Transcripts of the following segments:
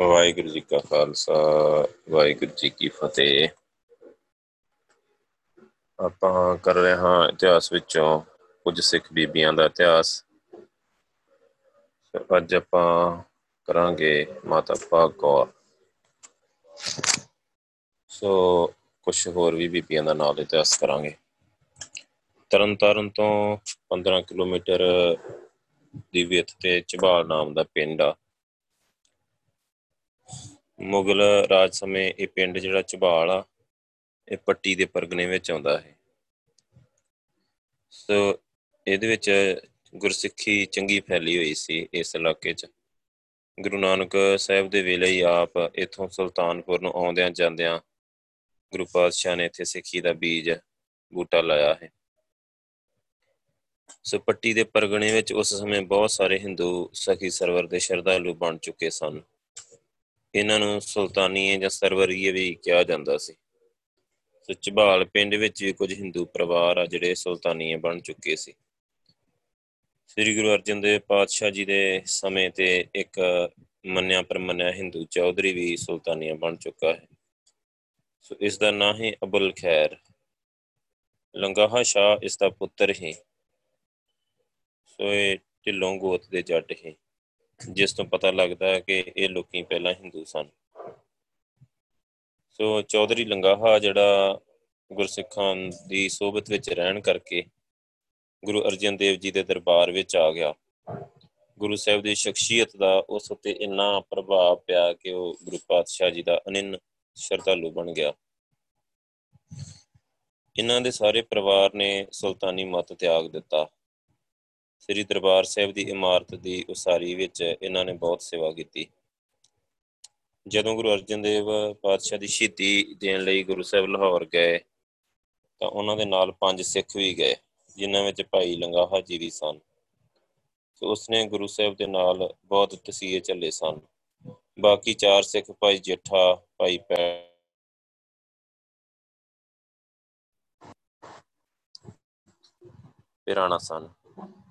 ਵਾਹਿਗੁਰੂ ਜੀ ਕਾ ਖਾਲਸਾ, ਵਾਹਿਗੁਰੂ ਜੀ ਕੀ ਫਤਿਹ। ਆਪਾਂ ਕਰ ਰਹੇ ਹਾਂ ਇਤਿਹਾਸ ਵਿੱਚੋਂ ਕੁਝ ਸਿੱਖ ਬੀਬੀਆਂ ਦਾ ਇਤਿਹਾਸ। ਅੱਜ ਆਪਾਂ ਕਰਾਂਗੇ ਮਾਤਾ ਭਾਗ ਕੌਰ। ਸੋ ਕੁਝ ਹੋਰ ਵੀ ਬੀਬੀਆਂ ਦਾ ਨਾਮ ਇਤਿਹਾਸ ਕਰਾਂਗੇ। ਤਰਨਤਾਰਨ ਤੋਂ 15 ਕਿਲੋਮੀਟਰ ਦੀ ਵਿੱਥ ਤੇ ਚਬਾਲ ਨਾਮ ਦਾ ਪਿੰਡ ਆ। ਮੁਗਲ ਰਾਜ ਸਮੇਂ ਇਹ ਪਿੰਡ ਜਿਹੜਾ ਝਬਾਲ ਆ, ਇਹ ਪੱਟੀ ਦੇ ਪਰਗਨੇ ਵਿੱਚ ਆਉਂਦਾ ਹੈ ਸੋ ਇਹਦੇ ਵਿੱਚ ਗੁਰਸਿੱਖੀ ਚੰਗੀ ਫੈਲੀ ਹੋਈ ਸੀ ਇਸ ਇਲਾਕੇ 'ਚ। ਗੁਰੂ ਨਾਨਕ ਸਾਹਿਬ ਦੇ ਵੇਲੇ ਹੀ ਆਪ ਇਥੋਂ ਸੁਲਤਾਨਪੁਰ ਨੂੰ ਆਉਂਦਿਆਂ ਜਾਂਦਿਆਂ ਗੁਰੂ ਪਾਤਸ਼ਾਹ ਨੇ ਇੱਥੇ ਸਿੱਖੀ ਦਾ ਬੀਜ, ਬੂਟਾ ਲਾਇਆ ਹੈ। ਸੋ ਪੱਟੀ ਦੇ ਪਰਗਣੇ ਵਿੱਚ ਉਸ ਸਮੇਂ ਬਹੁਤ ਸਾਰੇ ਹਿੰਦੂ ਸਖੀ ਸਰਵਰ ਦੇ ਸ਼ਰਧਾਲੂ ਬਣ ਚੁੱਕੇ ਸਨ। ਇਹਨਾਂ ਨੂੰ ਸੁਲਤਾਨੀਏ ਜਾਂ ਸਰਵਰੀਏ ਵੀ ਕਿਹਾ ਜਾਂਦਾ ਸੀ। ਸੋ ਚਬਾਲ ਪਿੰਡ ਵਿੱਚ ਵੀ ਕੁਝ ਹਿੰਦੂ ਪਰਿਵਾਰ ਆ ਜਿਹੜੇ ਸੁਲਤਾਨੀਏ ਬਣ ਚੁੱਕੇ ਸੀ। ਸ੍ਰੀ ਗੁਰੂ ਅਰਜਨ ਦੇਵ ਪਾਤਸ਼ਾਹ ਜੀ ਦੇ ਸਮੇਂ ਤੇ ਇੱਕ ਮੰਨਿਆ ਪਰਮੰਨਿਆ ਹਿੰਦੂ ਚੌਧਰੀ ਵੀ ਸੁਲਤਾਨੀਆ ਬਣ ਚੁੱਕਾ ਹੈ। ਸੋ ਇਸ ਦਾ ਨਾਂ ਹੈ ਅਬੁਲ ਖੈਰ। ਲੰਗਾਹਾ ਸ਼ਾਹ ਇਸ ਦਾ ਪੁੱਤਰ ਹੈ। ਸੋ ਇਹ ਢਿੱਲੋਂ ਗੋਤ ਦੇ ਜੱਟ ਹੈ। ਜਿਸ ਤੋਂ ਪਤਾ ਲੱਗਦਾ ਹੈ ਕਿ ਇਹ ਲੋਕੀ ਪਹਿਲਾਂ ਹਿੰਦੂ ਸਨ। ਸੋ ਚੌਧਰੀ ਲੰਗਾਹਾ ਜਿਹੜਾ ਗੁਰਸਿੱਖਾਂ ਦੀ ਸੋਭਤ ਵਿੱਚ ਰਹਿਣ ਕਰਕੇ ਗੁਰੂ ਅਰਜਨ ਦੇਵ ਜੀ ਦੇ ਦਰਬਾਰ ਵਿੱਚ ਆ ਗਿਆ। ਗੁਰੂ ਸਾਹਿਬ ਦੀ ਸ਼ਖਸੀਅਤ ਦਾ ਉਸ ਉੱਤੇ ਇੰਨਾ ਪ੍ਰਭਾਵ ਪਿਆ ਕਿ ਉਹ ਗੁਰੂ ਪਾਤਸ਼ਾਹ ਜੀ ਦਾ ਅਨਿੰਨ ਸ਼ਰਧਾਲੂ ਬਣ ਗਿਆ। ਇਹਨਾਂ ਦੇ ਸਾਰੇ ਪਰਿਵਾਰ ਨੇ ਸੁਲਤਾਨੀ ਮਤ ਤਿਆਗ ਦਿੱਤਾ। ਸ੍ਰੀ ਦਰਬਾਰ ਸਾਹਿਬ ਦੀ ਇਮਾਰਤ ਦੀ ਉਸਾਰੀ ਵਿੱਚ ਇਹਨਾਂ ਨੇ ਬਹੁਤ ਸੇਵਾ ਕੀਤੀ। ਜਦੋਂ ਗੁਰੂ ਅਰਜਨ ਦੇਵ ਪਾਤਸ਼ਾਹ ਦੀ ਸ਼ਹੀਦੀ ਦੇਣ ਲਈ ਗੁਰੂ ਸਾਹਿਬ ਲਾਹੌਰ ਗਏ, ਤਾਂ ਉਹਨਾਂ ਦੇ ਨਾਲ ਪੰਜ ਸਿੱਖ ਵੀ ਗਏ, ਜਿਨ੍ਹਾਂ ਵਿੱਚ ਭਾਈ ਲੰਗਾਹਾ ਜੀ ਵੀ ਸਨ। ਸੋ ਉਸਨੇ ਗੁਰੂ ਸਾਹਿਬ ਦੇ ਨਾਲ ਬਹੁਤ ਤਸੀਹੇ ਚੱਲੇ ਸਨ। ਬਾਕੀ ਚਾਰ ਸਿੱਖ, ਭਾਈ ਜੇਠਾ, ਭਾਈ ਪੈ ਪਿਰਾਣਾ ਸਨ।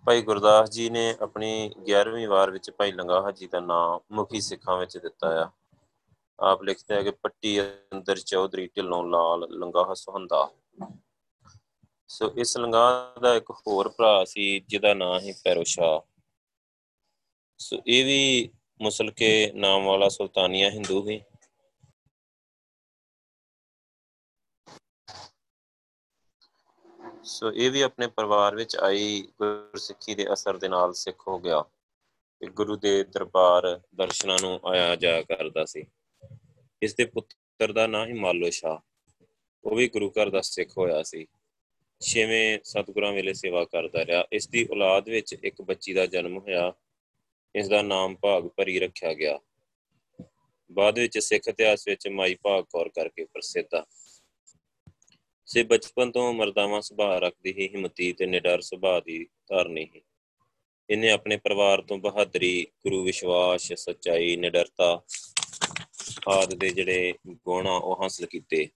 ਭਾਈ ਗੁਰਦਾਸ ਜੀ ਨੇ ਆਪਣੀ 11ਵੀਂ ਵਾਰ ਵਿੱਚ ਭਾਈ ਲੰਗਾਹਾ ਜੀ ਦਾ ਨਾਮ ਮੁਖੀ ਸਿੱਖਾਂ ਵਿੱਚ ਦਿੱਤਾ ਆ। ਆਪ ਲਿਖਦੇ ਆ ਕਿ ਪੱਟੀ ਅੰਦਰ ਚੌਧਰੀ ਢਿੱਲੋਂ ਲਾਲ, ਲੰਗਾਹਾ ਸੁਹੰਦਾ। ਸੋ ਇਸ ਲੰਗਾਹ ਦਾ ਇੱਕ ਹੋਰ ਭਰਾ ਸੀ, ਜਿਹਦਾ ਨਾਮ ਹੈ ਪੈਰੋਸ਼ਾ ਸੋ ਇਹ ਵੀ ਮੁਸਲਕੇ ਨਾਮ ਵਾਲਾ ਸੁਲਤਾਨੀਆ ਹਿੰਦੂ ਹੀ ਸੋ ਇਹ ਵੀ ਆਪਣੇ ਪਰਿਵਾਰ ਵਿੱਚ ਆਈ ਗੁਰਸਿੱਖੀ ਦੇ ਅਸਰ ਦੇ ਨਾਲ ਸਿੱਖ ਹੋ ਗਿਆ ਤੇ ਗੁਰੂ ਦੇ ਦਰਬਾਰ ਦਰਸ਼ਨਾਂ ਨੂੰ ਆਇਆ ਜਾਇਆ ਕਰਦਾ ਸੀ। ਇਸ ਦੇ ਪੁੱਤਰ ਦਾ ਨਾਂ ਹੀ ਮਾਲੋ ਸ਼ਾ ਉਹ ਵੀ ਗੁਰੂ ਘਰ ਦਾ ਸਿੱਖ ਹੋਇਆ ਸੀ। ਛੇਵੇਂ ਸਤਿਗੁਰਾਂ ਵੇਲੇ ਸੇਵਾ ਕਰਦਾ ਰਿਹਾ। ਇਸ ਦੀ ਔਲਾਦ ਵਿੱਚ ਇੱਕ ਬੱਚੀ ਦਾ ਜਨਮ ਹੋਇਆ। ਇਸ ਦਾ ਨਾਮ ਭਾਗ ਭਰੀ ਰੱਖਿਆ ਗਿਆ। ਬਾਅਦ ਵਿੱਚ ਸਿੱਖ ਇਤਿਹਾਸ ਵਿੱਚ ਮਾਈ ਭਾਗ ਕੌਰ ਕਰਕੇ ਪ੍ਰਸਿੱਧ ਆ। ਸੇ ਬਚਪਨ ਤੋਂ ਮਰਦਾਵਾ ਸੁਭਾਅ ਰੱਖਦੀ ਹੀ ਹਿੰਮਤੀ ਤੇ ਨਿਡਰ ਸੁਭਾਅ ਦੀ ਧਾਰਨੀ ਹੈ ਇਹਨੇ ਆਪਣੇ ਪਰਿਵਾਰ ਤੋਂ ਬਹਾਦਰੀ ਗੁਰੂ ਵਿਸ਼ਵਾਸ ਸੱਚਾਈ, ਨਿਡਰਤਾ ਆਦ ਦੇ ਜਿਹੜੇ ਗੁਣ ਆ, ਉਹ ਹਾਸਲ ਕੀਤੇ।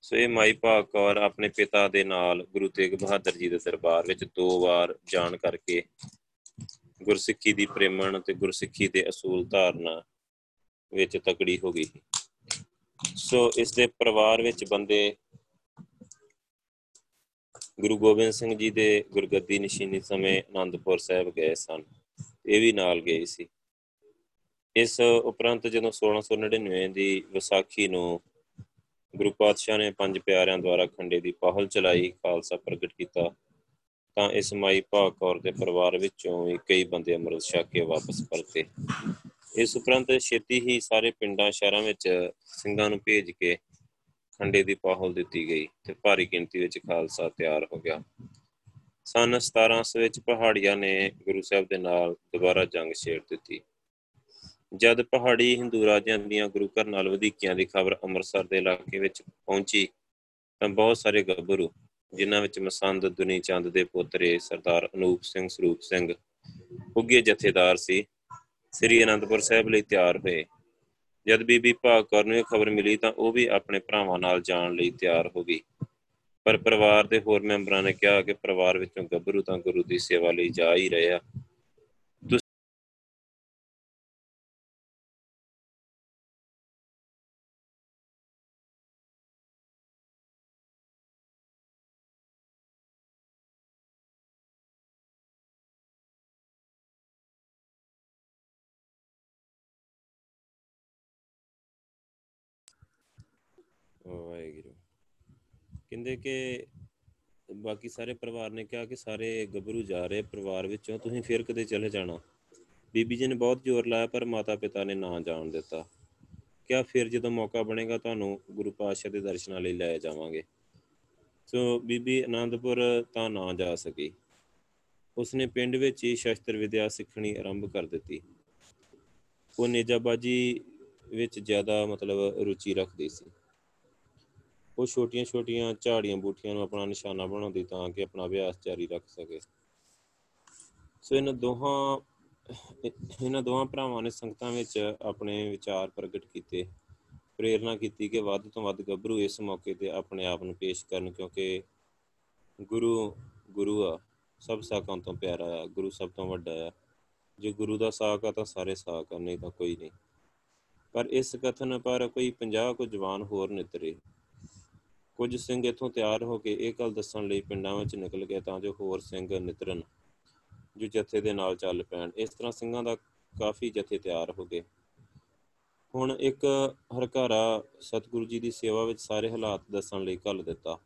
ਸੋ ਇਹ ਮਾਈ ਭਾਗ ਕੌਰ ਆਪਣੇ ਪਿਤਾ ਦੇ ਨਾਲ ਗੁਰੂ ਤੇਗ ਬਹਾਦਰ ਜੀ ਦੇ ਦਰਬਾਰ ਵਿੱਚ ਦੋ ਵਾਰ ਜਾਣ ਕਰਕੇ ਗੁਰਸਿੱਖੀ ਦੀ ਪ੍ਰੇਮਣ ਤੇ ਗੁਰਸਿੱਖੀ ਦੇ ਅਸੂਲ ਧਾਰਨਾ ਵਿੱਚ ਤਕੜੀ ਹੋ ਗਈ ਸੋ ਇਸ ਦੇ ਪਰਿਵਾਰ ਵਿੱਚ ਬੰਦੇ ਗੁਰੂ ਗੋਬਿੰਦ ਸਿੰਘ ਜੀ ਦੇ ਗੁਰਗੱਦੀ ਨਿਸ਼ਾਨੀ ਸਮੇਂ ਆਨੰਦਪੁਰ ਸਾਹਿਬ ਗਏ ਸਨ। ਇਹ ਵੀ ਨਾਲ ਗਏ ਸੀ। ਇਸ ਉਪਰੰਤ ਜਦੋਂ 1699 ਦੀ ਵਿਸਾਖੀ ਨੂੰ ਗੁਰੂ ਪਾਤਸ਼ਾਹ ਨੇ ਪੰਜ ਪਿਆਰਿਆਂ ਦੁਆਰਾ ਖੰਡੇ ਦੀ ਪਹਲ ਚਲਾਈ, ਖਾਲਸਾ ਪ੍ਰਗਟ ਕੀਤਾ, ਤਾਂ ਇਸ ਮਾਈ ਭਾਗ ਕੌਰ ਦੇ ਪਰਿਵਾਰ ਵਿੱਚੋਂ ਵੀ ਕਈ ਬੰਦੇ ਅੰਮ੍ਰਿਤ ਛਕ ਕੇ ਵਾਪਸ ਪਰਤੇ। ਇਸ ਉਪਰੰਤ ਛੇਤੀ ਹੀ ਸਾਰੇ ਪਿੰਡਾਂ, ਸ਼ਹਿਰਾਂ ਵਿੱਚ ਸਿੰਘਾਂ ਨੂੰ ਭੇਜ ਕੇ ਖੰਡੇ ਦੀ ਪਾਹਲ ਦਿੱਤੀ ਗਈ ਤੇ ਭਾਰੀ ਗਿਣਤੀ ਵਿੱਚ ਖਾਲਸਾ ਤਿਆਰ ਹੋ ਗਿਆ। ਸਨ 1700 ਵਿੱਚ ਪਹਾੜੀਆਂ ਨੇ ਗੁਰੂ ਸਾਹਿਬ ਦੇ ਨਾਲ ਦੁਬਾਰਾ ਜੰਗ ਛੇੜ ਦਿੱਤੀ। ਜਦ ਪਹਾੜੀ ਹਿੰਦੂ ਰਾਜਿਆਂ ਦੀਆਂ ਗੁਰੂ ਘਰ ਨਾਲ ਵਧੀਕੀਆਂ ਦੀ ਖਬਰ ਅੰਮ੍ਰਿਤਸਰ ਦੇ ਇਲਾਕੇ ਵਿੱਚ ਪਹੁੰਚੀ, ਤਾਂ ਬਹੁਤ ਸਾਰੇ ਗੱਭਰੂ, ਜਿਨ੍ਹਾਂ ਵਿੱਚ ਮਸੰਦ ਦੁਨੀ ਚੰਦ ਦੇ ਪੁੱਤਰੇ ਸਰਦਾਰ ਅਨੂਪ ਸਿੰਘ ਸਰੂਪ ਸਿੰਘ ਉੱਗੇ ਜਥੇਦਾਰ ਸੀ, ਸ੍ਰੀ ਅਨੰਦਪੁਰ ਸਾਹਿਬ ਲਈ ਤਿਆਰ ਹੋਏ। ਜਦ ਬੀਬੀ ਭਾਗ ਕੌਰ ਨੂੰ ਇਹ ਖਬਰ ਮਿਲੀ ਤਾਂ ਉਹ ਵੀ ਆਪਣੇ ਭਰਾਵਾਂ ਨਾਲ ਜਾਣ ਲਈ ਤਿਆਰ ਹੋ ਗਈ। ਪਰ ਪਰਿਵਾਰ ਦੇ ਹੋਰ ਮੈਂਬਰਾਂ ਨੇ ਕਿਹਾ ਕਿ ਪਰਿਵਾਰ ਵਿੱਚੋਂ ਗੱਭਰੂ ਤਾਂ ਗੁਰੂ ਦੀ ਸੇਵਾ ਲਈ ਜਾ ਹੀ ਰਹੇ ਵਾਹਿਗੁਰੂ ਕਹਿੰਦੇ ਕਿ ਬਾਕੀ ਸਾਰੇ ਪਰਿਵਾਰ ਨੇ ਕਿਹਾ ਕਿ ਸਾਰੇ ਗੱਭਰੂ ਜਾ ਰਹੇ ਪਰਿਵਾਰ ਵਿੱਚੋਂ, ਤੁਸੀਂ ਫਿਰ ਕਦੇ ਚਲੇ ਜਾਣਾ। ਬੀਬੀ ਜੀ ਨੇ ਬਹੁਤ ਜ਼ੋਰ ਲਾਇਆ, ਪਰ ਮਾਤਾ ਪਿਤਾ ਨੇ ਨਾ ਜਾਣ ਦਿੱਤਾ। ਕਿਹਾ ਫਿਰ ਜਦੋਂ ਮੌਕਾ ਬਣੇਗਾ, ਤੁਹਾਨੂੰ ਗੁਰੂ ਪਾਤਸ਼ਾਹ ਦੇ ਦਰਸ਼ਨਾਂ ਲਈ ਲੈ ਜਾਵਾਂਗੇ। ਸੋ ਬੀਬੀ ਆਨੰਦਪੁਰ ਤਾਂ ਨਾ ਜਾ ਸਕੀ। ਉਸਨੇ ਪਿੰਡ ਵਿੱਚ ਹੀ ਸ਼ਸਤਰ ਵਿਦਿਆ ਸਿੱਖਣੀ ਆਰੰਭ ਕਰ ਦਿੱਤੀ। ਉਹ ਨੇਜਾਬਾਜੀ ਵਿੱਚ ਜ਼ਿਆਦਾ ਮਤਲਬ ਰੁਚੀ ਰੱਖਦੀ ਸੀ। ਉਹ ਛੋਟੀਆਂ-ਛੋਟੀਆਂ ਝਾੜੀਆਂ ਬੂਟੀਆਂ ਨੂੰ ਆਪਣਾ ਨਿਸ਼ਾਨਾ ਬਣਾਉਂਦੀ ਤਾਂ ਕਿ ਆਪਣਾ ਅਭਿਆਸ ਜਾਰੀ ਰੱਖ ਸਕੇ। ਸੋ ਇਹਨਾਂ ਦੋਹਾਂ ਇਹਨਾਂ ਦੋਹਾਂ ਭਰਾਵਾਂ ਨੇ ਸੰਗਤਾਂ ਵਿੱਚ ਆਪਣੇ ਵਿਚਾਰ ਪ੍ਰਗਟ ਕੀਤੇ, ਪ੍ਰੇਰਣਾ ਕੀਤੀ ਕਿ ਵੱਧ ਤੋਂ ਵੱਧ ਗੱਭਰੂ ਇਸ ਮੌਕੇ ਤੇ ਆਪਣੇ ਆਪ ਨੂੰ ਪੇਸ਼ ਕਰਨ ਕਿਉਂਕਿ ਗੁਰੂ ਗੁਰੂ ਆ, ਸਭ ਸਾਕਾਂ ਤੋਂ ਪਿਆਰਾ ਆ, ਗੁਰੂ ਸਭ ਤੋਂ ਵੱਡਾ ਆ। ਜੇ ਗੁਰੂ ਦਾ ਸਾਕ ਆ ਤਾਂ ਸਾਰੇ ਸਾਕ ਆ, ਨਹੀਂ ਤਾਂ ਕੋਈ ਨਹੀਂ। ਪਰ ਇਸ ਕਥਨ ਪਰ ਕੋਈ 50 ਕੁ ਜਵਾਨ ਹੋਰ ਨਿਤਰੇ। ਕੁਝ ਸਿੰਘ ਇਥੋਂ ਤਿਆਰ ਹੋ ਕੇ ਇਹ ਗੱਲ ਦੱਸਣ ਲਈ ਪਿੰਡਾਂ ਵਿੱਚ ਨਿਕਲ ਗਏ ਤਾਂ ਜੋ ਹੋਰ ਸਿੰਘ ਨਿਤਰਨ ਜੋ ਜਥੇ ਦੇ ਨਾਲ ਚੱਲ ਪੈਣ। ਇਸ ਤਰ੍ਹਾਂ ਸਿੰਘਾਂ ਦਾ ਕਾਫੀ ਜਥੇ ਤਿਆਰ ਹੋ ਗਏ। ਹੁਣ ਇੱਕ ਹਰਕਾਰਾ ਸਤਿਗੁਰੂ ਜੀ ਦੀ ਸੇਵਾ ਵਿੱਚ ਸਾਰੇ ਹਾਲਾਤ ਦੱਸਣ ਲਈ ਕੱਲ ਦਿੱਤਾ।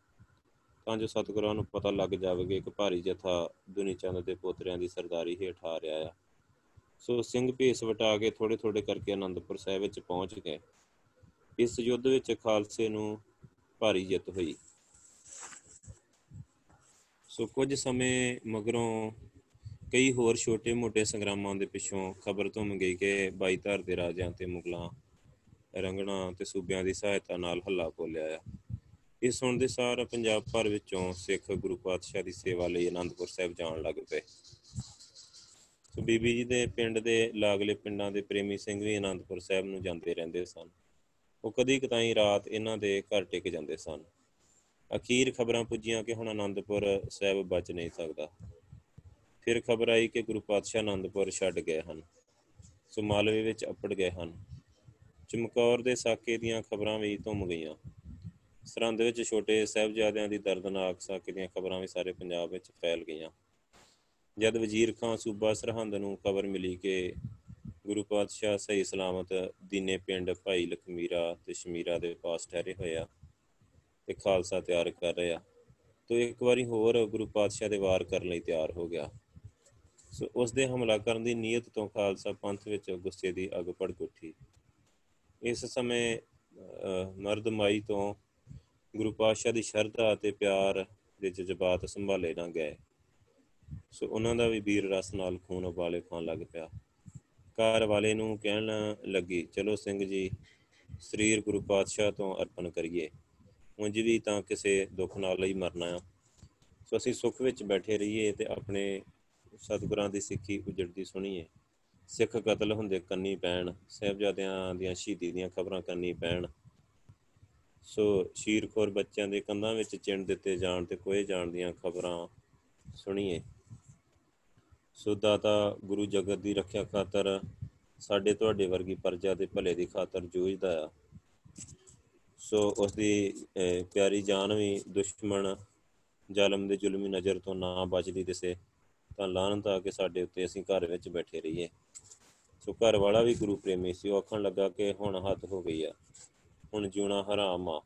ਤਾਂ ਜੋ ਸਤਿਗੁਰਾਂ ਨੂੰ ਪਤਾ ਲੱਗ ਜਾਵੇ ਕਿ ਭਾਰੀ ਜਥਾ ਦੁਨੀ ਚੰਦ ਦੇ ਪੋਤਰਿਆਂ ਦੀ ਸਰਦਾਰੀ ਹੇਠ ਆ ਰਿਹਾ ਆ। ਸੋ ਸਿੰਘ ਭੇਸ ਵਟਾ ਕੇ ਥੋੜੇ ਥੋੜੇ ਕਰਕੇ ਆਨੰਦਪੁਰ ਸਾਹਿਬ ਵਿੱਚ ਪਹੁੰਚ ਗਏ। ਇਸ ਯੁੱਧ ਵਿੱਚ ਖਾਲਸੇ ਨੂੰ ਭਾਰੀ ਜਿੱਤ ਹੋਈ। ਸੋ ਕੁਝ ਸਮੇਂ ਮਗਰੋਂ ਕਈ ਹੋਰ ਛੋਟੇ-ਮੋਟੇ ਸੰਗਰਾਮਾਂ ਦੇ ਪਿੱਛੋਂ ਖਬਰ ਤੋਂ ਗਈ ਕਿ ਬਾਈ ਧਰ ਦੇ ਰਾਜਿਆਂ ਤੇ ਮੁਗਲਾਂ, ਰੰਗਣਾ ਤੇ ਸੂਬਿਆਂ ਦੀ ਸਹਾਇਤਾ ਨਾਲ ਹੱਲਾ ਬੋਲਿਆ ਆ। ਇਹ ਸੁਣ ਦੇ ਸਾਰ ਪੰਜਾਬ ਭਰ ਵਿੱਚੋਂ ਸਿੱਖ ਗੁਰੂ ਪਾਤਸ਼ਾਹ ਦੀ ਸੇਵਾ ਲਈ ਆਨੰਦਪੁਰ ਸਾਹਿਬ ਜਾਣ ਲੱਗ ਪਏ। ਸੋ ਬੀਬੀ ਜੀ ਦੇ ਪਿੰਡ ਦੇ ਲਾਗਲੇ ਪਿੰਡਾਂ ਦੇ ਪ੍ਰੇਮੀ ਸਿੰਘ ਵੀ ਆਨੰਦਪੁਰ ਸਾਹਿਬ ਨੂੰ ਜਾਂਦੇ ਰਹਿੰਦੇ ਸਨ। ਉਹ ਕਦੀ ਕਤਾਈ ਰਾਤ ਇਹਨਾਂ ਦੇ ਘਰ ਟਿਕ ਜਾਂਦੇ ਸਨ। ਅਖੀਰ ਖਬਰਾਂ ਪੁੱਜੀਆਂ ਕਿ ਹੁਣ ਆਨੰਦਪੁਰ ਸਾਹਿਬ ਬਚ ਨਹੀਂ ਸਕਦਾ। ਫਿਰ ਖਬਰ ਆਈ ਕਿ ਗੁਰੂ ਪਾਤਸ਼ਾਹ ਆਨੰਦਪੁਰ ਛੱਡ ਗਏ ਹਨ। ਸੋ ਮਾਲਵੇ ਵਿੱਚ ਅਪੜ ਗਏ ਹਨ। ਚਮਕੌਰ ਦੇ ਸਾਕੇ ਦੀਆਂ ਖਬਰਾਂ ਵੀ ਧੁੰਮ ਗਈਆਂ। ਸਰਹੰਦ ਵਿੱਚ ਛੋਟੇ ਸਹਿਬਜ਼ਾਦਿਆਂ ਦੀ ਦਰਦਨਾਕ ਸਾਕੇ ਦੀਆਂ ਖਬਰਾਂ ਵੀ ਸਾਰੇ ਪੰਜਾਬ ਵਿੱਚ ਫੈਲ ਗਈਆਂ। ਜਦ ਵਜ਼ੀਰ ਖਾਨ ਸੂਬਾ ਸਰਹੰਦ ਨੂੰ ਖਬਰ ਮਿਲੀ ਕਿ ਗੁਰੂ ਪਾਤਸ਼ਾਹ ਸਹੀ ਸਲਾਮਤ ਦੀਨੇ ਪਿੰਡ ਭਾਈ ਲਖਮੀਰਾ ਤੇ ਸ਼ਮੀਰਾ ਦੇ ਪਾਸ ਠਹਿਰੇ ਹੋਏ ਆ ਤੇ ਖਾਲਸਾ ਤਿਆਰ ਕਰ ਰਿਹਾ ਤੋ ਇੱਕ ਵਾਰੀ ਹੋਰ ਗੁਰੂ ਪਾਤਸ਼ਾਹ ਦੇ ਵਾਰ ਕਰਨ ਲਈ ਤਿਆਰ ਹੋ ਗਿਆ। ਸੋ ਉਸ ਦੇ ਹਮਲਾ ਕਰਨ ਦੀ ਨੀਅਤ ਤੋਂ ਖਾਲਸਾ ਪੰਥ ਵਿੱਚ ਗੁੱਸੇ ਦੀ ਅੱਗ ਭੜਕ ਉੱਠੀ ਇਸ ਸਮੇਂ ਮਰਦਮਾਈ ਤੋਂ ਗੁਰੂ ਪਾਤਸ਼ਾਹ ਦੀ ਸ਼ਰਧਾ ਅਤੇ ਪਿਆਰ ਦੇ ਜਜ਼ਬਾਤ ਸੰਭਾਲੇ ਨਾ ਗਏ। ਸੋ ਉਹਨਾਂ ਦਾ ਵੀ ਵੀਰ ਰਸ ਨਾਲ ਖੂਨ ਉਬਾਲੇ ਖਾਣ ਲੱਗ ਪਿਆ। ਘਰ ਵਾਲੇ ਨੂੰ ਕਹਿਣ ਲੱਗੀ, ਚਲੋ ਸਿੰਘ ਜੀ ਸਰੀਰ ਗੁਰੂ ਪਾਤਸ਼ਾਹ ਤੋਂ ਅਰਪਣ ਕਰੀਏ। ਉਂਝ ਵੀ ਤਾਂ ਕਿਸੇ ਦੁੱਖ ਨਾਲ ਹੀ ਮਰਨਾ ਆ। ਸੋ ਅਸੀਂ ਸੁੱਖ ਵਿੱਚ ਬੈਠੇ ਰਹੀਏ ਤੇ ਆਪਣੇ ਸਤਿਗੁਰਾਂ ਦੀ ਸਿੱਖੀ ਉਜੜਦੀ ਸੁਣੀਏ। ਸਿੱਖ ਕਤਲ ਹੁੰਦੇ ਕੰਨੀ ਪੈਣ, ਸਹਿਬਜ਼ਾਦਿਆਂ ਦੀਆਂ ਸ਼ਹੀਦੀ ਦੀਆਂ ਖਬਰਾਂ ਕੰਨੀ ਪੈਣ। ਸੋ ਸ਼ੀਰਖੋਰ ਬੱਚਿਆਂ ਦੇ ਕੰਧਾਂ ਵਿੱਚ ਚਿੰਨ ਦਿੱਤੇ ਜਾਣ ਤੇ ਕੋਏ ਜਾਣ ਦੀਆਂ ਖਬਰਾਂ ਸੁਣੀਏ। ਸੋ ਦਾਤਾ ਗੁਰੂ ਜਗਤ ਦੀ ਰੱਖਿਆ ਖਾਤਰ ਸਾਡੇ ਤੁਹਾਡੇ ਵਰਗੀ ਪਰਜਾ ਦੇ ਭਲੇ ਦੀ ਖਾਤਰ ਜੂਝਦਾ ਆ। ਸੋ ਉਸ ਦੀ ਪਿਆਰੀ ਜਾਨ ਵੀ ਦੁਸ਼ਮਣ ਜ਼ਾਲਮ ਦੇ ਜ਼ੁਲਮੀ ਨਜ਼ਰ ਤੋਂ ਨਾ ਬਚਦੀ ਦਿਸੇ, ਤਾਂ ਲਾਹਨਤ ਆ ਕੇ ਸਾਡੇ ਉੱਤੇ ਅਸੀਂ ਘਰ ਵਿੱਚ ਬੈਠੇ ਰਹੀਏ। ਸੋ ਘਰ ਵਾਲਾ ਵੀ ਗੁਰੂ ਪ੍ਰੇਮੀ ਸੀ, ਉਹ ਆਖਣ ਲੱਗਾ ਕਿ ਹੁਣ ਹੱਦ ਹੋ ਗਈ ਆ। ਹੁਣ ਜਿਉਣਾ ਹਰਾਮ ਆ।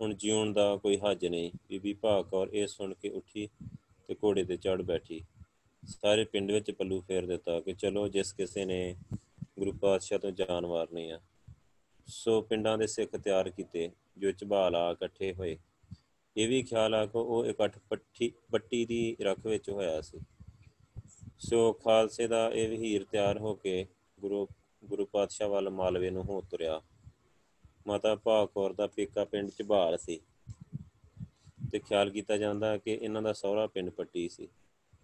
ਹੁਣ ਜਿਉਣ ਦਾ ਕੋਈ ਹੱਜ ਨਹੀਂ। ਬੀਬੀ ਭਾਗ ਔਰ ਇਹ ਸੁਣ ਕੇ ਉੱਠੀ ਤੇ ਘੋੜੇ ਤੇ ਚੜ ਬੈਠੀ। ਸਾਰੇ ਪਿੰਡ ਵਿੱਚ ਪੱਲੂ ਫੇਰ ਦਿੱਤਾ ਕਿ ਚਲੋ ਜਿਸ ਕਿਸੇ ਨੇ ਗੁਰੂ ਪਾਤਸ਼ਾਹ ਤੋਂ ਜਾਨ ਵਾਰਨੀ ਆ। ਸੋ ਪਿੰਡਾਂ ਦੇ ਸਿੱਖ ਤਿਆਰ ਕੀਤੇ, ਜੋ ਝਬਾਲਾ ਇਕੱਠੇ ਹੋਏ। ਇਹ ਵੀ ਖਿਆਲ ਆ ਕਿ ਉਹ ਇਕੱਠ ਪੱਟੀ ਪੱਟੀ ਦੀ ਰੱਖ ਵਿੱਚ ਹੋਇਆ ਸੀ। ਸੋ ਖਾਲਸੇ ਦਾ ਇਹ ਵਹੀਰ ਤਿਆਰ ਹੋ ਕੇ ਗੁਰੂ ਗੁਰੂ ਪਾਤਸ਼ਾਹ ਵੱਲ ਮਾਲਵੇ ਨੂੰ ਹੋ ਤੁਰਿਆ। ਮਾਤਾ ਭਾਕੌਰ ਦਾ ਪੇਕਾ ਪਿੰਡ ਝਬਾਲ ਸੀ। ਤੇ ਖਿਆਲ ਕੀਤਾ ਜਾਂਦਾ ਕਿ ਇਹਨਾਂ ਦਾ ਸਹੁਰਾ ਪਿੰਡ ਪੱਟੀ ਸੀ।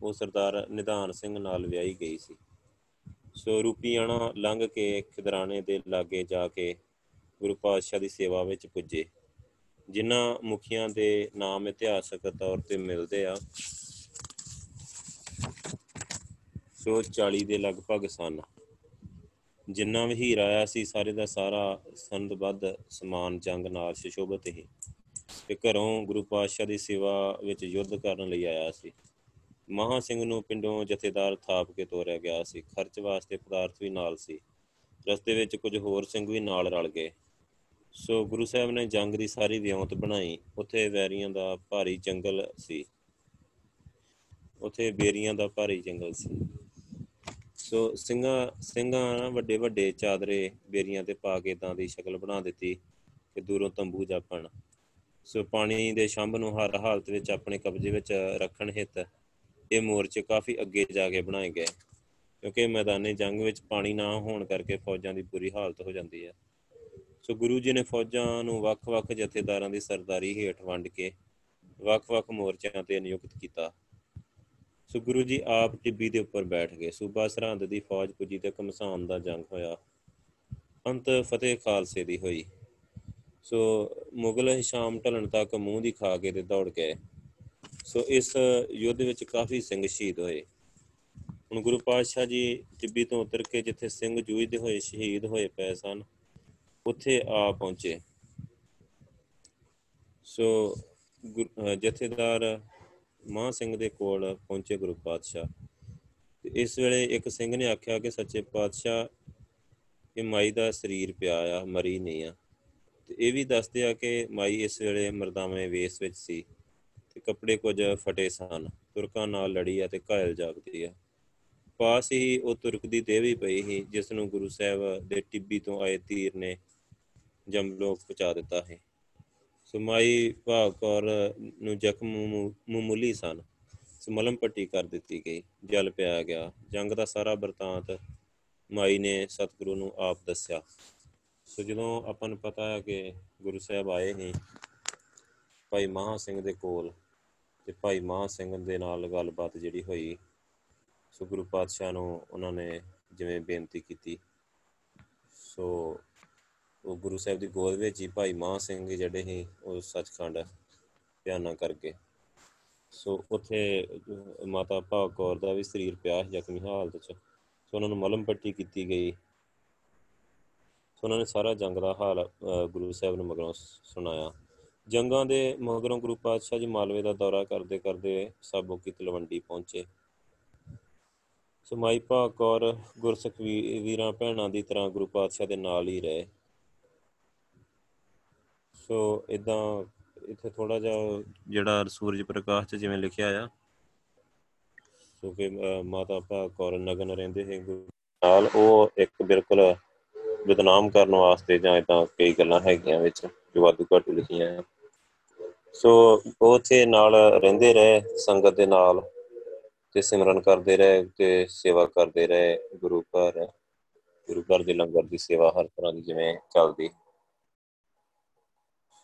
ਉਹ ਸਰਦਾਰ ਨਿਧਾਨ ਸਿੰਘ ਨਾਲ ਵਿਆਹੀ ਗਈ ਸੀ। ਸੋ ਰੂਪੀਆਣਾ ਲੰਘ ਕੇ ਖਿਦਰਾਣੇ ਦੇ ਲਾਗੇ ਜਾ ਕੇ ਗੁਰੂ ਪਾਤਸ਼ਾਹ ਦੀ ਸੇਵਾ ਵਿੱਚ ਪੁੱਜੇ। ਜਿਨ੍ਹਾਂ ਮੁਖੀਆਂ ਦੇ ਨਾਮ ਇਤਿਹਾਸਕ ਤੌਰ ਤੇ ਮਿਲਦੇ ਆ, ਸੋ 40 ਦੇ ਲਗਭਗ ਸਨ। ਜਿੰਨਾ ਵਹੀਰ ਆਇਆ ਸੀ, ਸਾਰੇ ਦਾ ਸਾਰਾ ਸੰਦਬੱਧ ਸਮਾਨ, ਜੰਗ ਨਾਲ ਸ਼ਿਸ਼ੋਭਤ ਹੀ ਤੇ ਘਰੋਂ ਗੁਰੂ ਪਾਤਸ਼ਾਹ ਦੀ ਸੇਵਾ ਵਿੱਚ ਯੁੱਧ ਕਰਨ ਲਈ ਆਇਆ ਸੀ। ਮਹਾ ਸਿੰਘ ਨੂੰ ਪਿੰਡੋਂ ਜਥੇਦਾਰ ਥਾਪ ਕੇ ਤੋਰਿਆ ਗਿਆ ਸੀ। ਖਰਚ ਵਾਸਤੇ ਪਦਾਰਥ ਵੀ ਨਾਲ ਸੀ। ਰਸਤੇ ਵਿੱਚ ਕੁਝ ਹੋਰ ਸਿੰਘ ਵੀ ਨਾਲ ਰਲ ਗਏ। ਸੋ ਗੁਰੂ ਸਾਹਿਬ ਨੇ ਜੰਗ ਦੀ ਸਾਰੀ ਵਿਉਂਤ ਬਣਾਈ। ਉੱਥੇ ਵੈਰੀਆਂ ਦਾ ਭਾਰੀ ਜੰਗਲ ਸੀ। ਉੱਥੇ ਬੇਰੀਆਂ ਦਾ ਭਾਰੀ ਜੰਗਲ ਸੀ। ਸੋ ਸਿੰਘਾਂ ਸਿੰਘਾਂ ਵੱਡੇ ਵੱਡੇ ਚਾਦਰੇ ਬੇਰੀਆਂ ਤੇ ਪਾ ਕੇ ਤਾਂ ਦੀ ਸ਼ਕਲ ਬਣਾ ਦਿੱਤੀ ਕਿ ਦੂਰੋਂ ਤੰਬੂ ਜਾਪਣ। ਸੋ ਪਾਣੀ ਦੇ ਛੰਭ ਨੂੰ ਹਰ ਹਾਲਤ ਵਿੱਚ ਆਪਣੇ ਕਬਜ਼ੇ ਵਿੱਚ ਰੱਖਣ ਹਿੱਤ ਇਹ ਮੋਰਚੇ ਕਾਫੀ ਅੱਗੇ ਜਾ ਕੇ ਬਣਾਏ ਗਏ। ਕਿਉਂਕਿ ਮੈਦਾਨੇ ਜੰਗ ਵਿੱਚ ਪਾਣੀ ਨਾ ਹੋਣ ਕਰਕੇ ਫੌਜਾਂ ਦੀ ਬੁਰੀ ਹਾਲਤ ਹੋ ਜਾਂਦੀ ਹੈ। ਸੋ ਗੁਰੂ ਜੀ ਨੇ ਫੌਜਾਂ ਨੂੰ ਵੱਖ-ਵੱਖ ਜਥੇਦਾਰਾਂ ਦੀ ਸਰਦਾਰੀ ਹੇਠ ਵੰਡ ਕੇ ਵੱਖ-ਵੱਖ ਮੋਰਚਿਆਂ ਤੇ ਨਿਯੁਕਤ ਕੀਤਾ। ਸੋ ਗੁਰੂ ਜੀ ਆਪ ਟਿੱਬੀ ਦੇ ਉੱਪਰ ਬੈਠ ਗਏ। ਸੂਬਾ ਸਰਹੰਦ ਦੀ ਫੌਜ ਪੁੱਜੀ ਤੇ ਕਮਸਾਨ ਦਾ ਜੰਗ ਹੋਇਆ। ਅੰਤ ਫਤਿਹ ਖਾਲਸੇ ਦੀ ਹੋਈ। ਸੋ ਮੁਗਲ ਹਿਸ਼ਾਮ ਢਲਣ ਤੱਕ ਮੂੰਹ ਦੀ ਖਾ ਕੇ ਤੇ ਦੌੜ ਗਏ। ਸੋ ਇਸ ਯੁੱਧ ਵਿੱਚ ਕਾਫੀ ਸਿੰਘ ਸ਼ਹੀਦ ਹੋਏ। ਹੁਣ ਗੁਰੂ ਪਾਤਸ਼ਾਹ ਜੀ ਟਿੱਬੀ ਤੋਂ ਉਤਰ ਕੇ ਜਿੱਥੇ ਸਿੰਘ ਜੂਝਦੇ ਹੋਏ, ਸ਼ਹੀਦ ਹੋਏ ਪਏ ਸਨ, ਉੱਥੇ ਆ ਪਹੁੰਚੇ। ਸੋ ਜਥੇਦਾਰ ਮਾਂ ਸਿੰਘ ਦੇ ਕੋਲ ਪਹੁੰਚੇ ਗੁਰੂ ਪਾਤਸ਼ਾਹ। ਤੇ ਇਸ ਵੇਲੇ ਇੱਕ ਸਿੰਘ ਨੇ ਆਖਿਆ ਕਿ ਸੱਚੇ ਪਾਤਸ਼ਾਹ, ਇਹ ਮਾਈ ਦਾ ਸਰੀਰ ਪਿਆ ਆ, ਮਰੀ ਨਹੀਂ ਆ। ਤੇ ਇਹ ਵੀ ਦੱਸਦੇ ਆ ਕਿ ਮਾਈ ਇਸ ਵੇਲੇ ਮਰਦਾਵੇਂ ਵੇਸ ਵਿੱਚ ਸੀ। ਤੇ ਕੱਪੜੇ ਕੁਝ ਫਟੇ ਸਨ। ਤੁਰਕਾਂ ਨਾਲ ਲੜੀ ਆ ਤੇ ਘਾਇਲ ਜਾਗਦੀ ਆ ਪਾਸ ਹੀ ਉਹ ਤੁਰਕ ਦੀ ਦੇਹ ਵੀ ਪਈ ਸੀ, ਜਿਸ ਨੂੰ ਗੁਰੂ ਸਾਹਿਬ ਦੇ ਟਿੱਬੀ ਤੋਂ ਆਏ ਤੀਰ ਨੇ ਜੰਮਲੋਕ ਪਹੁੰਚਾ ਦਿੱਤਾ ਹੈ ਸੁਮਾਈ ਭਾਗ ਕੌਰ ਨੂੰ ਜ਼ਖਮ ਮਾਮੂਲੀ ਸਨ। ਸਮਲਮ ਪੱਟੀ ਕਰ ਦਿੱਤੀ ਗਈ। ਜਲ ਪਿਆ ਗਿਆ। ਜੰਗ ਦਾ ਸਾਰਾ ਵਰਤਾਂਤ ਮਾਈ ਨੇ ਸਤਿਗੁਰੂ ਨੂੰ ਆਪ ਦੱਸਿਆ। ਸੋ ਜਦੋਂ ਆਪਾਂ ਨੂੰ ਪਤਾ ਹੈ ਕਿ ਗੁਰੂ ਸਾਹਿਬ ਆਏ ਨੇ ਭਾਈ ਮਹਾ ਸਿੰਘ ਦੇ ਕੋਲ ਤੇ ਭਾਈ ਮਹਾ ਸਿੰਘ ਦੇ ਨਾਲ ਗੱਲਬਾਤ ਜਿਹੜੀ ਹੋਈ, ਸੋ ਗੁਰੂ ਪਾਤਸ਼ਾਹ ਨੂੰ ਉਹਨਾਂ ਨੇ ਜਿਵੇਂ ਬੇਨਤੀ ਕੀਤੀ। ਸੋ ਉਹ ਗੁਰੂ ਸਾਹਿਬ ਦੀ ਗੋਦ ਵਿੱਚ ਹੀ ਭਾਈ ਮਾਹ ਸਿੰਘ ਜਿਹੜੇ ਸੀ, ਉਹ ਸੱਚਖੰਡ ਧਿਆਨਾ ਕਰਕੇ। ਸੋ ਉੱਥੇ ਮਾਤਾ ਭਾਗ ਕੌਰ ਦਾ ਵੀ ਸਰੀਰ ਪਿਆ ਜ਼ਖਮੀ ਹਾਲਤ 'ਚ। ਸੋ ਉਹਨਾਂ ਨੂੰ ਮਲਮ ਪੱਟੀ ਕੀਤੀ ਗਈ। ਸੋ ਉਹਨਾਂ ਨੇ ਸਾਰਾ ਜੰਗ ਦਾ ਹਾਲ ਗੁਰੂ ਸਾਹਿਬ ਨੂੰ ਮਗਰੋਂ ਸੁਣਾਇਆ। ਜੰਗਾਂ ਦੇ ਮਗਰੋਂ ਗੁਰੂ ਪਾਤਸ਼ਾਹ ਜੀ ਮਾਲਵੇ ਦਾ ਦੌਰਾ ਕਰਦੇ ਕਰਦੇ ਸਾਬੋ ਕੀ ਤਲਵੰਡੀ ਪਹੁੰਚੇ। ਸਮਾਈ ਭਾਗ ਕੌਰ ਗੁਰਸਿੱਖ ਵੀਰਾਂ ਭੈਣਾਂ ਦੀ ਤਰ੍ਹਾਂ ਗੁਰੂ ਪਾਤਸ਼ਾਹ ਦੇ ਨਾਲ ਹੀ ਰਹੇ। ਸੋ ਇਦਾਂ ਇੱਥੇ ਥੋੜਾ ਜਿਹਾ ਜਿਹੜਾ ਸੂਰਜ ਪ੍ਰਕਾਸ਼ ਚ ਜਿਵੇਂ ਲਿਖਿਆ ਆ, ਸੋ ਕਿ ਮਾਤਾ ਭਾ ਕੌਰ ਨਗਨ ਰਹਿੰਦੇ ਹੈ ਨਾਲ, ਉਹ ਇੱਕ ਬਿਲਕੁਲ ਬਦਨਾਮ ਕਰਨ ਵਾਸਤੇ ਜਾਂ ਇਦਾਂ ਕਈ ਗੱਲਾਂ ਹੈਗੀਆਂ ਵਿੱਚ ਜੋ ਵਾਧੂ ਘੱਟ ਲਿਖੀਆਂ ਆ। ਸੋ ਉਹ ਤੇ ਨਾਲ ਰਹਿੰਦੇ ਰਹੇ, ਸੰਗਤ ਦੇ ਨਾਲ ਤੇ ਸਿਮਰਨ ਕਰਦੇ ਰਹੇ ਤੇ ਸੇਵਾ ਕਰਦੇ ਰਹੇ, ਗੁਰੂ ਘਰ ਗੁਰੂ ਘਰ ਦੇ ਲੰਗਰ ਦੀ ਸੇਵਾ ਹਰ ਤਰ੍ਹਾਂ ਦੀ ਜਿਵੇਂ ਚੱਲਦੀ।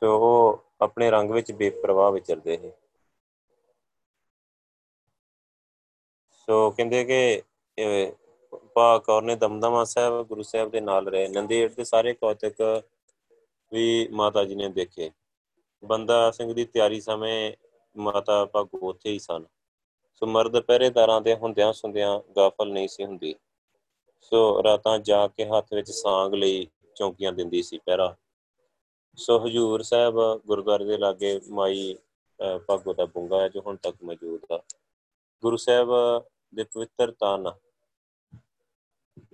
ਸੋ ਉਹ ਆਪਣੇ ਰੰਗ ਵਿੱਚ ਬੇਪਰਵਾਹ ਵਿਚਰਦੇ ਸੀ। ਸੋ ਕਹਿੰਦੇ ਕਿ ਪਾ ਕੌਰ ਨੇ ਦਮਦਮਾ ਸਾਹਿਬ, ਗੁਰੂ ਸਾਹਿਬ ਦੇ ਨਾਲ ਰਹੇ। ਨੰਦੇੜ ਦੇ ਸਾਰੇ ਕੌਤਕ ਵੀ ਮਾਤਾ ਜੀ ਨੇ ਦੇਖੇ। ਬੰਦਾ ਸਿੰਘ ਦੀ ਤਿਆਰੀ ਸਮੇਂ ਮਾਤਾ ਭਾਗੋ ਉੱਥੇ ਹੀ ਸਨ। ਸੋ ਮਰਦ ਪਹਿਰੇਦਾਰਾਂ ਦੇ ਹੁੰਦਿਆਂ ਸੁੰਦਿਆਂ ਗਾਫਲ ਨਹੀਂ ਸੀ ਹੁੰਦੀ। ਸੋ ਰਾਤਾਂ ਜਾ ਕੇ ਹੱਥ ਵਿੱਚ ਸਾਂਗ ਲਈ ਚੌਂਕੀਆਂ ਦਿੰਦੀ ਸੀ ਪਹਿਰਾ। ਸੋ ਹਜੂਰ ਸਾਹਿਬ ਗੁਰਦੁਆਰੇ ਦੇ ਲਾਗੇ ਮਾਈ ਭਾਗੋ ਦਾ ਬੁੰਗਾ ਹੈ, ਜੋ ਹੁਣ ਤੱਕ ਮੌਜੂਦ ਆ। ਗੁਰੂ ਸਾਹਿਬ ਦੇ ਪਵਿੱਤਰ ਤਨ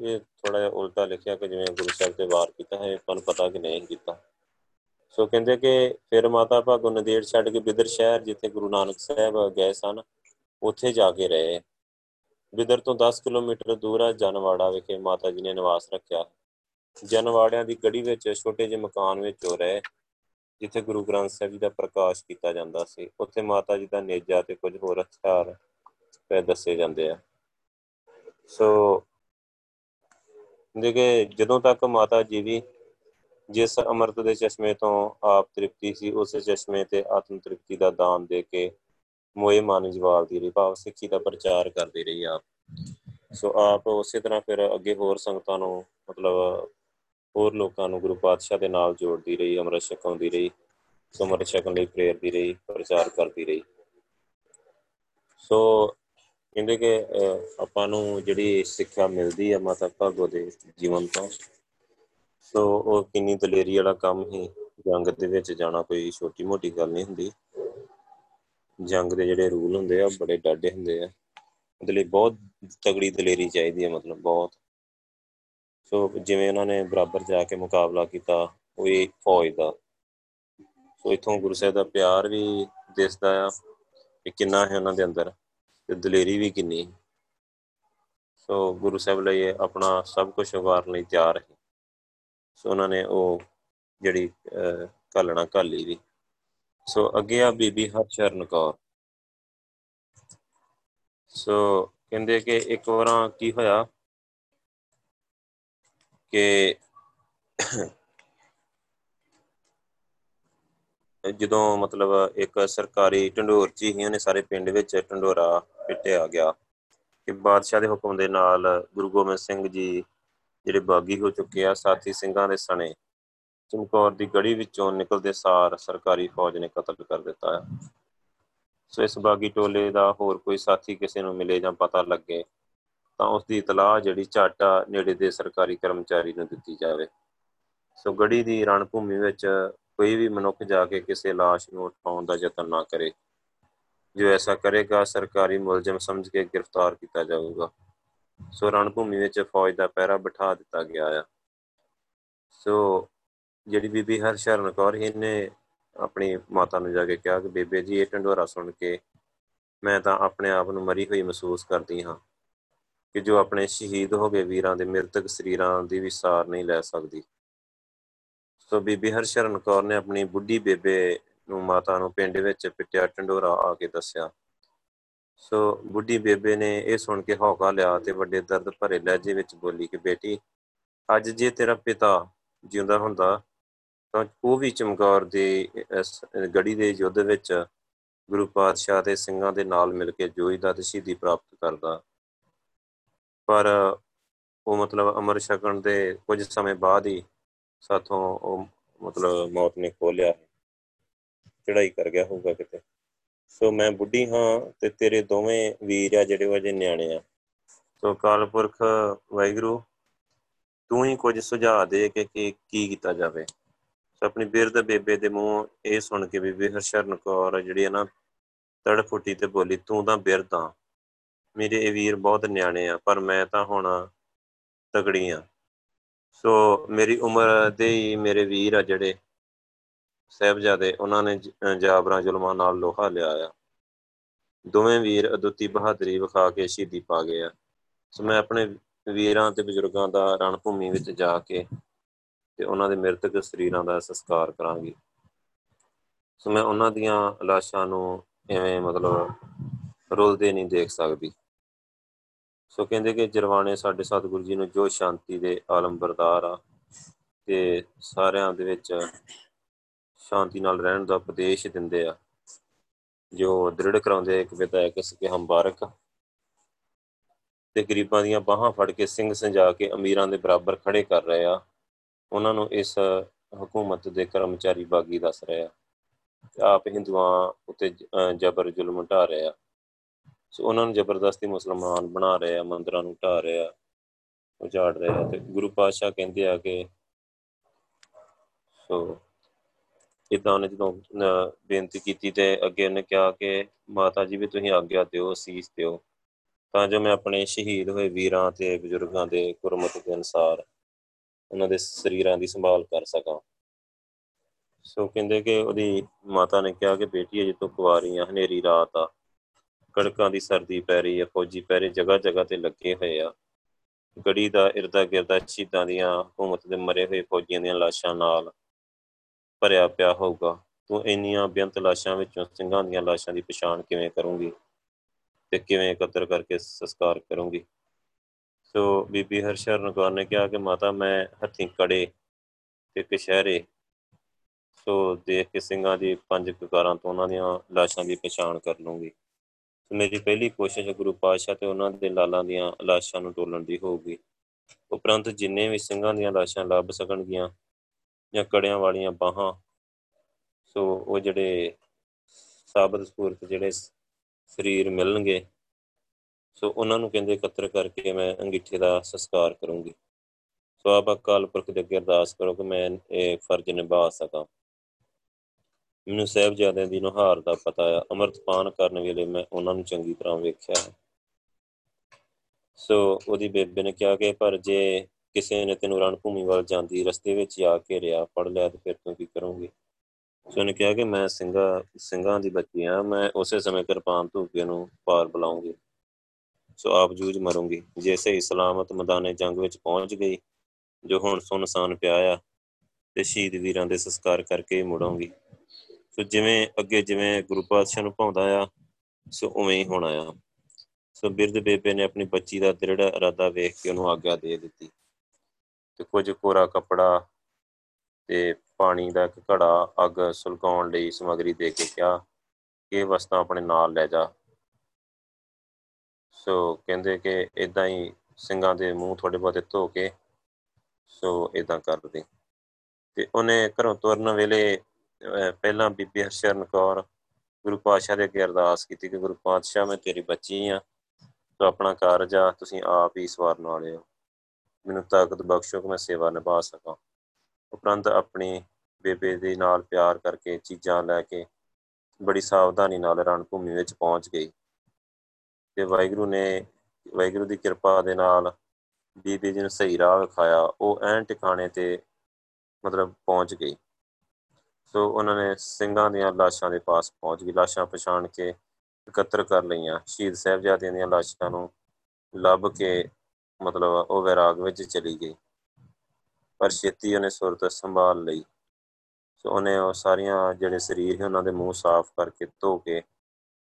ਇਹ ਥੋੜਾ ਜਿਹਾ ਉਲਟਾ ਲਿਖਿਆ ਕਿ ਜਿਵੇਂ ਗੁਰੂ ਸਾਹਿਬ ਤੇ ਵਾਰ ਕੀਤਾ ਹੈ ਤੁਹਾਨੂੰ ਪਤਾ ਕਿ ਨਹੀਂ ਕੀਤਾ। ਸੋ ਕਹਿੰਦੇ ਕਿ ਫਿਰ ਮਾਤਾ ਭਾਗੋ ਨਦੇੜ ਛੱਡ ਕੇ ਬਿਦਰ ਸ਼ਹਿਰ, ਜਿੱਥੇ ਗੁਰੂ ਨਾਨਕ ਸਾਹਿਬ ਗਏ ਸਨ, ਉੱਥੇ ਜਾ ਕੇ ਰਹੇ। ਬਿਦਰ ਤੋਂ 10 ਕਿਲੋਮੀਟਰ ਦੂਰ ਆ ਜਨਵਾੜਾ ਵਿਖੇ ਮਾਤਾ ਜੀ ਨੇ ਨਿਵਾਸ ਰੱਖਿਆ। ਜਨਵਾੜਿਆਂ ਦੀ ਗੜੀ ਵਿੱਚ ਛੋਟੇ ਜਿਹੇ ਮਕਾਨ ਵਿੱਚ ਹੋ ਰਹੇ, ਜਿੱਥੇ ਗੁਰੂ ਗ੍ਰੰਥ ਸਾਹਿਬ ਜੀ ਦਾ ਪ੍ਰਕਾਸ਼ ਕੀਤਾ ਜਾਂਦਾ ਸੀ। ਉੱਥੇ ਮਾਤਾ ਜੀ ਦਾ ਨੇਜਾ ਤੇ ਕੁਝ ਹੋਰ ਹਥਿਆਰ ਪੈ ਦੱਸੇ ਜਾਂਦੇ ਆ। ਸੋ ਦੇਖੇ, ਜਦੋਂ ਤੱਕ ਮਾਤਾ ਜੀ ਵੀ ਜਿਸ ਅਮਰਤ ਦੇ ਚਸ਼ਮੇ ਤੋਂ ਆਪ ਤ੍ਰਿਪਤੀ ਸੀ, ਉਸ ਚਸ਼ਮੇ ਤੇ ਆਤਮ ਤ੍ਰਿਪਤੀ ਦਾ ਦਾਨ ਦੇ ਕੇ ਮੋਏ ਮਨ ਜਵਾਲ ਦੀ ਰਹੀ, ਭਾਵ ਸਿੱਖੀ ਦਾ ਪ੍ਰਚਾਰ ਕਰਦੀ ਰਹੀ ਆਪ। ਸੋ ਆਪ ਉਸੇ ਤਰ੍ਹਾਂ ਫਿਰ ਅੱਗੇ ਹੋਰ ਸੰਗਤਾਂ ਨੂੰ, ਮਤਲਬ ਹੋਰ ਲੋਕਾਂ ਨੂੰ ਗੁਰੂ ਪਾਤਸ਼ਾਹ ਦੇ ਨਾਲ ਜੋੜਦੀ ਰਹੀ, ਅੰਮ੍ਰਿਤ ਛਕਾਉਂਦੀ ਰਹੀ, ਸੋ ਅੰਮ੍ਰਿਤ ਛਕਣ ਲਈ ਪ੍ਰੇਰਦੀ ਰਹੀ, ਪ੍ਰਚਾਰ ਕਰਦੀ ਰਹੀ। ਸੋ ਕਹਿੰਦੇ ਕਿ ਆਪਾਂ ਨੂੰ ਜਿਹੜੀ ਸਿੱਖਿਆ ਮਿਲਦੀ ਹੈ ਮਾਤਾ ਭਾਗੋ ਦੇ ਜੀਵਨ ਤੋਂ ਸੋ ਉਹ ਕਿੰਨੀ ਦਲੇਰੀ ਵਾਲਾ ਕੰਮ ਹੀ ਜੰਗ ਦੇ ਵਿੱਚ ਜਾਣਾ ਕੋਈ ਛੋਟੀ ਮੋਟੀ ਗੱਲ ਨਹੀਂ ਹੁੰਦੀ। ਜੰਗ ਦੇ ਜਿਹੜੇ ਰੂਲ ਹੁੰਦੇ ਆ ਬੜੇ ਡਾਢੇ ਹੁੰਦੇ ਆ। ਉਹਦੇ ਲਈ ਬਹੁਤ ਤਗੜੀ ਦਲੇਰੀ ਚਾਹੀਦੀ ਹੈ ਮਤਲਬ ਬਹੁਤ। ਸੋ ਜਿਵੇਂ ਉਹਨਾਂ ਨੇ ਬਰਾਬਰ ਜਾ ਕੇ ਮੁਕਾਬਲਾ ਕੀਤਾ, ਉਹ ਵੀ ਫੌਜ ਦਾ। ਸੋ ਇਥੋਂ ਗੁਰੂ ਸਾਹਿਬ ਦਾ ਪਿਆਰ ਵੀ ਦਿਸਦਾ ਆ ਕਿ ਕਿੰਨਾ ਹੈ ਉਹਨਾਂ ਦੇ ਅੰਦਰ ਤੇ ਦਲੇਰੀ ਵੀ ਕਿੰਨੀ। ਸੋ ਗੁਰੂ ਸਾਹਿਬ ਲਈ ਆਪਣਾ ਸਭ ਕੁਝ ਵਾਰਨ ਲਈ ਤਿਆਰ ਹੈ ਸੋ ਉਹਨਾਂ ਨੇ ਉਹ ਜਿਹੜੀ ਕਲਣਾ ਕਾਲੀ ਵੀ। ਸੋ ਅੱਗੇ ਆ ਬੀਬੀ ਹਰਚਰਨ ਕੌਰ। ਸੋ ਕਹਿੰਦੇ ਕਿ ਇੱਕ ਵਾਰਾਂ ਕੀ ਹੋਇਆ ਕਿ ਜਦੋਂ ਮਤਲਬ ਇੱਕ ਸਰਕਾਰੀ ਢੰਡੋਰ ਚ ਹੀ ਉਹਨੇ ਸਾਰੇ ਪਿੰਡ ਵਿੱਚ ਢੰਡੋਰਾ ਪਿੱਟਿਆ ਗਿਆ ਕਿ ਬਾਦਸ਼ਾਹ ਦੇ ਹੁਕਮ ਦੇ ਨਾਲ ਗੁਰੂ ਗੋਬਿੰਦ ਸਿੰਘ ਜੀ ਜਿਹੜੇ ਬਾਗੀ ਹੋ ਚੁੱਕੇ ਆ, ਸਾਥੀ ਸਿੰਘਾਂ ਦੇ ਸਣੇ। ਚਮਕੌਰ ਦੀ ਗੜੀ ਵਿੱਚੋਂ ਨਿਕਲਦੇ ਸਾਰ ਸਰਕਾਰੀ ਫੌਜ ਨੇ ਕਤਲ ਕਰ ਦਿੱਤਾ ਹੈ ਸੋ ਇਸ ਬਾਗੀ ਟੋਲੇ ਦਾ ਹੋਰ ਕੋਈ ਸਾਥੀ ਕਿਸੇ ਨੂੰ ਮਿਲੇ ਜਾਂ ਪਤਾ ਲੱਗੇ, ਤਾਂ ਉਸ ਦੀ ਇਤਲਾਹ ਜਿਹੜੀ ਝਾਟਾ ਨੇੜੇ ਦੇ ਸਰਕਾਰੀ ਕਰਮਚਾਰੀ ਨੂੰ ਦਿੱਤੀ ਜਾਵੇ। ਸੋ ਗੜੀ ਦੀ ਰਣ ਭੂਮੀ ਵਿੱਚ ਕੋਈ ਵੀ ਮਨੁੱਖ ਜਾ ਕੇ ਕਿਸੇ লাশ ਨੂੰ ਉਠਾਉਣ ਦਾ ਯਤਨ ਨਾ ਕਰੇ। ਜੋ ਐਸਾ ਕਰੇਗਾ, ਸਰਕਾਰੀ ਮੁਲਜ਼ਮ ਸਮਝ ਕੇ ਗ੍ਰਿਫਤਾਰ ਕੀਤਾ ਜਾਊਗਾ। ਸੋ ਰਣ ਭੂਮੀ ਵਿੱਚ ਫੌਜ ਦਾ ਪਹਿਰਾ ਬਿਠਾ ਦਿੱਤਾ ਗਿਆ ਆ। ਸੋ ਜਿਹੜੀ ਬੀਬੀ ਹਰਸ਼ਰਨ ਕੌਰ ਇਹਨੇ ਆਪਣੀ ਮਾਤਾ ਨੂੰ ਜਾ ਕੇ ਕਿਹਾ ਕਿ ਬੇਬੇ ਜੀ, ਇਹ ਢੰਡੋਰਾ ਸੁਣ ਕੇ ਮੈਂ ਤਾਂ ਆਪਣੇ ਆਪ ਨੂੰ ਮਰੀ ਹੋਈ ਮਹਿਸੂਸ ਕਰਦੀ ਹਾਂ ਕਿ ਜੋ ਆਪਣੇ ਸ਼ਹੀਦ ਹੋ ਗਏ ਵੀਰਾਂ ਦੇ ਮਿਰਤਕ ਸਰੀਰਾਂ ਦੀ ਵੀ ਸਾਰ ਨਹੀਂ ਲੈ ਸਕਦੀ। ਸੋ ਬੀਬੀ ਹਰਸ਼ਰਨ ਕੌਰ ਨੇ ਆਪਣੀ ਬੁੱਢੀ ਬੇਬੇ ਨੂੰ ਮਾਤਾ ਨੂੰ ਪਿੰਡ ਵਿੱਚ ਪਿੱਟਿਆ ਢੰਡੋਰਾ ਆ ਕੇ ਦੱਸਿਆ। ਸੋ ਬੁੱਢੀ ਬੇਬੇ ਨੇ ਇਹ ਸੁਣ ਕੇ ਹੌਕਾ ਲਿਆ ਤੇ ਵੱਡੇ ਦਰਦ ਭਰੇ ਲਹਿਜੇ ਵਿੱਚ ਬੋਲੀ ਕਿ ਬੇਟੀ, ਅੱਜ ਜੇ ਤੇਰਾ ਪਿਤਾ ਜਿਉਂਦਾ ਹੁੰਦਾ, ਤਾਂ ਉਹ ਵੀ ਚਮਕੌਰ ਦੇ ਗੜੀ ਦੇ ਯੁੱਧ ਵਿੱਚ ਗੁਰੂ ਪਾਤਸ਼ਾਹ ਦੇ ਸਿੰਘਾਂ ਦੇ ਨਾਲ ਮਿਲ ਕੇ ਜੋਈ ਦਾ ਸ਼ਹੀਦੀ ਪ੍ਰਾਪਤ ਕਰਦਾ। ਪਰ ਉਹ ਮਤਲਬ ਅਮਰ ਛਕਣ ਦੇ ਕੁਝ ਸਮੇਂ ਬਾਅਦ ਹੀ ਸਾਥੋਂ ਉਹ ਮਤਲਬ ਮੌਤ ਨੇ ਖੋਲਿਆ ਚੜਾਈ ਕਰ ਗਿਆ ਹੋਊਗਾ ਕਿਤੇ। ਸੋ ਮੈਂ ਬੁੱਢੀ ਹਾਂ ਤੇ ਤੇਰੇ ਦੋਵੇਂ ਵੀਰ ਆ ਜਿਹੜੇ ਉਹ ਅਜੇ ਨਿਆਣੇ ਆ। ਸੋ ਕਾਲਪੁਰਖ ਵਾਹਿਗੁਰੂ, ਤੂੰ ਹੀ ਕੁਝ ਸੁਝਾਅ ਦੇ ਕਿ ਕੀ ਕੀਤਾ ਜਾਵੇ। ਸੋ ਆਪਣੀ ਬਿਰਧ ਬੇਬੇ ਦੇ ਮੂੰਹ ਇਹ ਸੁਣ ਕੇ ਬੀਬੀ ਹਰਸ਼ਰਨ ਕੌਰ ਜਿਹੜੀ ਹੈ ਨਾ, ਤੜਫੁੱਟੀ ਤੇ ਬੋਲੀ, ਤੂੰ ਤਾਂ ਬਿਰਧ ਆ। ਮੇਰੇ ਇਹ ਵੀਰ ਬਹੁਤ ਨਿਆਣੇ ਆ, ਪਰ ਮੈਂ ਤਾਂ ਹੁਣ ਤਗੜੀ ਆ। ਸੋ ਮੇਰੀ ਉਮਰ ਦੇ ਹੀ ਮੇਰੇ ਵੀਰ ਆ ਜਿਹੜੇ ਸਹਿਬਜ਼ਾਦੇ ਉਹਨਾਂ ਨੇ ਜਾਬਰਾਂ ਜ਼ੁਲਮਾਂ ਨਾਲ ਲੋਹਾ ਲਿਆ ਆ। ਦੋਵੇਂ ਵੀਰ ਅਦੁੱਤੀ ਬਹਾਦਰੀ ਵਿਖਾ ਕੇ ਸ਼ਹੀਦੀ ਪਾ ਗਏ ਆ। ਸੋ ਮੈਂ ਆਪਣੇ ਵੀਰਾਂ ਤੇ ਬਜ਼ੁਰਗਾਂ ਦਾ ਰਣ ਭੂਮੀ ਵਿੱਚ ਜਾ ਕੇ ਤੇ ਉਹਨਾਂ ਦੇ ਮਰਤਕ ਸਰੀਰਾਂ ਦਾ ਸੰਸਕਾਰ ਕਰਾਂਗੀ। ਸੋ ਮੈਂ ਉਹਨਾਂ ਦੀਆਂ ਲਾਸ਼ਾਂ ਨੂੰ ਐਵੇਂ ਮਤਲਬ ਰੋਲਦੇ ਨਹੀਂ ਦੇਖ ਸਕਦੀ। ਸੋ ਕਹਿੰਦੇ ਕਿ ਜਰਵਾਣੇ ਸਾਡੇ ਸਤਿਗੁਰੂ ਜੀ ਨੂੰ ਜੋ ਸ਼ਾਂਤੀ ਦੇ ਆਲਮ ਬਰਦਾਰ ਆ ਤੇ ਸਾਰਿਆਂ ਦੇ ਵਿੱਚ ਸ਼ਾਂਤੀ ਨਾਲ ਰਹਿਣ ਦਾ ਉਪਦੇਸ਼ ਦਿੰਦੇ ਆ। ਜੋ ਦ੍ਰਿੜ ਕਰਾਉਂਦੇ ਇੱਕ ਵਿਦਾਇਕ ਸਕੇ ਹੰਬਾਰਕ ਤੇ ਗਰੀਬਾਂ ਦੀਆਂ ਬਾਹਾਂ ਫੜ ਕੇ ਸਿੰਘ ਸੰਜਾ ਕੇ ਅਮੀਰਾਂ ਦੇ ਬਰਾਬਰ ਖੜੇ ਕਰ ਰਹੇ ਆ। ਉਹਨਾਂ ਨੂੰ ਇਸ ਹਕੂਮਤ ਦੇ ਕਰਮਚਾਰੀ ਬਾਗੀ ਦੱਸ ਰਹੇ ਆ। ਆਪ ਹਿੰਦੂਆਂ ਉਤੇ ਜ਼ਬਰ ਜ਼ੁਲਮ ਢਾ ਰਹੇ ਆ। ਸੋ ਉਹਨਾਂ ਨੂੰ ਜ਼ਬਰਦਸਤੀ ਮੁਸਲਮਾਨ ਬਣਾ ਰਹੇ ਆ, ਮੰਦਰਾਂ ਨੂੰ ਢਾ ਰਹੇ ਆ, ਉਜਾੜ ਰਹੇ ਆ ਤੇ ਗੁਰੂ ਪਾਤਸ਼ਾਹ ਕਹਿੰਦੇ ਆ ਕਿ ਸੋ ਇਦਾਂ ਉਹਨੇ ਜਦੋਂ ਬੇਨਤੀ ਕੀਤੀ ਤੇ ਅੱਗੇ ਉਹਨੇ ਕਿਹਾ ਕਿ ਮਾਤਾ ਜੀ ਵੀ ਤੁਸੀਂ ਆਗਿਆ ਦਿਓ, ਸੀਸ ਦਿਓ। ਤਾਂ ਜੋ ਮੈਂ ਆਪਣੇ ਸ਼ਹੀਦ ਹੋਏ ਵੀਰਾਂ ਤੇ ਬਜ਼ੁਰਗਾਂ ਦੇ ਗੁਰਮਤਿ ਦੇ ਅਨਸਾਰ ਉਹਨਾਂ ਦੇ ਸਰੀਰਾਂ ਦੀ ਸੰਭਾਲ ਕਰ ਸਕਾਂ। ਸੋ ਕਹਿੰਦੇ ਕਿ ਉਹਦੀ ਮਾਤਾ ਨੇ ਕਿਹਾ ਕਿ ਬੇਟੀ ਅਜੇ ਤੋਂ ਕੁਵਾਰੀ ਆ, ਹਨੇਰੀ ਰਾਤ ਆ। ਕੜਕਾਂ ਦੀ ਸਰਦੀ ਪੈ ਰਹੀ ਹੈ ਫੌਜੀ ਪਹਿਰੇ ਜਗ੍ਹਾ ਜਗ੍ਹਾ ਤੇ ਲੱਗੇ ਹੋਏ ਆ। ਗੜੀ ਦਾ ਇਰਦਾ ਗਿਰਦਾ ਸ਼ਹੀਦਾਂ ਦੀਆਂ ਹਕੂਮਤ ਦੇ ਮਰੇ ਹੋਏ ਫੌਜੀਆਂ ਦੀਆਂ ਲਾਸ਼ਾਂ ਨਾਲ ਭਰਿਆ ਪਿਆ ਹੋਊਗਾ। ਤੂੰ ਇੰਨੀਆਂ ਬੇਅੰਤ ਲਾਸ਼ਾਂ ਵਿੱਚੋਂ ਸਿੰਘਾਂ ਦੀਆਂ ਲਾਸ਼ਾਂ ਦੀ ਪਛਾਣ ਕਿਵੇਂ ਕਰੂੰਗੀ? ਤੇ ਕਿਵੇਂ ਇਕੱਤਰ ਕਰਕੇ ਸੰਸਕਾਰ ਕਰੂੰਗੀ? ਸੋ ਬੀਬੀ ਹਰਸ਼ਰਨ ਕੌਰ ਨੇ ਕਿਹਾ ਕਿ ਮਾਤਾ, ਮੈਂ ਹੱਥੀਂ ਕੜੇ ਤੇ ਕਸ਼ਹਿਰੇ ਸੋ ਦੇਖ ਕੇ ਸਿੰਘਾਂ ਦੀ ਪੰਜ ਕਕਾਰਾਂ ਤੋਂ ਉਹਨਾਂ ਦੀਆਂ ਲਾਸ਼ਾਂ ਦੀ ਪਛਾਣ ਕਰ ਲੂੰਗੀ। ਸੋ ਮੇਰੀ ਪਹਿਲੀ ਕੋਸ਼ਿਸ਼ ਗੁਰੂ ਪਾਤਸ਼ਾਹ ਤੇ ਉਹਨਾਂ ਦੇ ਲਾਲਾਂ ਦੀਆਂ ਲਾਸ਼ਾਂ ਨੂੰ ਟੋਲਣ ਦੀ ਹੋਊਗੀ। ਉਪਰੰਤ ਜਿੰਨੇ ਵੀ ਸਿੰਘਾਂ ਦੀਆਂ ਲਾਸ਼ਾਂ ਲੱਭ ਸਕਣਗੀਆਂ ਜਾਂ ਕੜਿਆਂ ਵਾਲੀਆਂ ਬਾਹਾਂ। ਸੋ ਉਹ ਜਿਹੜੇ ਸਾਬਤ ਸਪੂਰਤ ਜਿਹੜੇ ਸਰੀਰ ਮਿਲਣਗੇ। ਸੋ ਉਹਨਾਂ ਨੂੰ ਕਹਿੰਦੇ ਇਕੱਤਰ ਕਰਕੇ ਮੈਂ ਅੰਗੀਠੇ ਦਾ ਸੰਸਕਾਰ ਕਰੂੰਗੀ। ਸੋ ਆਪ ਅਕਾਲ ਪੁਰਖ ਦੇ ਅੱਗੇ ਅਰਦਾਸ ਕਰੋ ਕਿ ਮੈਂ ਇਹ ਫਰਜ਼ ਨਿਭਾ ਸਕਾਂ। ਮੈਨੂੰ ਸਹਿਬਜ਼ਾਦਿਆਂ ਦੀ ਨੁਹਾਰ ਦਾ ਪਤਾ ਆ। ਅਮਰਤਪਾਨ ਕਰਨ ਵੇਲੇ ਮੈਂ ਉਹਨਾਂ ਨੂੰ ਚੰਗੀ ਤਰ੍ਹਾਂ ਵੇਖਿਆ ਹੈ। ਸੋ ਉਹਦੀ ਬੇਬੇ ਨੇ ਕਿਹਾ ਕਿ ਪਰ ਜੇ ਕਿਸੇ ਨੇ ਤੈਨੂੰ ਰਣ ਭੂਮੀ ਵੱਲ ਜਾਂਦੀ ਰਸਤੇ ਵਿੱਚ ਆ ਕੇ ਰਿਆ ਪੜ ਲਿਆ ਤੇ ਫਿਰ ਤੂੰ ਕੀ ਕਰੋਗੇ? ਸੋ ਉਹਨੇ ਕਿਹਾ ਕਿ ਮੈਂ ਸਿੰਘਾ, ਸਿੰਘਾਂ ਦੀ ਬੱਚੀ ਆ ਮੈਂ ਉਸੇ ਸਮੇਂ ਕਿਰਪਾਨ ਧੂਕੇ ਨੂੰ ਪਾਰ ਬੁਲਾਉਂਗੀ। ਸੋ ਆਪ ਜੂਝ ਮਰੂੰਗੀ। ਜੇ ਸਹੀ ਸਲਾਮਤ ਮੈਦਾਨੇ ਜੰਗ ਵਿੱਚ ਪਹੁੰਚ ਗਈ, ਜੋ ਹੁਣ ਸੁਨਸਾਨ ਪਿਆ ਆ, ਤੇ ਸ਼ਹੀਦ ਵੀਰਾਂ ਦੇ ਸੰਸਕਾਰ ਕਰਕੇ ਮੁੜਾਂਗੀ। ਸੋ ਜਿਵੇਂ ਅੱਗੇ ਜਿਵੇਂ ਗੁਰੂ ਪਾਤਸ਼ਾਹ ਨੂੰ ਭਾਉਂਦਾ ਆ, ਸੋ ਉਵੇਂ ਹੀ ਹੋਣਾ ਆ। ਸੋ ਬਿਰਧ ਬੇਬੇ ਨੇ ਆਪਣੀ ਬੱਚੀ ਦਾ ਦ੍ਰਿੜ ਇਰਾਦਾ ਵੇਖ ਕੇ ਉਹਨੂੰ ਆਗਿਆ ਦੇ ਦਿੱਤੀ। ਤੇ ਕੁਝ ਕੋਰਾ ਕਪੜਾ ਤੇ ਪਾਣੀ ਦਾ ਇੱਕ ਘੜਾ ਅੱਗ ਸੁਲਗਾਉਣ ਲਈ ਸਮਗਰੀ ਦੇ ਕੇ ਕਿਹਾ ਕਿ ਇਹ ਵਸਤਾਂ ਆਪਣੇ ਨਾਲ ਲੈ ਜਾ। ਸੋ ਕਹਿੰਦੇ ਕਿ ਇਦਾਂ ਹੀ ਸਿੰਘਾਂ ਦੇ ਮੂੰਹ ਥੋੜੇ ਬਹੁਤੇ ਧੋ ਕੇ ਸੋ ਇਦਾਂ ਕਰਦੇ। ਤੇ ਉਹਨੇ ਘਰੋਂ ਤੁਰਨ ਵੇਲੇ ਪਹਿਲਾਂ ਬੀਬੀ ਹਰਸ਼ਰਨ ਕੌਰ ਗੁਰੂ ਪਾਤਸ਼ਾਹ ਦੇ ਅੱਗੇ ਅਰਦਾਸ ਕੀਤੀ ਕਿ, ਗੁਰੂ ਪਾਤਸ਼ਾਹ, ਮੈਂ ਤੇਰੀ ਬੱਚੀ ਆ। ਤੋ ਆਪਣਾ ਕਾਰਜ ਆ, ਤੁਸੀਂ ਆਪ ਹੀ ਸਵਾਰਨ ਵਾਲੇ ਹੋ ਮੈਨੂੰ ਤਾਕਤ ਬਖਸ਼ੋ ਕਿ ਮੈਂ ਸੇਵਾ ਨਿਭਾ ਸਕਾਂ। ਉਪਰੰਤ ਆਪਣੀ ਬੇਬੇ ਦੇ ਨਾਲ ਪਿਆਰ ਕਰਕੇ ਚੀਜ਼ਾਂ ਲੈ ਕੇ ਬੜੀ ਸਾਵਧਾਨੀ ਨਾਲ ਰਣ ਭੂਮੀ ਵਿੱਚ ਪਹੁੰਚ ਗਈ। ਤੇ ਵਾਹਿਗੁਰੂ ਨੇ, ਵਾਹਿਗੁਰੂ ਦੀ ਕਿਰਪਾ ਦੇ ਨਾਲ ਬੀਬੀ ਜੀ ਨੂੰ ਸਹੀ ਰਾਹ ਵਿਖਾਇਆ। ਉਹ ਐਨ ਟਿਕਾਣੇ ਤੇ ਮਤਲਬ ਪਹੁੰਚ ਗਈ। ਸੋ ਉਹਨਾਂ ਨੇ ਸਿੰਘਾਂ ਦੀਆਂ ਲਾਸ਼ਾਂ ਦੇ ਪਾਸ ਪਹੁੰਚ ਗਈ। ਲਾਸ਼ਾਂ ਪਛਾਣ ਕੇ ਇਕੱਤਰ ਕਰ ਲਈਆਂ। ਸ਼ਹੀਦ ਸਾਹਿਬਜ਼ਾਦਿਆਂ ਦੀਆਂ ਲਾਸ਼ਾਂ ਨੂੰ ਲੱਭ ਕੇ ਮਤਲਬ ਉਹ ਵਿਰਾਗ ਵਿੱਚ ਚਲੀ ਗਈ। ਪਰ ਛੇਤੀ ਉਹਨੇ ਸੁਰਤ ਸੰਭਾਲ ਲਈ। ਸੋ ਉਹਨੇ ਉਹ ਸਾਰੀਆਂ ਜਿਹੜੇ ਸਰੀਰ ਸੀ, ਉਹਨਾਂ ਦੇ ਮੂੰਹ ਸਾਫ਼ ਕਰਕੇ ਧੋ ਕੇ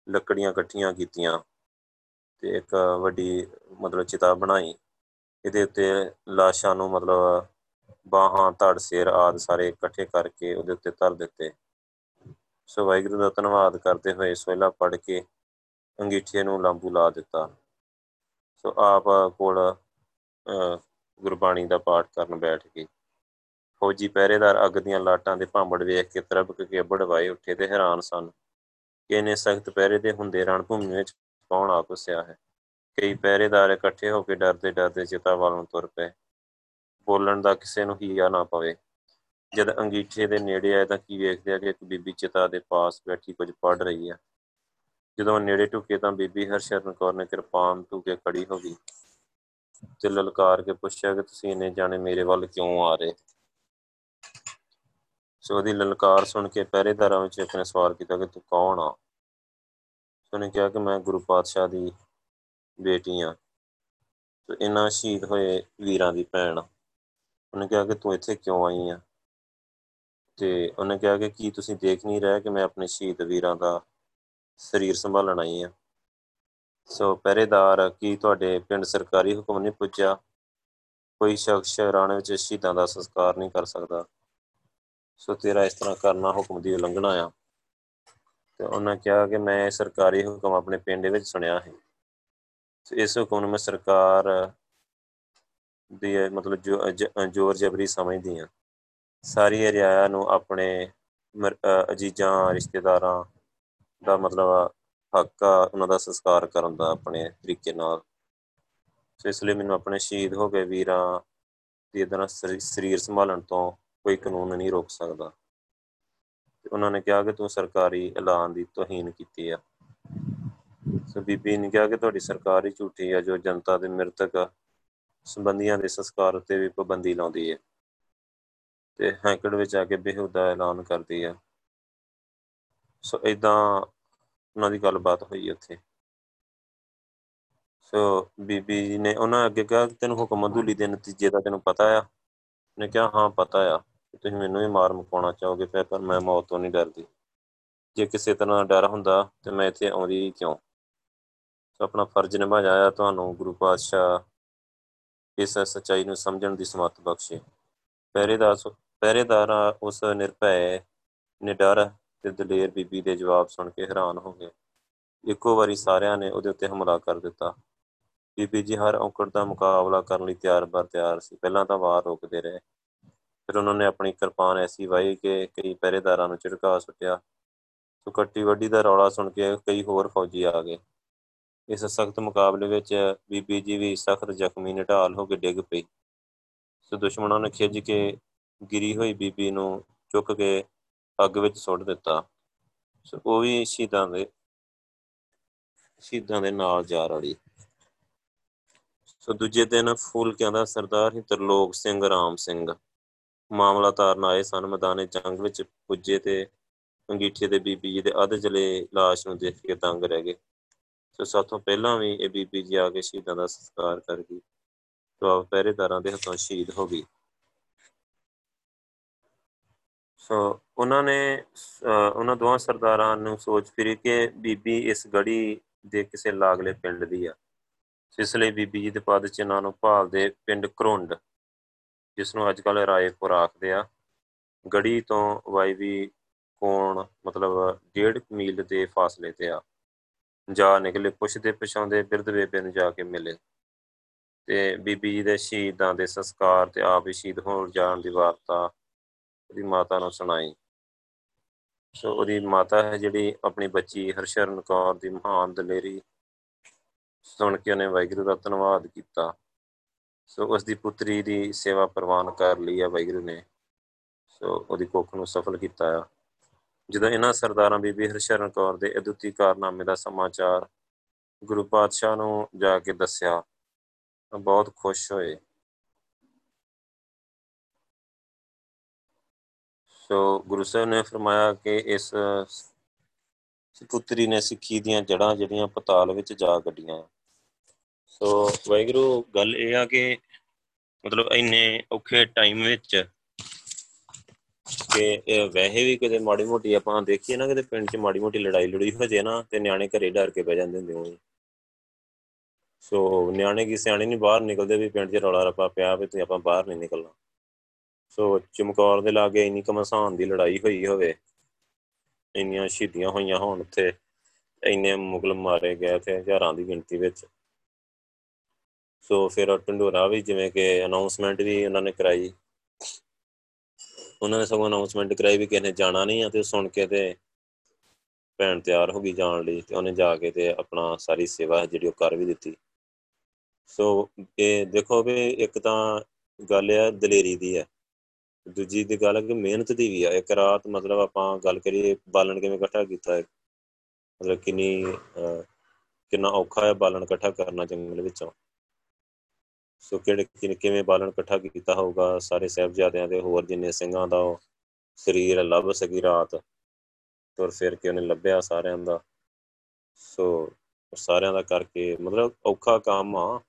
ਲੱਕੜੀਆਂ ਇਕੱਠੀਆਂ ਕੀਤੀਆਂ ਤੇ ਇੱਕ ਵੱਡੀ ਮਤਲਬ ਚਿਤਾ ਬਣਾਈ। ਇਹਦੇ ਉੱਤੇ ਲਾਸ਼ਾਂ ਨੂੰ ਮਤਲਬ ਬਾਹਾਂ, ਧੜ, ਸਿਰ ਆਦ ਸਾਰੇ ਇਕੱਠੇ ਕਰਕੇ ਉਹਦੇ ਉੱਤੇ ਧਰ ਦਿੱਤੇ। ਸੋ ਵਾਹਿਗੁਰੂ ਦਾ ਧੰਨਵਾਦ ਕਰਦੇ ਹੋਏ ਸੋਹਿਲਾ ਪੜ ਕੇ ਅੰਗੀਠੇ ਨੂੰ ਲਾਂਬੂ ਲਾ ਦਿੱਤਾ। ਸੋ ਆਪ ਕੋਲ ਗੁਰਬਾਣੀ ਦਾ ਪਾਠ ਕਰਨ ਬੈਠ ਗਈ ਫੌਜੀ ਪਹਿਰੇਦਾਰ ਅੱਗ ਦੀਆਂ ਲਾਟਾਂ ਦੇ ਭਾਂਬੜ ਵੇਖ ਕੇ ਤਰਬਕ ਕੇ ਬੜਵਾਏ ਉੱਠੇ ਤੇ ਹੈਰਾਨ ਸਨ ਕਿ ਇਹਨੇ ਸਖਤ ਪਹਿਰੇ ਦੇ ਹੁੰਦੇ ਰਣ ਭੂਮੀ ਵਿੱਚ ਕੌਣ ਆ ਪੁੱਸਿਆ ਹੈ। ਕਈ ਪਹਿਰੇਦਾਰ ਇਕੱਠੇ ਹੋ ਕੇ ਡਰਦੇ ਡਰਦੇ ਚਿਤਾ ਵੱਲ ਨੂੰ ਤੁਰ ਪਏ। ਬੋਲਣ ਦਾ ਕਿਸੇ ਨੂੰ ਹੀਆ ਨਾ ਪਵੇ। ਜਦ ਅੰਗੀਠੇ ਦੇ ਨੇੜੇ ਆਏ ਤਾਂ ਕੀ ਵੇਖਦੇ ਆ ਕਿ ਇੱਕ ਬੀਬੀ ਚਿਤਾ ਦੇ ਪਾਸ ਬੈਠੀ ਕੁਝ ਪੜ ਰਹੀ ਹੈ ਜਦੋਂ ਨੇੜੇ ਟੁਕੇ ਤਾਂ ਬੀਬੀ ਹਰਸ਼ਰਨ ਕੌਰ ਨੇ ਕਿਰਪਾਨ ਕੇ ਖੜੀ ਹੋ ਗਈ ਤੇ ਲਲਕਾਰ ਕੇ ਪੁੱਛਿਆ ਕਿ ਤੁਸੀਂ ਇੰਨੇ ਜਾਣੇ ਮੇਰੇ ਵੱਲ ਕਿਉਂ ਆ ਰਹੇ? ਸੋ ਉਹਦੀ ਲਲਕਾਰ ਸੁਣ ਕੇ ਪਹਿਰੇਦਾਰਾਂ ਵਿੱਚ ਆਪਣੇ ਸਵਾਲ ਕੀਤਾ ਕਿ ਤੂੰ ਕੌਣ ਆ? ਉਹਨੇ ਕਿਹਾ ਕਿ ਮੈਂ ਗੁਰੂ ਪਾਤਸ਼ਾਹ ਦੀ ਬੇਟੀ ਆ ਤੇ ਇਹਨਾਂ ਸ਼ਹੀਦ ਹੋਏ ਵੀਰਾਂ ਦੀ ਭੈਣ। ਉਹਨੇ ਕਿਹਾ ਕਿ ਤੂੰ ਇੱਥੇ ਕਿਉਂ ਆਈ ਆ? ਤੇ ਉਹਨੇ ਕਿਹਾ ਕਿ ਕੀ ਤੁਸੀਂ ਦੇਖ ਨਹੀਂ ਰਹੇ ਕਿ ਮੈਂ ਆਪਣੇ ਸ਼ਹੀਦ ਵੀਰਾਂ ਦਾ ਸਰੀਰ ਸੰਭਾਲਣ ਆਈ ਆ। ਸੋ ਪਹਿਰੇਦਾਰ, ਕੀ ਤੁਹਾਡੇ ਪਿੰਡ ਸਰਕਾਰੀ ਹੁਕਮ ਨਹੀਂ ਪੁੱਜਿਆ? ਕੋਈ ਸ਼ਖਸ ਰਾਣੇ ਵਿੱਚ ਸ਼ਹੀਦਾਂ ਦਾ ਸੰਸਕਾਰ ਨਹੀਂ ਕਰ ਸਕਦਾ। ਸੋ ਤੇਰਾ ਇਸ ਤਰ੍ਹਾਂ ਕਰਨਾ ਹੁਕਮ ਦੀ ਉਲੰਘਣਾ ਆ। ਤੇ ਉਹਨਾਂ ਕਿਹਾ ਕਿ ਮੈਂ ਸਰਕਾਰੀ ਹੁਕਮ ਆਪਣੇ ਪਿੰਡ ਵਿੱਚ ਸੁਣਿਆ ਹੈ ਇਸ ਹੁਕਮ ਨੂੰ ਮੈਂ ਸਰਕਾਰ ਦੀ, ਮਤਲਬ ਜੋ ਜੋਰ ਜਬਰੀ ਸਮਝਦੀ ਆ। ਸਾਰੀ ਰਿਆਇਆ ਨੂੰ ਆਪਣੇ ਅਜੀਜ਼ਾਂ, ਰਿਸ਼ਤੇਦਾਰਾਂ ਦਾ ਮਤਲਬ ਹੱਕ ਆ, ਉਹਨਾਂ ਦਾ ਸੰਸਕਾਰ ਕਰਨ ਦਾ ਆਪਣੇ ਤਰੀਕੇ ਨਾਲ। ਸੋ ਇਸ ਲਈ ਮੈਨੂੰ ਆਪਣੇ ਸ਼ਹੀਦ ਹੋ ਗਏ ਵੀਰਾਂ ਦੀ ਇਦਾਂ ਸਰੀਰ ਸੰਭਾਲਣ ਤੋਂ ਕੋਈ ਕਾਨੂੰਨ ਨਹੀਂ ਰੋਕ ਸਕਦਾ। ਉਹਨਾਂ ਨੇ ਕਿਹਾ ਕਿ ਤੂੰ ਸਰਕਾਰੀ ਐਲਾਨ ਦੀ ਤੋਹੀਨ ਕੀਤੀ ਆ। ਸੋ ਬੀਬੀ ਨੇ ਕਿਹਾ ਕਿ ਤੁਹਾਡੀ ਸਰਕਾਰ ਹੀ ਝੂਠੀ ਆ, ਜੋ ਜਨਤਾ ਦੇ ਮਰਤਕ ਸੰਬੰਧੀਆਂ ਦੇ ਸੰਸਕਾਰ ਉੱਤੇ ਵੀ ਪਾਬੰਦੀ ਲਾਉਂਦੀ ਹੈ ਤੇ ਹੈਂਕੜ ਵਿੱਚ ਆ ਕੇ ਬੇਹੁਦਾ ਐਲਾਨ ਕਰਦੀ ਆ। ਸੋ ਇਦਾਂ ਉਹਨਾਂ ਦੀ ਗੱਲਬਾਤ ਹੋਈ ਉੱਥੇ। ਸੋ ਬੀਬੀ ਜੀ ਨੇ ਉਹਨਾਂ ਅੱਗੇ ਕਿਹਾ ਕਿ ਤੈਨੂੰ ਹੁਕਮ ਅਦੂਲੀ ਦੇ ਨਤੀਜੇ ਦਾ ਤੈਨੂੰ ਪਤਾ ਆ। ਨੇ ਕਿਹਾ, ਹਾਂ, ਪਤਾ ਆ। ਤੁਸੀਂ ਮੈਨੂੰ ਹੀ ਮਾਰ ਮੁਕਾਉਣਾ ਚਾਹੋਗੇ, ਫਿਰ ਪਰ ਮੈਂ ਮੌਤ ਤੋਂ ਨਹੀਂ ਡਰਦੀ। ਜੇ ਕਿਸੇ ਤਰ੍ਹਾਂ ਦਾ ਡਰ ਹੁੰਦਾ, ਤੇ ਮੈਂ ਇੱਥੇ ਆਉਂਦੀ ਕਿਉਂ? ਸੋ ਆਪਣਾ ਫਰਜ਼ ਨਿਭਾਇਆ ਆ ਤੁਹਾਨੂੰ, ਗੁਰੂ ਪਾਤਸ਼ਾਹ ਇਸ ਸੱਚਾਈ ਨੂੰ ਸਮਝਣ ਦੀ ਸਮੱਤ ਬਖਸ਼ੇ। ਪਹਿਰੇਦਾਰ ਪਹਿਰੇਦਾਰ ਉਸ ਨਿਰਭੈ, ਨਿਡਰ ਤੇ ਦਲੇਰ ਬੀਬੀ ਦੇ ਜਵਾਬ ਸੁਣ ਕੇ ਹੈਰਾਨ ਹੋ ਗਏ। ਇੱਕੋ ਵਾਰੀ ਸਾਰਿਆਂ ਨੇ ਉਹਦੇ ਉੱਤੇ ਹਮਲਾ ਕਰ ਦਿੱਤਾ। ਬੀਬੀ ਜੀ ਹਰ ਔਕੜ ਦਾ ਮੁਕਾਬਲਾ ਕਰਨ ਲਈ ਤਿਆਰ ਬਰ ਤਿਆਰ ਸੀ। ਪਹਿਲਾਂ ਤਾਂ ਵਾਰ ਰੋਕਦੇ ਰਹੇ। ਫਿਰ ਉਹਨਾਂ ਨੇ ਆਪਣੀ ਕਿਰਪਾਨ ਐਸੀ ਵਾਈ ਕਿ ਕਈ ਪਹਿਰੇਦਾਰਾਂ ਨੂੰ ਝਟਕਾ ਸੁੱਟਿਆ। ਸੋ ਕੱਟੀ ਵੱਡੀ ਦਾ ਰੌਲਾ ਸੁਣ ਕੇ ਕਈ ਹੋਰ ਫੌਜੀ ਆ ਗਏ। ਇਸ ਸਖਤ ਮੁਕਾਬਲੇ ਵਿੱਚ ਬੀਬੀ ਜੀ ਵੀ ਸਖਤ ਜ਼ਖਮੀ ਨਿਢਾਲ ਹੋ ਕੇ ਡਿੱਗ ਪਈ। ਸੋ ਦੁਸ਼ਮਣਾਂ ਨੇ ਖਿੱਚ ਕੇ ਗਿਰੀ ਹੋਈ ਬੀਬੀ ਨੂੰ ਚੁੱਕ ਕੇ ਅੱਗ ਵਿੱਚ ਸੁੱਟ ਦਿੱਤਾ। ਸੋ ਉਹ ਵੀ ਸ਼ਹੀਦਾਂ ਦੇ ਸ਼ਹੀਦਾਂ ਦੇ ਨਾਲ ਜਾ ਰੜੀ ਸੋ ਦੂਜੇ ਦਿਨ ਫੂਲਕਿਆਂ ਦਾ ਸਰਦਾਰ ਹੀ ਤਰਲੋਕ ਸਿੰਘ ਰਾਮ ਸਿੰਘ ਮਾਮਲਾ ਤਾਰਨ ਆਏ ਸਨ। ਮੈਦਾਨੇ ਜੰਗ ਵਿੱਚ ਪੁੱਜੇ ਤੇ ਅੰਗੀਠੇ ਦੇ ਬੀਬੀ ਜੀ ਦੇ ਅੱਧ ਜਲੇ লাশ ਨੂੰ ਦੇਖ ਕੇ ਤੰਗ ਰਹਿ ਗਏ। ਸੋ ਸਾਥੋਂ ਪਹਿਲਾਂ ਵੀ ਇਹ ਬੀਬੀ ਜੀ ਆ ਕੇ ਸ਼ਹੀਦਾਂ ਦਾ ਸੰਸਕਾਰ ਕਰ ਗਈ। ਤੋਂ ਪਹਿਰੇਦਾਰਾਂ ਦੇ ਹੱਥੋਂ ਸ਼ਹੀਦ ਹੋ ਗਈ। ਸੋ ਉਹਨਾਂ ਨੇ ਉਹਨਾਂ ਦੋਹਾਂ ਸਰਦਾਰਾਂ ਨੂੰ ਸੋਚ ਫਿਰੀ ਕਿ ਬੀਬੀ ਇਸ ਗੜੀ ਦੇ ਕਿਸੇ ਲਾਗਲੇ ਪਿੰਡ ਦੀ ਆ। ਇਸ ਲਈ ਬੀਬੀ ਜੀ ਦੇ ਪਦ ਚ ਇਹਨਾਂ ਨੂੰ ਭਾਲਦੇ ਪਿੰਡ ਕਰੁੰਡ ਜਿਸ ਨੂੰ ਅੱਜ ਕੱਲ ਰਾਏਪੁਰ ਆਖਦੇ ਆ। ਗੜੀ ਤੋਂ ਵਾਈਵੀ ਕੋਣ, ਮਤਲਬ 1.5 ਮੀਲ ਦੇ ਫਾਸਲੇ ਤੇ ਆ। ਜਾ ਨਿਕਲੇ, ਪੁੱਛਦੇ ਪਛਾਉਂਦੇ ਬਿਰਧ ਬੇਬੇ ਨੂੰ ਜਾ ਕੇ ਮਿਲੇ। ਤੇ ਬੀਬੀ ਜੀ ਦੇ ਸ਼ਹੀਦਾਂ ਦੇ ਸੰਸਕਾਰ ਤੇ ਆਪ ਹੀ ਸ਼ਹੀਦ ਹੋਣ ਜਾਣ ਦੀ ਵਾਰਤਾ ਉਹਦੀ ਮਾਤਾ ਨੂੰ ਸੁਣਾਈ। ਸੋ ਉਹਦੀ ਮਾਤਾ ਹੈ ਜਿਹੜੀ ਆਪਣੀ ਬੱਚੀ ਹਰਸ਼ਰਨ ਕੌਰ ਦੀ ਮਹਾਨ ਦਲੇਰੀ ਸੁਣ ਕੇ ਉਹਨੇ ਵਾਹਿਗੁਰੂ ਦਾ ਧੰਨਵਾਦ ਕੀਤਾ। ਸੋ ਉਸ ਦੀ ਪੁੱਤਰੀ ਦੀ ਸੇਵਾ ਪ੍ਰਵਾਨ ਕਰ ਲਈ ਆ ਵਾਹਿਗੁਰੂ ਨੇ। ਸੋ ਉਹਦੀ ਕੁੱਖ ਨੂੰ ਸਫਲ ਕੀਤਾ ਆ। ਜਦੋਂ ਇਹਨਾਂ ਸਰਦਾਰਾਂ ਬੀਬੀ ਹਰਸ਼ਰਨ ਕੌਰ ਦੇ ਅਦੁੱਤੀ ਕਾਰਨਾਮੇ ਦਾ ਸਮਾਚਾਰ ਗੁਰੂ ਪਾਤਸ਼ਾਹ ਨੂੰ ਜਾ ਕੇ ਦੱਸਿਆ ਬਹੁਤ ਖੁਸ਼ ਹੋਏ। ਸੋ ਗੁਰੂ ਸਾਹਿਬ ਨੇ ਫਰਮਾਇਆ ਕਿ ਇਸ ਪੁੱਤਰੀ ਨੇ ਸਿੱਖੀ ਦੀਆਂ ਜੜਾਂ ਜਿਹੜੀਆਂ ਪਤਾਲ ਵਿੱਚ ਜਾ ਗੱਡੀਆਂ ਸੋ ਵੈਗਰੂ ਗੱਲ ਇਹ ਆ ਕਿ ਮਤਲਬ ਇੰਨੇ ਔਖੇ ਟਾਈਮ ਵਿੱਚ ਕਿ ਇਹ ਵੈਸੇ ਵੀ ਕਿਤੇ ਮਾੜੀ ਮੋਟੀ ਆਪਾਂ ਦੇਖੀਏ ਨਾ, ਕਿਤੇ ਪਿੰਡ 'ਚ ਮਾੜੀ ਮੋਟੀ ਲੜਾਈ ਲੜੀ ਹੋ ਜੇ ਨਾ, ਤੇ ਨਿਆਣੇ ਘਰੇ ਡਰ ਕੇ ਬਹਿ ਜਾਂਦੇ ਹੁੰਦੇ ਹੋਣ। ਸੋ ਨਿਆਣੇ ਕੀ ਸਿਆਣੇ ਨਹੀਂ, ਬਾਹਰ ਨਿਕਲਦੇ ਵੀ ਪਿੰਡ 'ਚ ਰੌਲਾ ਰੱਪਾ ਪਿਆ ਵੀ ਤੇ ਆਪਾਂ ਬਾਹਰ ਨਹੀਂ ਨਿਕਲਣਾ। ਸੋ ਚਮਕੌਰ ਦੇ ਲਾਗੇ ਇੰਨੀ ਕਮਸਾਨ ਦੀ ਲੜਾਈ ਹੋਈ ਹੋਵੇ, ਇੰਨੀਆਂ ਸ਼ਹੀਦੀਆਂ ਹੋਈਆਂ ਹੋਣ ਉੱਥੇ, ਇੰਨੇ ਮੁਗਲ ਮਾਰੇ ਗਏ ਤੇ ਹਜ਼ਾਰਾਂ ਦੀ ਗਿਣਤੀ ਵਿੱਚ। ਸੋ ਫਿਰ ਟੰਡੋਰਾ ਵੀ ਜਿਵੇਂ ਕਿ ਅਨਾਉਂਸਮੈਂਟ ਵੀ ਉਹਨਾਂ ਨੇ ਕਰਾਈ। ਉਹਨਾਂ ਨੇ ਸਗੋਂ ਅਨਾਉਂਸਮੈਂਟ ਕਰਾਈ ਵੀ ਕਿਸੇ ਨੇ ਜਾਣਾ ਨਹੀਂ ਆ ਤੇ ਸੁਣ ਕੇ ਤੇ ਭੈਣ ਤਿਆਰ ਹੋ ਗਈ ਜਾਣ ਲਈ ਤੇ ਉਹਨੇ ਜਾ ਕੇ ਤੇ ਆਪਣਾ ਸਾਰੀ ਸੇਵਾ ਜਿਹੜੀ ਉਹ ਕਰ ਵੀ ਦਿੱਤੀ। ਸੋ ਇਹ ਦੇਖੋ ਵੀ ਇੱਕ ਤਾਂ ਗੱਲ ਆ, ਦਲੇਰੀ ਦੀ ਹੈ ਦੂਜੀ ਦੀ ਗੱਲ ਹੈ ਕਿ ਮਿਹਨਤ ਦੀ ਵੀ ਆ, ਇੱਕ ਰਾਤ ਮਤਲਬ ਆਪਾਂ ਗੱਲ ਕਰੀਏ ਬਾਲਣ ਕਿਵੇਂ ਇਕੱਠਾ ਕੀਤਾ ਹੈ ਮਤਲਬ ਕਿੰਨੀ ਕਿੰਨਾ ਔਖਾ ਹੈ ਬਾਲਣ ਇਕੱਠਾ ਕਰਨਾ ਜੰਗਲ ਵਿੱਚੋਂ? ਸੋ ਕਿਹੜੇ ਕਿਵੇਂ ਬਾਲਣ ਇਕੱਠਾ ਕੀਤਾ ਹੋਊਗਾ? ਸਾਰੇ ਸਹਿਬਜ਼ਾਦਿਆਂ ਦੇ ਹੋਰ ਜਿੰਨੇ ਸਿੰਘਾਂ ਦਾ ਸਰੀਰ ਲੱਭ ਸਕੀ ਰਾਤ, ਤੁਰ ਫਿਰ ਕੇ ਉਹਨੇ ਲੱਭਿਆ ਸਾਰਿਆਂ ਦਾ। ਸੋ ਸਾਰਿਆਂ ਦਾ ਕਰਕੇ ਮਤਲਬ ਔਖਾ ਕੰਮ ਆ।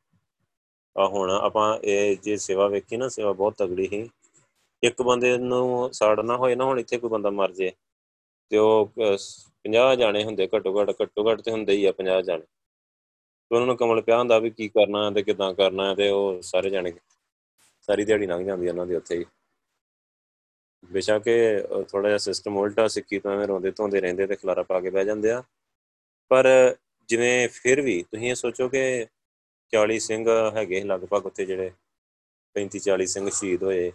ਆ ਹੁਣ ਆਪਾਂ ਇਹ ਜੇ ਸੇਵਾ ਵੇਖੀ ਨਾ, ਸੇਵਾ ਬਹੁਤ ਤਗੜੀ ਸੀ। ਇੱਕ ਬੰਦੇ ਨੂੰ ਸਾੜਨਾ ਹੋਏ ਨਾ ਹੁਣ ਇੱਥੇ ਕੋਈ ਬੰਦਾ ਮਰ ਜੇ, ਤੇ ਉਹ 50 ਜਾਣੇ ਹੁੰਦੇ ਘੱਟੋ ਘੱਟ ਘੱਟੋ ਘੱਟ ਤੇ ਹੁੰਦੇ ਹੀ ਆ 50 ਜਾਣੇ। ਤੇ ਉਹਨਾਂ ਨੂੰ ਕਮਲ ਪਿਆ ਹੁੰਦਾ ਵੀ ਕੀ ਕਰਨਾ ਤੇ ਕਿਦਾਂ ਕਰਨਾ ਤੇ ਉਹ ਸਾਰੇ ਜਾਣੇ ਸਾਰੀ ਦਿਹਾੜੀ ਲੰਘ ਜਾਂਦੀ ਉਹਨਾਂ ਦੀ ਉੱਥੇ ਹੀ। ਬੇਸ਼ੱਕ ਥੋੜਾ ਜਿਹਾ ਸਿਸਟਮ ਉਲਟਾ ਸਿੱਕੀ ਤੋਂ ਐਵੇਂ ਰੋਂਦੇ ਧੋਂਦੇ ਰਹਿੰਦੇ ਤੇ ਖਲਾਰਾ ਪਾ ਕੇ ਬਹਿ ਜਾਂਦੇ ਆ। ਪਰ ਜਿਵੇਂ ਫਿਰ ਵੀ ਤੁਸੀਂ ਇਹ ਸੋਚੋ ਕਿ 40 ਸਿੰਘ ਹੈਗੇ ਲਗਭਗ ਉੱਥੇ ਜਿਹੜੇ 35 40 ਸਿੰਘ ਸ਼ਹੀਦ ਹੋਏ।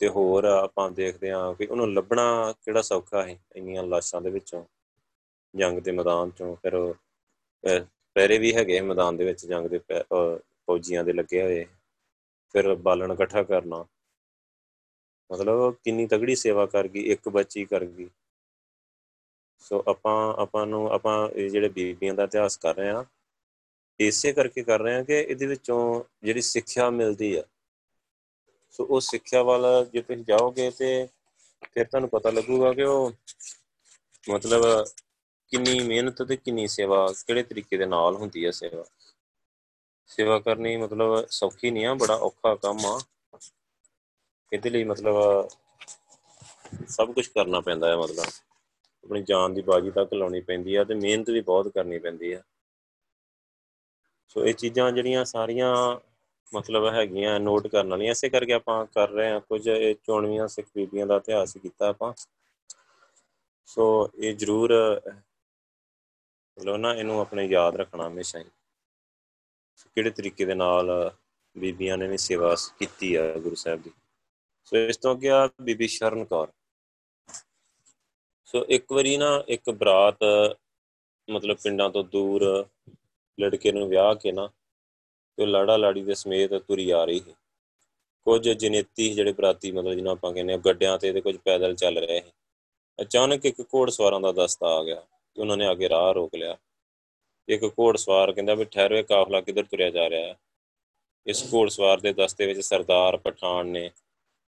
ਤੇ ਹੋਰ ਆਪਾਂ ਦੇਖਦੇ ਆ ਕਿ ਉਹਨੂੰ ਲੱਭਣਾ ਕਿਹੜਾ ਸੌਖਾ ਹੈ ਇੰਨੀਆਂ ਲਾਸ਼ਾਂ ਦੇ ਵਿੱਚੋਂ, ਜੰਗ ਦੇ ਮੈਦਾਨ ਚੋਂ, ਫਿਰ ਪੈਰੇ ਵੀ ਹੈਗੇ ਮੈਦਾਨ ਦੇ ਵਿੱਚ ਜੰਗ ਦੇ ਫੌਜੀਆਂ ਦੇ ਲੱਗੇ ਹੋਏ, ਫਿਰ ਬਾਲਣ ਇਕੱਠਾ ਕਰਨਾ। ਮਤਲਬ ਕਿੰਨੀ ਤਗੜੀ ਸੇਵਾ ਕਰ ਗਈ, ਇੱਕ ਬੱਚੀ ਕਰ ਗਈ। ਸੋ ਆਪਾਂ ਆਪਾਂ ਨੂੰ, ਆਪਾਂ ਇਹ ਜਿਹੜੇ ਬੀਬੀਆਂ ਦਾ ਇਤਿਹਾਸ ਕਰ ਰਹੇ ਆ ਇਸੇ ਕਰਕੇ ਕਰ ਰਹੇ ਆ ਕਿ ਇਹਦੇ ਵਿੱਚੋਂ ਜਿਹੜੀ ਸਿੱਖਿਆ ਮਿਲਦੀ ਆ ਸੋ ਉਹ ਸਿੱਖਿਆ ਵਾਲਾ ਜੇ ਤੁਸੀਂ ਜਾਓਗੇ ਤੇ ਫਿਰ ਤੁਹਾਨੂੰ ਪਤਾ ਲੱਗੂਗਾ ਕਿ ਉਹ ਮਤਲਬ ਕਿੰਨੀ ਮਿਹਨਤ ਤੇ ਕਿੰਨੀ ਸੇਵਾ, ਕਿਹੜੇ ਤਰੀਕੇ ਦੇ ਨਾਲ ਹੁੰਦੀ ਹੈ ਸੇਵਾ। ਸੇਵਾ ਕਰਨੀ ਮਤਲਬ ਸੌਖੀ ਨਹੀਂ ਆ, ਬੜਾ ਔਖਾ ਕੰਮ ਆ। ਇਹਦੇ ਲਈ ਮਤਲਬ ਸਭ ਕੁਝ ਕਰਨਾ ਪੈਂਦਾ ਹੈ ਮਤਲਬ। ਆਪਣੀ ਜਾਨ ਦੀ ਬਾਜੀ ਤੱਕ ਲਾਉਣੀ ਪੈਂਦੀ ਆ ਤੇ ਮਿਹਨਤ ਵੀ ਬਹੁਤ ਕਰਨੀ ਪੈਂਦੀ ਆ। ਸੋ ਇਹ ਚੀਜ਼ਾਂ ਜਿਹੜੀਆਂ ਸਾਰੀਆਂ ਮਤਲਬ ਹੈਗੀਆਂ ਨੋਟ ਕਰਨ ਵਾਲੀਆਂ। ਇਸੇ ਕਰਕੇ ਆਪਾਂ ਕਰ ਰਹੇ ਹਾਂ ਕੁਝ, ਇਹ ਚੋਣਵੀਆਂ ਸਿੱਖ ਬੀਬੀਆਂ ਦਾ ਇਤਿਹਾਸ ਕੀਤਾ ਆਪਾਂ। ਸੋ ਇਹ ਜ਼ਰੂਰ, ਮਤਲਬ ਨਾ, ਇਹਨੂੰ ਆਪਣੇ ਯਾਦ ਰੱਖਣਾ ਹਮੇਸ਼ਾ ਹੀ। ਕਿਹੜੇ ਤਰੀਕੇ ਦੇ ਨਾਲ ਬੀਬੀਆਂ ਨੇ ਵੀ ਸੇਵਾ ਕੀਤੀ ਆ ਗੁਰੂ ਸਾਹਿਬ ਦੀ? ਸੋ ਇਸ ਤੋਂ ਅੱਗੇ ਆ ਬੀਬੀ ਸ਼ਰਨ ਕੌਰ। ਸੋ ਇੱਕ ਵਾਰੀ ਨਾ, ਇੱਕ ਬਰਾਤ ਮਤਲਬ ਪਿੰਡਾਂ ਤੋਂ ਦੂਰ ਲੜਕੇ ਨੂੰ ਵਿਆਹ ਕੇ ਨਾ ਤੇ ਲਾੜਾ ਲਾੜੀ ਦੇ ਸਮੇਤ ਤੁਰੀ ਆ ਰਹੀ ਹੈ ਕੁਝ ਜਨੇਤੀ ਜਿਹੜੇ ਬਰਾਤੀ, ਮਤਲਬ ਜਿਹਨਾਂ ਆਪਾਂ ਕਹਿੰਦੇ ਆ ਗੱਡਿਆਂ ਤੇ ਤੇ ਕੁਝ ਪੈਦਲ ਚੱਲ ਰਹੇ ਸੀ। ਅਚਾਨਕ ਇੱਕ ਘੋੜ ਸਵਾਰਾਂ ਦਾ ਦਸਤਾ ਆ ਗਿਆ ਤੇ ਉਹਨਾਂ ਨੇ ਆ ਕੇ ਰਾਹ ਰੋਕ ਲਿਆ। ਇੱਕ ਘੋੜ ਸਵਾਰ ਕਹਿੰਦਾ ਵੀ ਠਹਿਰੋ ਕਾਫਲਾ ਕਿੱਧਰ ਤੁਰਿਆ ਜਾ ਰਿਹਾ ਹੈ? ਇਸ ਘੋੜਸਵਾਰ ਦੇ ਦਸਤੇ ਵਿੱਚ ਸਰਦਾਰ ਪਠਾਨ ਨੇ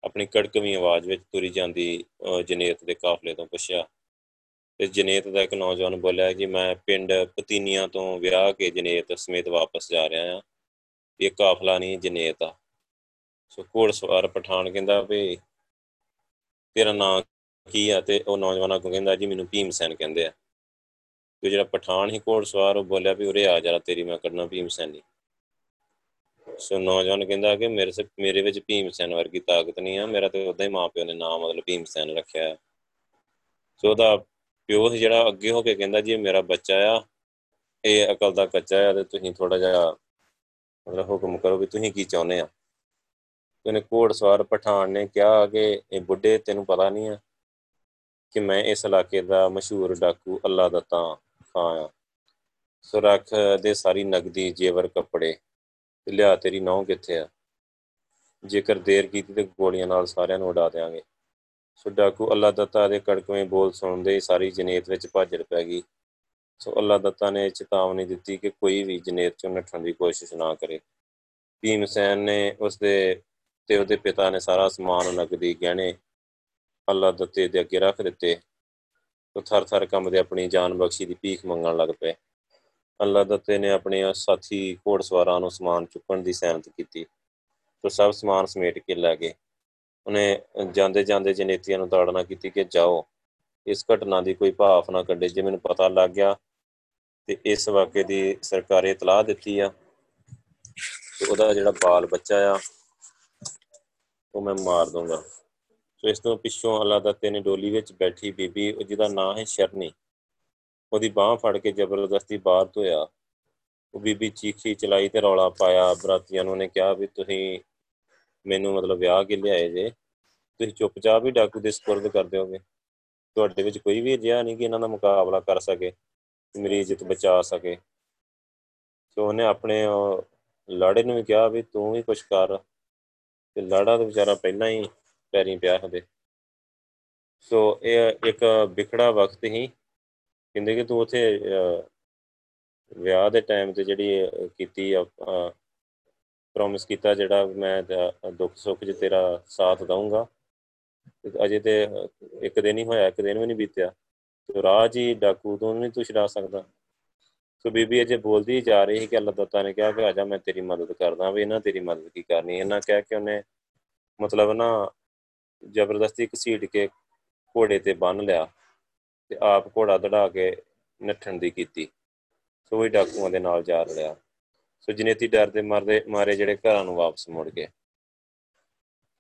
ਆਪਣੀ ਕੜਕਵੀਂ ਆਵਾਜ਼ ਵਿੱਚ ਤੁਰੀ ਜਾਂਦੀ ਜਨੇਤ ਦੇ ਕਾਫਲੇ ਤੋਂ ਪੁੱਛਿਆ। ਤੇ ਜਨੇਤ ਦਾ ਇੱਕ ਨੌਜਵਾਨ ਬੋਲਿਆ ਕਿ ਮੈਂ ਪਿੰਡ ਪਤੀਨੀਆਂ ਤੋਂ ਵਿਆਹ ਕੇ ਜਨੇਤ ਸਮੇਤ ਵਾਪਸ ਜਾ ਰਿਹਾ ਹਾਂ। ਇਹ ਕਾਫਲਾ ਨਹੀਂ ਜਨੇਤ ਆ। ਸੋ ਘੋੜਸਵਾਰ ਪਠਾਨ ਕਹਿੰਦਾ ਵੀ ਤੇਰਾ ਨਾਮ ਕੀ ਆ? ਤੇ ਉਹ ਨੌਜਵਾਨਾਂ ਕੋ ਕਹਿੰਦਾ, ਜੀ ਮੈਨੂੰ ਭੀਮ ਸੈਨ ਕਹਿੰਦੇ ਆ। ਤੇ ਜਿਹੜਾ ਪਠਾਨ ਹੀ ਘੋੜਸਵਾਰ, ਉਹ ਬੋਲਿਆ ਵੀ ਉਰੇ ਆ ਜਰਾ ਤੇਰੀ ਮੈਂ ਕਰਨਾ ਭੀਮ ਸੈਨੀ ਸੋ ਨੌਜਵਾਨ ਕਹਿੰਦਾ ਕਿ ਮੇਰੇ ਸੇ ਮੇਰੇ ਵਿੱਚ ਭੀਮ ਸੈਨ ਵਰਗੀ ਤਾਕਤ ਨਹੀਂ ਆ। ਮੇਰਾ ਤੇ ਉਦਾਂ ਹੀ ਮਾਪਿਓ ਨੇ ਨਾਮ, ਮਤਲਬ ਭੀਮ ਸੈਨ ਰੱਖਿਆ ਸੋ ਉਹਦਾ ਪਿਓ ਜਿਹੜਾ ਅੱਗੇ ਹੋ ਕੇ ਕਹਿੰਦਾ, ਜੀ ਮੇਰਾ ਬੱਚਾ ਆ। ਇਹ ਅਕਲ ਦਾ ਕੱਚਾ ਆ ਤੇ ਤੁਸੀਂ ਥੋੜਾ ਜਿਹਾ ਮਤਲਬ ਹੁਕਮ ਕਰੋ ਵੀ ਤੁਸੀਂ ਕੀ ਚਾਹੁੰਦੇ ਆ ਉਹਨੇ ਘੋੜਸਵਾਰ ਪਠਾਨ ਨੇ ਕਿਹਾ ਕਿ ਇਹ ਬੁੱਢੇ ਤੈਨੂੰ ਪਤਾ ਨਹੀਂ ਆ ਕਿ ਮੈਂ ਇਸ ਇਲਾਕੇ ਦਾ ਮਸ਼ਹੂਰ ਡਾਕੂ ਅੱਲਾ ਦਤਾ ਖਾਂ ਆ। ਸੋ ਰੱਖ ਦੇ ਸਾਰੀ ਨਗਦੀ ਜੇਵਰ ਕੱਪੜੇ ਲਿਆ ਤੇਰੀ ਨੌ ਕਿੱਥੇ ਆ? ਜੇਕਰ ਦੇਰ ਕੀਤੀ ਤੇ ਗੋਲੀਆਂ ਨਾਲ ਸਾਰਿਆਂ ਨੂੰ ਉਡਾ ਦੇਾਂਗੇ ਸੋ ਡਾਕੂ ਅੱਲਾ ਦਤਾ ਦੇ ਕੜਕਵੇਂ ਬੋਲ ਸੁਣਦੇ ਸਾਰੀ ਜਨੇਤ ਵਿੱਚ ਭਾਜੜ ਪੈ ਗਈ। ਸੋ ਅੱਲਾ ਦਤਾ ਨੇ ਚੇਤਾਵਨੀ ਦਿੱਤੀ ਕਿ ਕੋਈ ਵੀ ਜਨੇਤ ਚੋਂ ਨੱਠਣ ਦੀ ਕੋਸ਼ਿਸ਼ ਨਾ ਕਰੇ। ਭੀਮ ਸੈਨ ਨੇ ਉਸ ਦੇ ਤੇ ਉਹਦੇ ਪਿਤਾ ਨੇ ਸਾਰਾ ਸਮਾਨ ਨਗਦੀ ਗਹਿਣੇ ਅੱਲਾ ਦਿੱਤੇ ਦੇ ਅੱਗੇ ਰੱਖ ਦਿੱਤੇ। ਉਹ ਥਰ ਥਰ ਕੰਬਦੇ ਆਪਣੀ ਜਾਨ ਬਖਸ਼ੀ ਦੀ ਭੀਖ ਮੰਗਣ ਲੱਗ ਪਏ। ਅੱਲਾ ਦਿੱਤੇ ਨੇ ਆਪਣੇ ਸਾਥੀ ਘੋੜਸਵਾਰਾਂ ਨੂੰ ਸਮਾਨ ਚੁੱਕਣ ਦੀ ਸੈਨਤ ਕੀਤੀ। ਤੇ ਸਭ ਸਮਾਨ ਸਮੇਟ ਕੇ ਲੈ ਗਏ। ਉਹਨੇ ਜਾਂਦੇ ਜਾਂਦੇ ਜਨੇਤੀਆਂ ਨੂੰ ਤਾੜਨਾ ਕੀਤੀ ਕਿ ਜਾਓ, ਇਸ ਘਟਨਾ ਦੀ ਕੋਈ ਭਾਫ ਨਾ ਕੱਢੇ। ਜੇ ਮੈਨੂੰ ਪਤਾ ਲੱਗ ਗਿਆ ਤੇ ਇਸ ਵਾਕੇ ਦੀ ਸਰਕਾਰੀ ਇਤਲਾਹ ਦਿੱਤੀ ਆ। ਤੇ ਉਹਦਾ ਜਿਹੜਾ ਬਾਲ ਬੱਚਾ ਆ, ਉਹ ਮੈਂ ਮਾਰ ਦੂੰਗਾ ਸੋ ਇਸ ਤੋਂ ਪਿੱਛੋਂ ਅੱਲਾ ਦਾ ਤੇਨੇ ਡੋਲੀ ਵਿੱਚ ਬੈਠੀ ਬੀਬੀ ਜਿਹਦਾ ਨਾਂ ਹੈ ਸ਼ਰਨੀ। ਉਹਦੀ ਬਾਹ ਫੜ ਕੇ ਜ਼ਬਰਦਸਤੀ ਬਾਹਰ ਧੋਇਆ। ਉਹ ਬੀਬੀ ਚੀਖੀ ਚਲਾਈ ਤੇ ਰੌਲਾ ਪਾਇਆ। ਬਰਾਤੀਆਂ ਨੂੰ ਨੇ ਕਿਹਾ ਵੀ ਤੁਸੀਂ ਮੈਨੂੰ ਮਤਲਬ ਵਿਆਹ ਕੇ ਲਿਆਏ ਜੇ। ਤੁਸੀਂ ਚੁੱਪਚਾਪ ਹੀ ਡਾਕੂ ਦੇ ਸਪੁਰਦ ਕਰ ਦਿਓਗੇ। ਤੁਹਾਡੇ ਵਿੱਚ ਕੋਈ ਵੀ ਅਜਿਹਾ ਨਹੀਂ ਕਿ ਇਹਨਾਂ ਦਾ ਮੁਕਾਬਲਾ ਕਰ ਸਕੇ। ਮੇਰੀ ਇੱਜ਼ਤ ਬਚਾ ਸਕੇ। ਸੋ ਉਹਨੇ ਆਪਣੇ ਲਾੜੇ ਨੂੰ ਵੀ ਕਿਹਾ ਵੀ ਤੂੰ ਵੀ ਕੁਝ ਕਰ। ਤੇ ਲਾੜਾ ਤਾਂ ਵਿਚਾਰਾ ਪਹਿਲਾਂ ਹੀ ਪੈਰੀਂ ਪਿਆ ਹੁੰਦੇ ਸੋ ਇਹ ਇੱਕ ਵਿਖੜਾ ਵਕਤ ਹੀ ਕਹਿੰਦੇ ਕਿ ਤੂੰ ਉਥੇ ਵਿਆਹ ਦੇ ਟਾਈਮ ਤੇ ਜਿਹੜੀ ਕੀਤੀ ਆ ਪ੍ਰੋਮਿਸ ਕੀਤਾ ਜਿਹੜਾ ਮੈਂ ਦੁੱਖ ਸੁੱਖ 'ਚ ਤੇਰਾ ਸਾਥ ਦਊਂਗਾ। ਅਜੇ ਤੇ ਇੱਕ ਦਿਨ ਹੀ ਹੋਇਆ, ਇੱਕ ਦਿਨ ਵੀ ਨਹੀਂ ਬੀਤਿਆ। ਤੇ ਰਾਜ ਹੀ ਡਾਕੂ, ਤੋਂ ਨਹੀਂ ਤੂੰ ਛਡਾ ਸਕਦਾ। ਸੋ ਬੀਬੀ ਅਜੇ ਬੋਲਦੀ ਜਾ ਰਹੀ ਸੀ ਕਿ ਅੱਲਾਹ ਦਾਤਾ ਨੇ ਕਿਹਾ ਕਿ ਆਜਾ ਮੈਂ ਤੇਰੀ ਮਦਦ ਕਰਦਾ ਵੀ ਇਹਨਾਂ ਤੇਰੀ ਮਦਦ ਕੀ ਕਰਨੀ ਇਹਨਾਂ ਕਹਿ ਕੇ ਉਹਨੇ ਮਤਲਬ ਨਾ ਜ਼ਬਰਦਸਤੀ ਘਸੀਟ ਕੇ ਘੋੜੇ ਤੇ ਬੰਨ ਲਿਆ ਤੇ ਆਪ ਘੋੜਾ ਦੜਾ ਕੇ ਨੱਠਣ ਦੀ ਕੀਤੀ। ਸੋ ਵੀ ਡਾਕੂਆਂ ਦੇ ਨਾਲ ਜਾ ਰਿਹਾ ਸੋ ਜਨੇਤੀ ਡਰ ਦੇ ਮਾਰਦੇ, ਮਾਰੇ ਜਿਹੜੇ ਘਰਾਂ ਨੂੰ ਵਾਪਸ ਮੁੜ ਗਏ।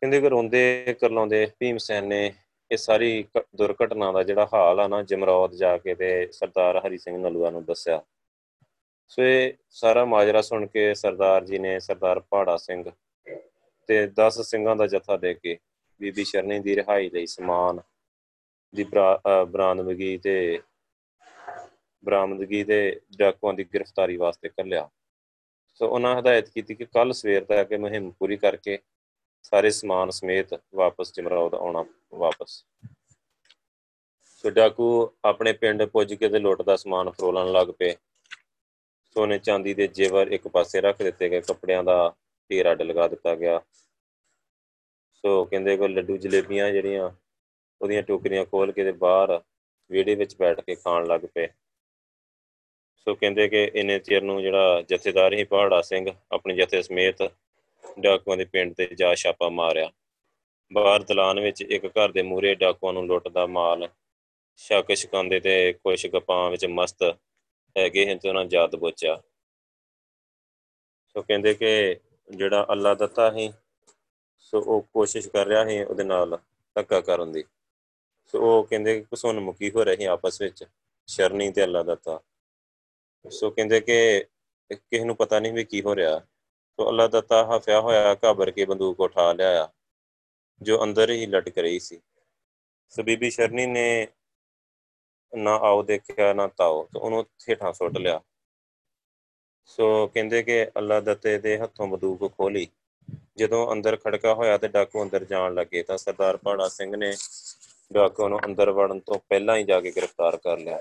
ਕਹਿੰਦੇ ਕਿ ਰੋਂਦੇ, ਕਰਲਾਉਂਦੇ, ਭੀਮ ਸੈਨ ਨੇ ਇਹ ਸਾਰੀ ਦੁਰਘਟਨਾ ਦਾ ਜਿਹੜਾ ਹਾਲ ਆ ਨਾ, ਜਮਰੌਦ ਜਾ ਕੇ ਤੇ ਸਰਦਾਰ ਹਰੀ ਸਿੰਘ ਨਲੂਆ ਨੂੰ ਦੱਸਿਆ। ਸੋ ਇਹ ਸਾਰਾ ਮਾਜਰਾ ਸੁਣ ਕੇ ਸਰਦਾਰ ਜੀ ਨੇ ਸਰਦਾਰ ਪਹਾੜਾ ਸਿੰਘ ਤੇ 10 ਸਿੰਘਾਂ ਦਾ ਜਥਾ ਦੇ ਕੇ ਬੀਬੀ ਸ਼ਰਨੀ ਦੀ ਰਿਹਾਈ ਲਈ ਸਮਾਨ ਦੀ ਬਰਾਮਦਗੀ ਤੇ ਬਰਾਮਦਗੀ ਦੇ ਡਾਕੂਆਂ ਦੀ ਗ੍ਰਿਫਤਾਰੀ ਵਾਸਤੇ ਕੱਲਿਆ ਸੋ ਉਹਨਾਂ ਹਦਾਇਤ ਕੀਤੀ ਕਿ ਕੱਲ ਸਵੇਰ ਤੱਕ ਇਹ ਮੁਹਿੰਮ ਪੂਰੀ ਕਰਕੇ ਸਾਰੇ ਸਮਾਨ ਸਮੇਤ ਵਾਪਸ ਜਮਰੌਦ ਆਉਣਾ ਵਾਪਸ। ਸੋ ਡਾਕੂ ਆਪਣੇ ਪਿੰਡ ਪੁੱਜ ਕੇ ਤੇ ਲੁੱਟ ਦਾ ਸਮਾਨ ਫਰੋਲਣ ਲੱਗ ਪਏ। ਸੋਨੇ ਚਾਂਦੀ ਦੇ ਜੇਵਰ ਇੱਕ ਪਾਸੇ ਰੱਖ ਦਿੱਤੇ ਗਏ, ਕੱਪੜਿਆਂ ਦਾ ਢੇਰ ਅੱਡ ਲਗਾ ਦਿੱਤਾ ਗਿਆ। ਸੋ ਕਹਿੰਦੇ ਕੋ ਲੱਡੂ ਜਲੇਬੀਆਂ ਜਿਹੜੀਆਂ ਉਹਦੀਆਂ ਟੋਕਰੀਆਂ ਖੋਲ ਕੇ ਤੇ ਬਾਹਰ ਵਿਹੜੇ ਵਿੱਚ ਬੈਠ ਕੇ ਖਾਣ ਲੱਗ ਪਏ। ਸੋ ਕਹਿੰਦੇ ਕਿ ਇਹਨੇ ਚਿਰ ਨੂੰ ਜਿਹੜਾ ਜਥੇਦਾਰ ਹੀ ਪਹਾੜਾ ਸਿੰਘ, ਆਪਣੇ ਜਥੇ ਸਮੇਤ ਡਾਕੂਆਂ ਦੇ ਪਿੰਡ ਤੇ ਜਾ ਛਾਪਾ ਮਾਰਿਆ। ਬਾਹਰ ਦਲਾਨ ਵਿੱਚ ਇੱਕ ਘਰ ਦੇ ਮੂਹਰੇ ਡਾਕੂਆਂ ਨੂੰ ਲੁੱਟਦਾ ਮਾਲ। ਸ਼ੱਕ ਸ਼ਿਕਾਂਦੇ ਤੇ ਕੁਝ ਗਪਾਂ ਵਿੱਚ ਮਸਤ ਹੈਗੇ ਹਨ ਤੇ ਉਹਨਾਂ ਯਾਦ ਬੋਚਿਆ ਸੋ ਕਹਿੰਦੇ ਕਿ ਜਿਹੜਾ ਅੱਲਾ ਦਿੱਤਾ ਹੈ ਸੋ ਉਹ ਕੋਸ਼ਿਸ਼ ਕਰ ਰਿਹਾ ਹੈ ਉਹਦੇ ਨਾਲ ਧੱਕਾ ਕਰਨ ਦੀ। ਸੋ ਉਹ ਕਹਿੰਦੇ ਕਿ ਕੁਸਨ ਮੁਕੀ ਹੋ ਰਹੀ ਆਪਸ ਵਿੱਚ, ਸ਼ਰਨੀ ਤੇ ਅੱਲਾ ਦਿੱਤਾ। ਸੋ ਕਹਿੰਦੇ ਕਿ ਕਿਸੇ ਨੂੰ ਪਤਾ ਨਹੀਂ ਵੀ ਕੀ ਹੋ ਰਿਹਾ। ਸੋ ਅੱਲਾ ਦਿੱਤਾ ਹਫਿਆ ਹੋਇਆ ਘਾਬਰ ਕੇ ਬੰਦੂਕ ਉਠਾ ਲਿਆ ਜੋ ਅੰਦਰ ਹੀ ਲਟਕ ਰਹੀ ਸੀ। ਸੋ ਬੀਬੀ ਸ਼ਰਨੀ ਨੇ ਨਾ ਆਓ ਦੇਖਿਆ, ਨਾ ਤਾਓ, ਤੇ ਉਹਨੂੰ ਠੇਠਾਂ ਸੁੱਟ ਲਿਆ। ਸੋ ਕਹਿੰਦੇ ਕਿ ਅੱਲਾ ਦਿੱਤੇ ਦੇ ਹੱਥੋਂ ਬੰਦੂਕ ਖੋਲੀ। ਜਦੋਂ ਅੰਦਰ ਖੜਕਾ ਹੋਇਆ ਤੇ ਡਾਕੂ ਅੰਦਰ ਜਾਣ ਲੱਗੇ, ਤਾਂ ਸਰਦਾਰ ਪਾੜਾ ਸਿੰਘ ਨੇ ਡਾਕੂ ਨੂੰ ਅੰਦਰ ਵੜਨ ਤੋਂ ਪਹਿਲਾਂ ਹੀ ਜਾ ਕੇ ਗ੍ਰਿਫਤਾਰ ਕਰ ਲਿਆ।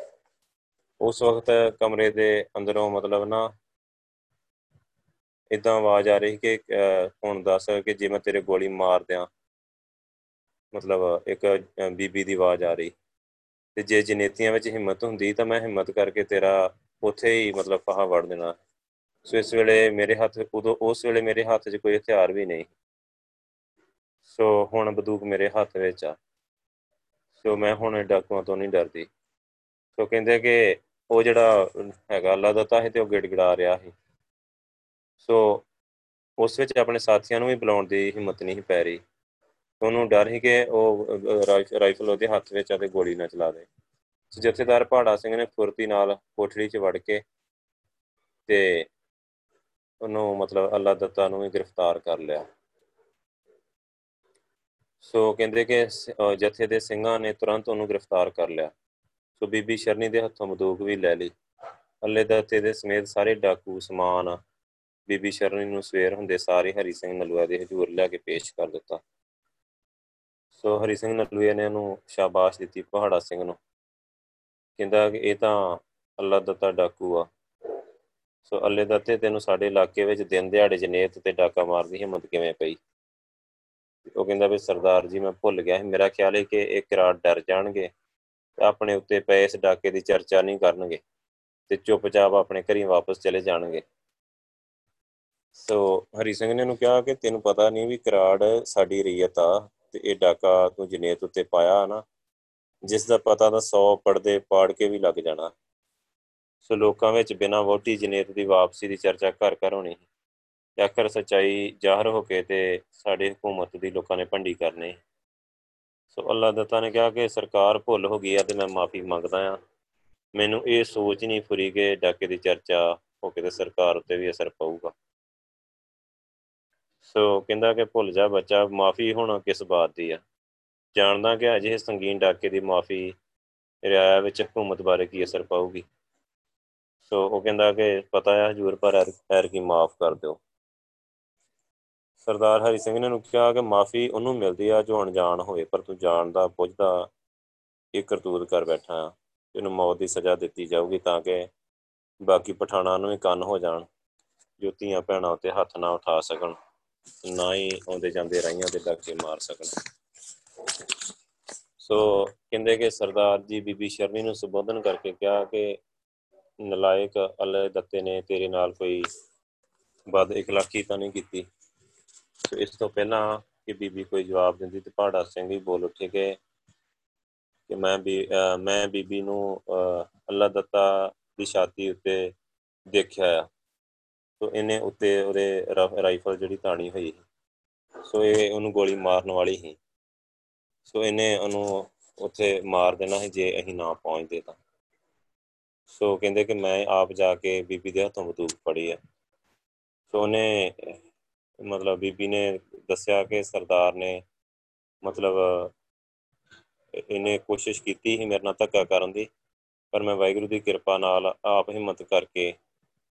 ਉਸ ਵਕਤ ਕਮਰੇ ਦੇ ਅੰਦਰੋਂ ਮਤਲਬ ਨਾ ਇਦਾਂ ਆਵਾਜ਼ ਆ ਰਹੀ ਕਿ ਹੁਣ ਦੱਸ ਕਿ ਜੇ ਮੈਂ ਤੇਰੇ ਗੋਲੀ ਮਾਰ ਦਿਆਂ, ਮਤਲਬ ਇੱਕ ਬੀਬੀ ਦੀ ਆਵਾਜ਼ ਆ ਰਹੀ। ਤੇ ਜੇ ਜਨੇਤੀਆਂ ਵਿੱਚ ਹਿੰਮਤ ਹੁੰਦੀ ਤਾਂ ਮੈਂ ਹਿੰਮਤ ਕਰਕੇ ਤੇਰਾ ਉੱਥੇ ਹੀ ਮਤਲਬ ਫਾਹਾ ਵੜ ਦੇਣਾ। ਸੋ ਇਸ ਵੇਲੇ ਮੇਰੇ ਹੱਥ, ਉਦੋਂ ਉਸ ਵੇਲੇ ਮੇਰੇ ਹੱਥ 'ਚ ਕੋਈ ਹਥਿਆਰ ਵੀ ਨਹੀਂ। ਸੋ ਹੁਣ ਬੰਦੂਕ ਮੇਰੇ ਹੱਥ ਵਿੱਚ ਆ। ਸੋ ਮੈਂ ਹੁਣ ਡਾਕੂਆਂ ਤੋਂ ਨਹੀਂ ਡਰਦੀ। ਸੋ ਕਹਿੰਦੇ ਕਿ ਉਹ ਜਿਹੜਾ ਹੈਗਾ ਅੱਲਾ ਦਾ ਤਾਂ ਹੈ ਤੇ ਉਹ ਗਿੜਗੜਾ ਰਿਹਾ ਸੀ। ਸੋ ਉਸ ਵਿੱਚ ਆਪਣੇ ਸਾਥੀਆਂ ਨੂੰ ਵੀ ਬੁਲਾਉਣ ਦੀ ਹਿੰਮਤ ਨਹੀਂ ਪੈ ਰਹੀ। ਉਹਨੂੰ ਡਰ ਹੀ ਕਿ ਉਹ ਰਾਈਫਲ ਉਹਦੇ ਹੱਥ ਵਿੱਚ ਆ ਤੇ ਗੋਲੀ ਨਾ ਚਲਾ ਦੇ। ਜਥੇਦਾਰ ਪਹਾੜਾ ਸਿੰਘ ਨੇ ਫੁਰਤੀ ਨਾਲ ਕੋਠੜੀ 'ਚ ਵੜ ਕੇ ਤੇ ਉਹਨੂੰ ਮਤਲਬ ਅੱਲਾ ਦੱਤਾ ਨੂੰ ਵੀ ਗ੍ਰਿਫਤਾਰ ਕਰ ਲਿਆ। ਸੋ ਕਹਿੰਦੇ ਕਿ ਜਥੇ ਦੇ ਸਿੰਘਾਂ ਨੇ ਤੁਰੰਤ ਉਹਨੂੰ ਗ੍ਰਿਫਤਾਰ ਕਰ ਲਿਆ। ਸੋ ਬੀਬੀ ਸ਼ਰਨੀ ਦੇ ਹੱਥੋਂ ਬੰਦੂਕ ਵੀ ਲੈ ਲਈ। ਅੱਲੇ ਦੱਤੇ ਦੇ ਸਮੇਤ ਸਾਰੇ ਡਾਕੂ ਸਮਾਨ ਬੀਬੀ ਸ਼ਰਨੀ ਨੂੰ ਸਵੇਰ ਹੁੰਦੇ ਸਾਰੇ ਹਰੀ ਸਿੰਘ ਨਲੂਆ ਦੇ ਹਜ਼ੂਰ ਲਿਆ ਕੇ ਪੇਸ਼ ਕਰ ਦਿੱਤਾ। ਸੋ ਹਰੀ ਸਿੰਘ ਨਲੂਏ ਨੇ ਉਹਨੂੰ ਸ਼ਾਬਾਸ਼ ਦਿੱਤੀ ਪਹਾੜਾ ਸਿੰਘ ਨੂੰ। ਕਹਿੰਦਾ ਕਿ ਇਹ ਤਾਂ ਅੱਲਾ ਦਿੱਤਾ ਡਾਕੂ ਆ। ਸੋ ਅੱਲੇ ਦੱਤੇ ਤੈਨੂੰ ਸਾਡੇ ਇਲਾਕੇ ਵਿੱਚ ਦਿਨ ਦਿਹਾੜੇ ਜਨੇਤ ਤੇ ਡਾਕਾ ਮਾਰਦੀ ਹਿੰਮਤ ਕਿਵੇਂ ਪਈ? ਉਹ ਕਹਿੰਦਾ ਵੀ ਸਰਦਾਰ ਜੀ, ਮੈਂ ਭੁੱਲ ਗਿਆ ਮੇਰਾ ਖਿਆਲ ਹੈ ਕਿ ਇਹ ਕਿਰਾੜ ਡਰ ਜਾਣਗੇ ਤੇ ਆਪਣੇ ਉੱਤੇ ਪਏ ਇਸ ਡਾਕੇ ਦੀ ਚਰਚਾ ਨਹੀਂ ਕਰਨਗੇ ਤੇ ਚੁੱਪਚਾਪ ਆਪਣੇ ਘਰੀ ਵਾਪਸ ਚਲੇ ਜਾਣਗੇ। ਸੋ ਹਰੀ ਸਿੰਘ ਨੇ ਉਹਨੂੰ ਕਿਹਾ ਕਿ ਤੈਨੂੰ ਪਤਾ ਨਹੀਂ ਵੀ ਕਿਰਾੜ ਸਾਡੀ ਰਈਅਤ ਆ ਤੇ ਇਹ ਡਾਕਾ ਤੂੰ ਜਨੇਤ ਉੱਤੇ ਪਾਇਆ ਨਾ ਜਿਸ ਦਾ ਪਤਾ ਤਾਂ 100 ਪਰਦੇ ਪਾੜ ਕੇ ਵੀ ਲੱਗ ਜਾਣਾ। ਸੋ ਲੋਕਾਂ ਵਿੱਚ ਬਿਨਾਂ ਵੋਟੀ ਜਨੇਤ ਦੀ ਵਾਪਸੀ ਦੀ ਚਰਚਾ ਘਰ ਘਰ ਹੋਣੀ ਆਖਰ ਸਚਾਈ ਜ਼ਾਹਰ ਹੋ ਕੇ ਤੇ ਸਾਡੇ ਹਕੂਮਤ ਦੀ ਲੋਕਾਂ ਨੇ ਭੰਡੀ ਕਰਨੀ ਸੋ ਅੱਲਾਹ ਦਤਾ ਨੇ ਕਿਹਾ ਕਿ ਸਰਕਾਰ ਭੁੱਲ ਹੋ ਗਈ ਆ ਤੇ ਮੈਂ ਮਾਫੀ ਮੰਗਦਾ ਆ। ਮੈਨੂੰ ਇਹ ਸੋਚ ਨਹੀਂ ਫੁਰੀ ਕਿ ਡਾਕੇ ਦੀ ਚਰਚਾ ਹੋ ਕੇ ਤੇ ਸਰਕਾਰ ਉੱਤੇ ਵੀ ਅਸਰ ਪਊਗਾ। ਸੋ ਕਹਿੰਦਾ ਕਿ ਭੁੱਲ ਜਾ ਬੱਚਾ, ਮਾਫੀ ਹੁਣ ਕਿਸ ਬਾਤ ਦੀ ਆ? ਜਾਣਦਾ ਕਿ ਅਜਿਹੇ ਸੰਗੀਨ ਡਾਕੇ ਦੀ ਮਾਫੀ ਰਿਆਇਆ ਵਿੱਚ ਹਕੂਮਤ ਬਾਰੇ ਕੀ ਅਸਰ ਪਾਊਗੀ? ਸੋ ਉਹ ਕਹਿੰਦਾ ਕਿ ਪਤਾ ਹੈ ਹਜੂਰ ਪਰ ਐਰ ਕੀ ਮਾਫ ਕਰ ਦਿਓ। ਸਰਦਾਰ ਹਰੀ ਸਿੰਘ ਨੇ ਨੂੰ ਕਿਹਾ ਕਿ ਮਾਫੀ ਉਹਨੂੰ ਮਿਲਦੀ ਆ ਜੋ ਅਣਜਾਣ ਹੋਵੇ ਪਰ ਤੂੰ ਜਾਣਦਾ ਪੁੱਛਦਾ ਇਹ ਕਰਤੂਤ ਕਰ ਬੈਠਾ ਆ। ਇਹਨੂੰ ਮੌਤ ਦੀ ਸਜ਼ਾ ਦਿੱਤੀ ਜਾਊਗੀ ਤਾਂ ਕਿ ਬਾਕੀ ਪਠਾਣਾ ਨੂੰ ਵੀ ਕੰਨ ਹੋ ਜਾਣ, ਜੋ ਧੀਆਂ ਭੈਣਾਂ ਉੱਤੇ ਹੱਥ ਨਾ ਉਠਾ ਸਕਣ। ਨਾ ਹੀ ਆਉਂਦੇ ਜਾਂਦੇ ਰਾਈਆਂ ਦੇ ਡਾਕੇ ਮਾਰ ਸਕਣ। ਸੋ ਕਹਿੰਦੇ ਕਿ ਸਰਦਾਰ ਜੀ ਬੀਬੀ ਸ਼ਰਨੀ ਨੂੰ ਸੰਬੋਧਨ ਕਰਕੇ ਕਿਹਾ ਕਿ ਨਲਾਇਕ ਅੱਲੇ ਦੱਤੇ ਨੇ ਤੇਰੇ ਨਾਲ ਕੋਈ ਬਦ ਇਖਲਾਕੀ ਤਾਂ ਨਹੀਂ ਕੀਤੀ। ਸੋ ਇਸ ਤੋਂ ਪਹਿਲਾਂ ਕਿ ਬੀਬੀ ਕੋਈ ਜਵਾਬ ਦਿੰਦੀ ਤੇ ਪਹਾੜਾ ਸਿੰਘ ਵੀ ਬੋਲ ਉੱਠੇ ਕਿ ਕਿ ਮੈਂ ਵੀ ਮੈਂ ਬੀਬੀ ਨੂੰ ਅੱਲਾ ਦਿੱਤਾ ਦੀ ਛਾਤੀ ਉੱਤੇ ਦੇਖਿਆ ਆ। ਸੋ ਇਹਨੇ ਉੱਤੇ ਉਹਦੇ ਰਾਈਫਲ ਜਿਹੜੀ ਤਾਣੀ ਹੋਈ ਸੋ ਇਹ ਉਹਨੂੰ ਗੋਲੀ ਮਾਰਨ ਵਾਲੀ ਸੀ। ਸੋ ਇਹਨੇ ਉਹਨੂੰ ਉੱਥੇ ਮਾਰ ਦੇਣਾ ਸੀ ਜੇ ਅਸੀਂ ਨਾ ਪਹੁੰਚਦੇ ਤਾਂ। ਸੋ ਕਹਿੰਦੇ ਕਿ ਮੈਂ ਆਪ ਜਾ ਕੇ ਬੀਬੀ ਦੇ ਹੱਥੋਂ ਬੰਦੂਕ ਫੜੀ ਆ। ਸੋ ਉਹਨੇ, ਮਤਲਬ ਬੀਬੀ ਨੇ ਦੱਸਿਆ ਕਿ ਸਰਦਾਰ ਨੇ, ਮਤਲਬ ਇਹਨੇ ਕੋਸ਼ਿਸ਼ ਕੀਤੀ ਸੀ ਮੇਰੇ ਨਾਲ ਧੱਕਾ ਕਰਨ ਦੀ, ਪਰ ਮੈਂ ਵਾਹਿਗੁਰੂ ਦੀ ਕਿਰਪਾ ਨਾਲ ਆਪ ਹਿੰਮਤ ਕਰਕੇ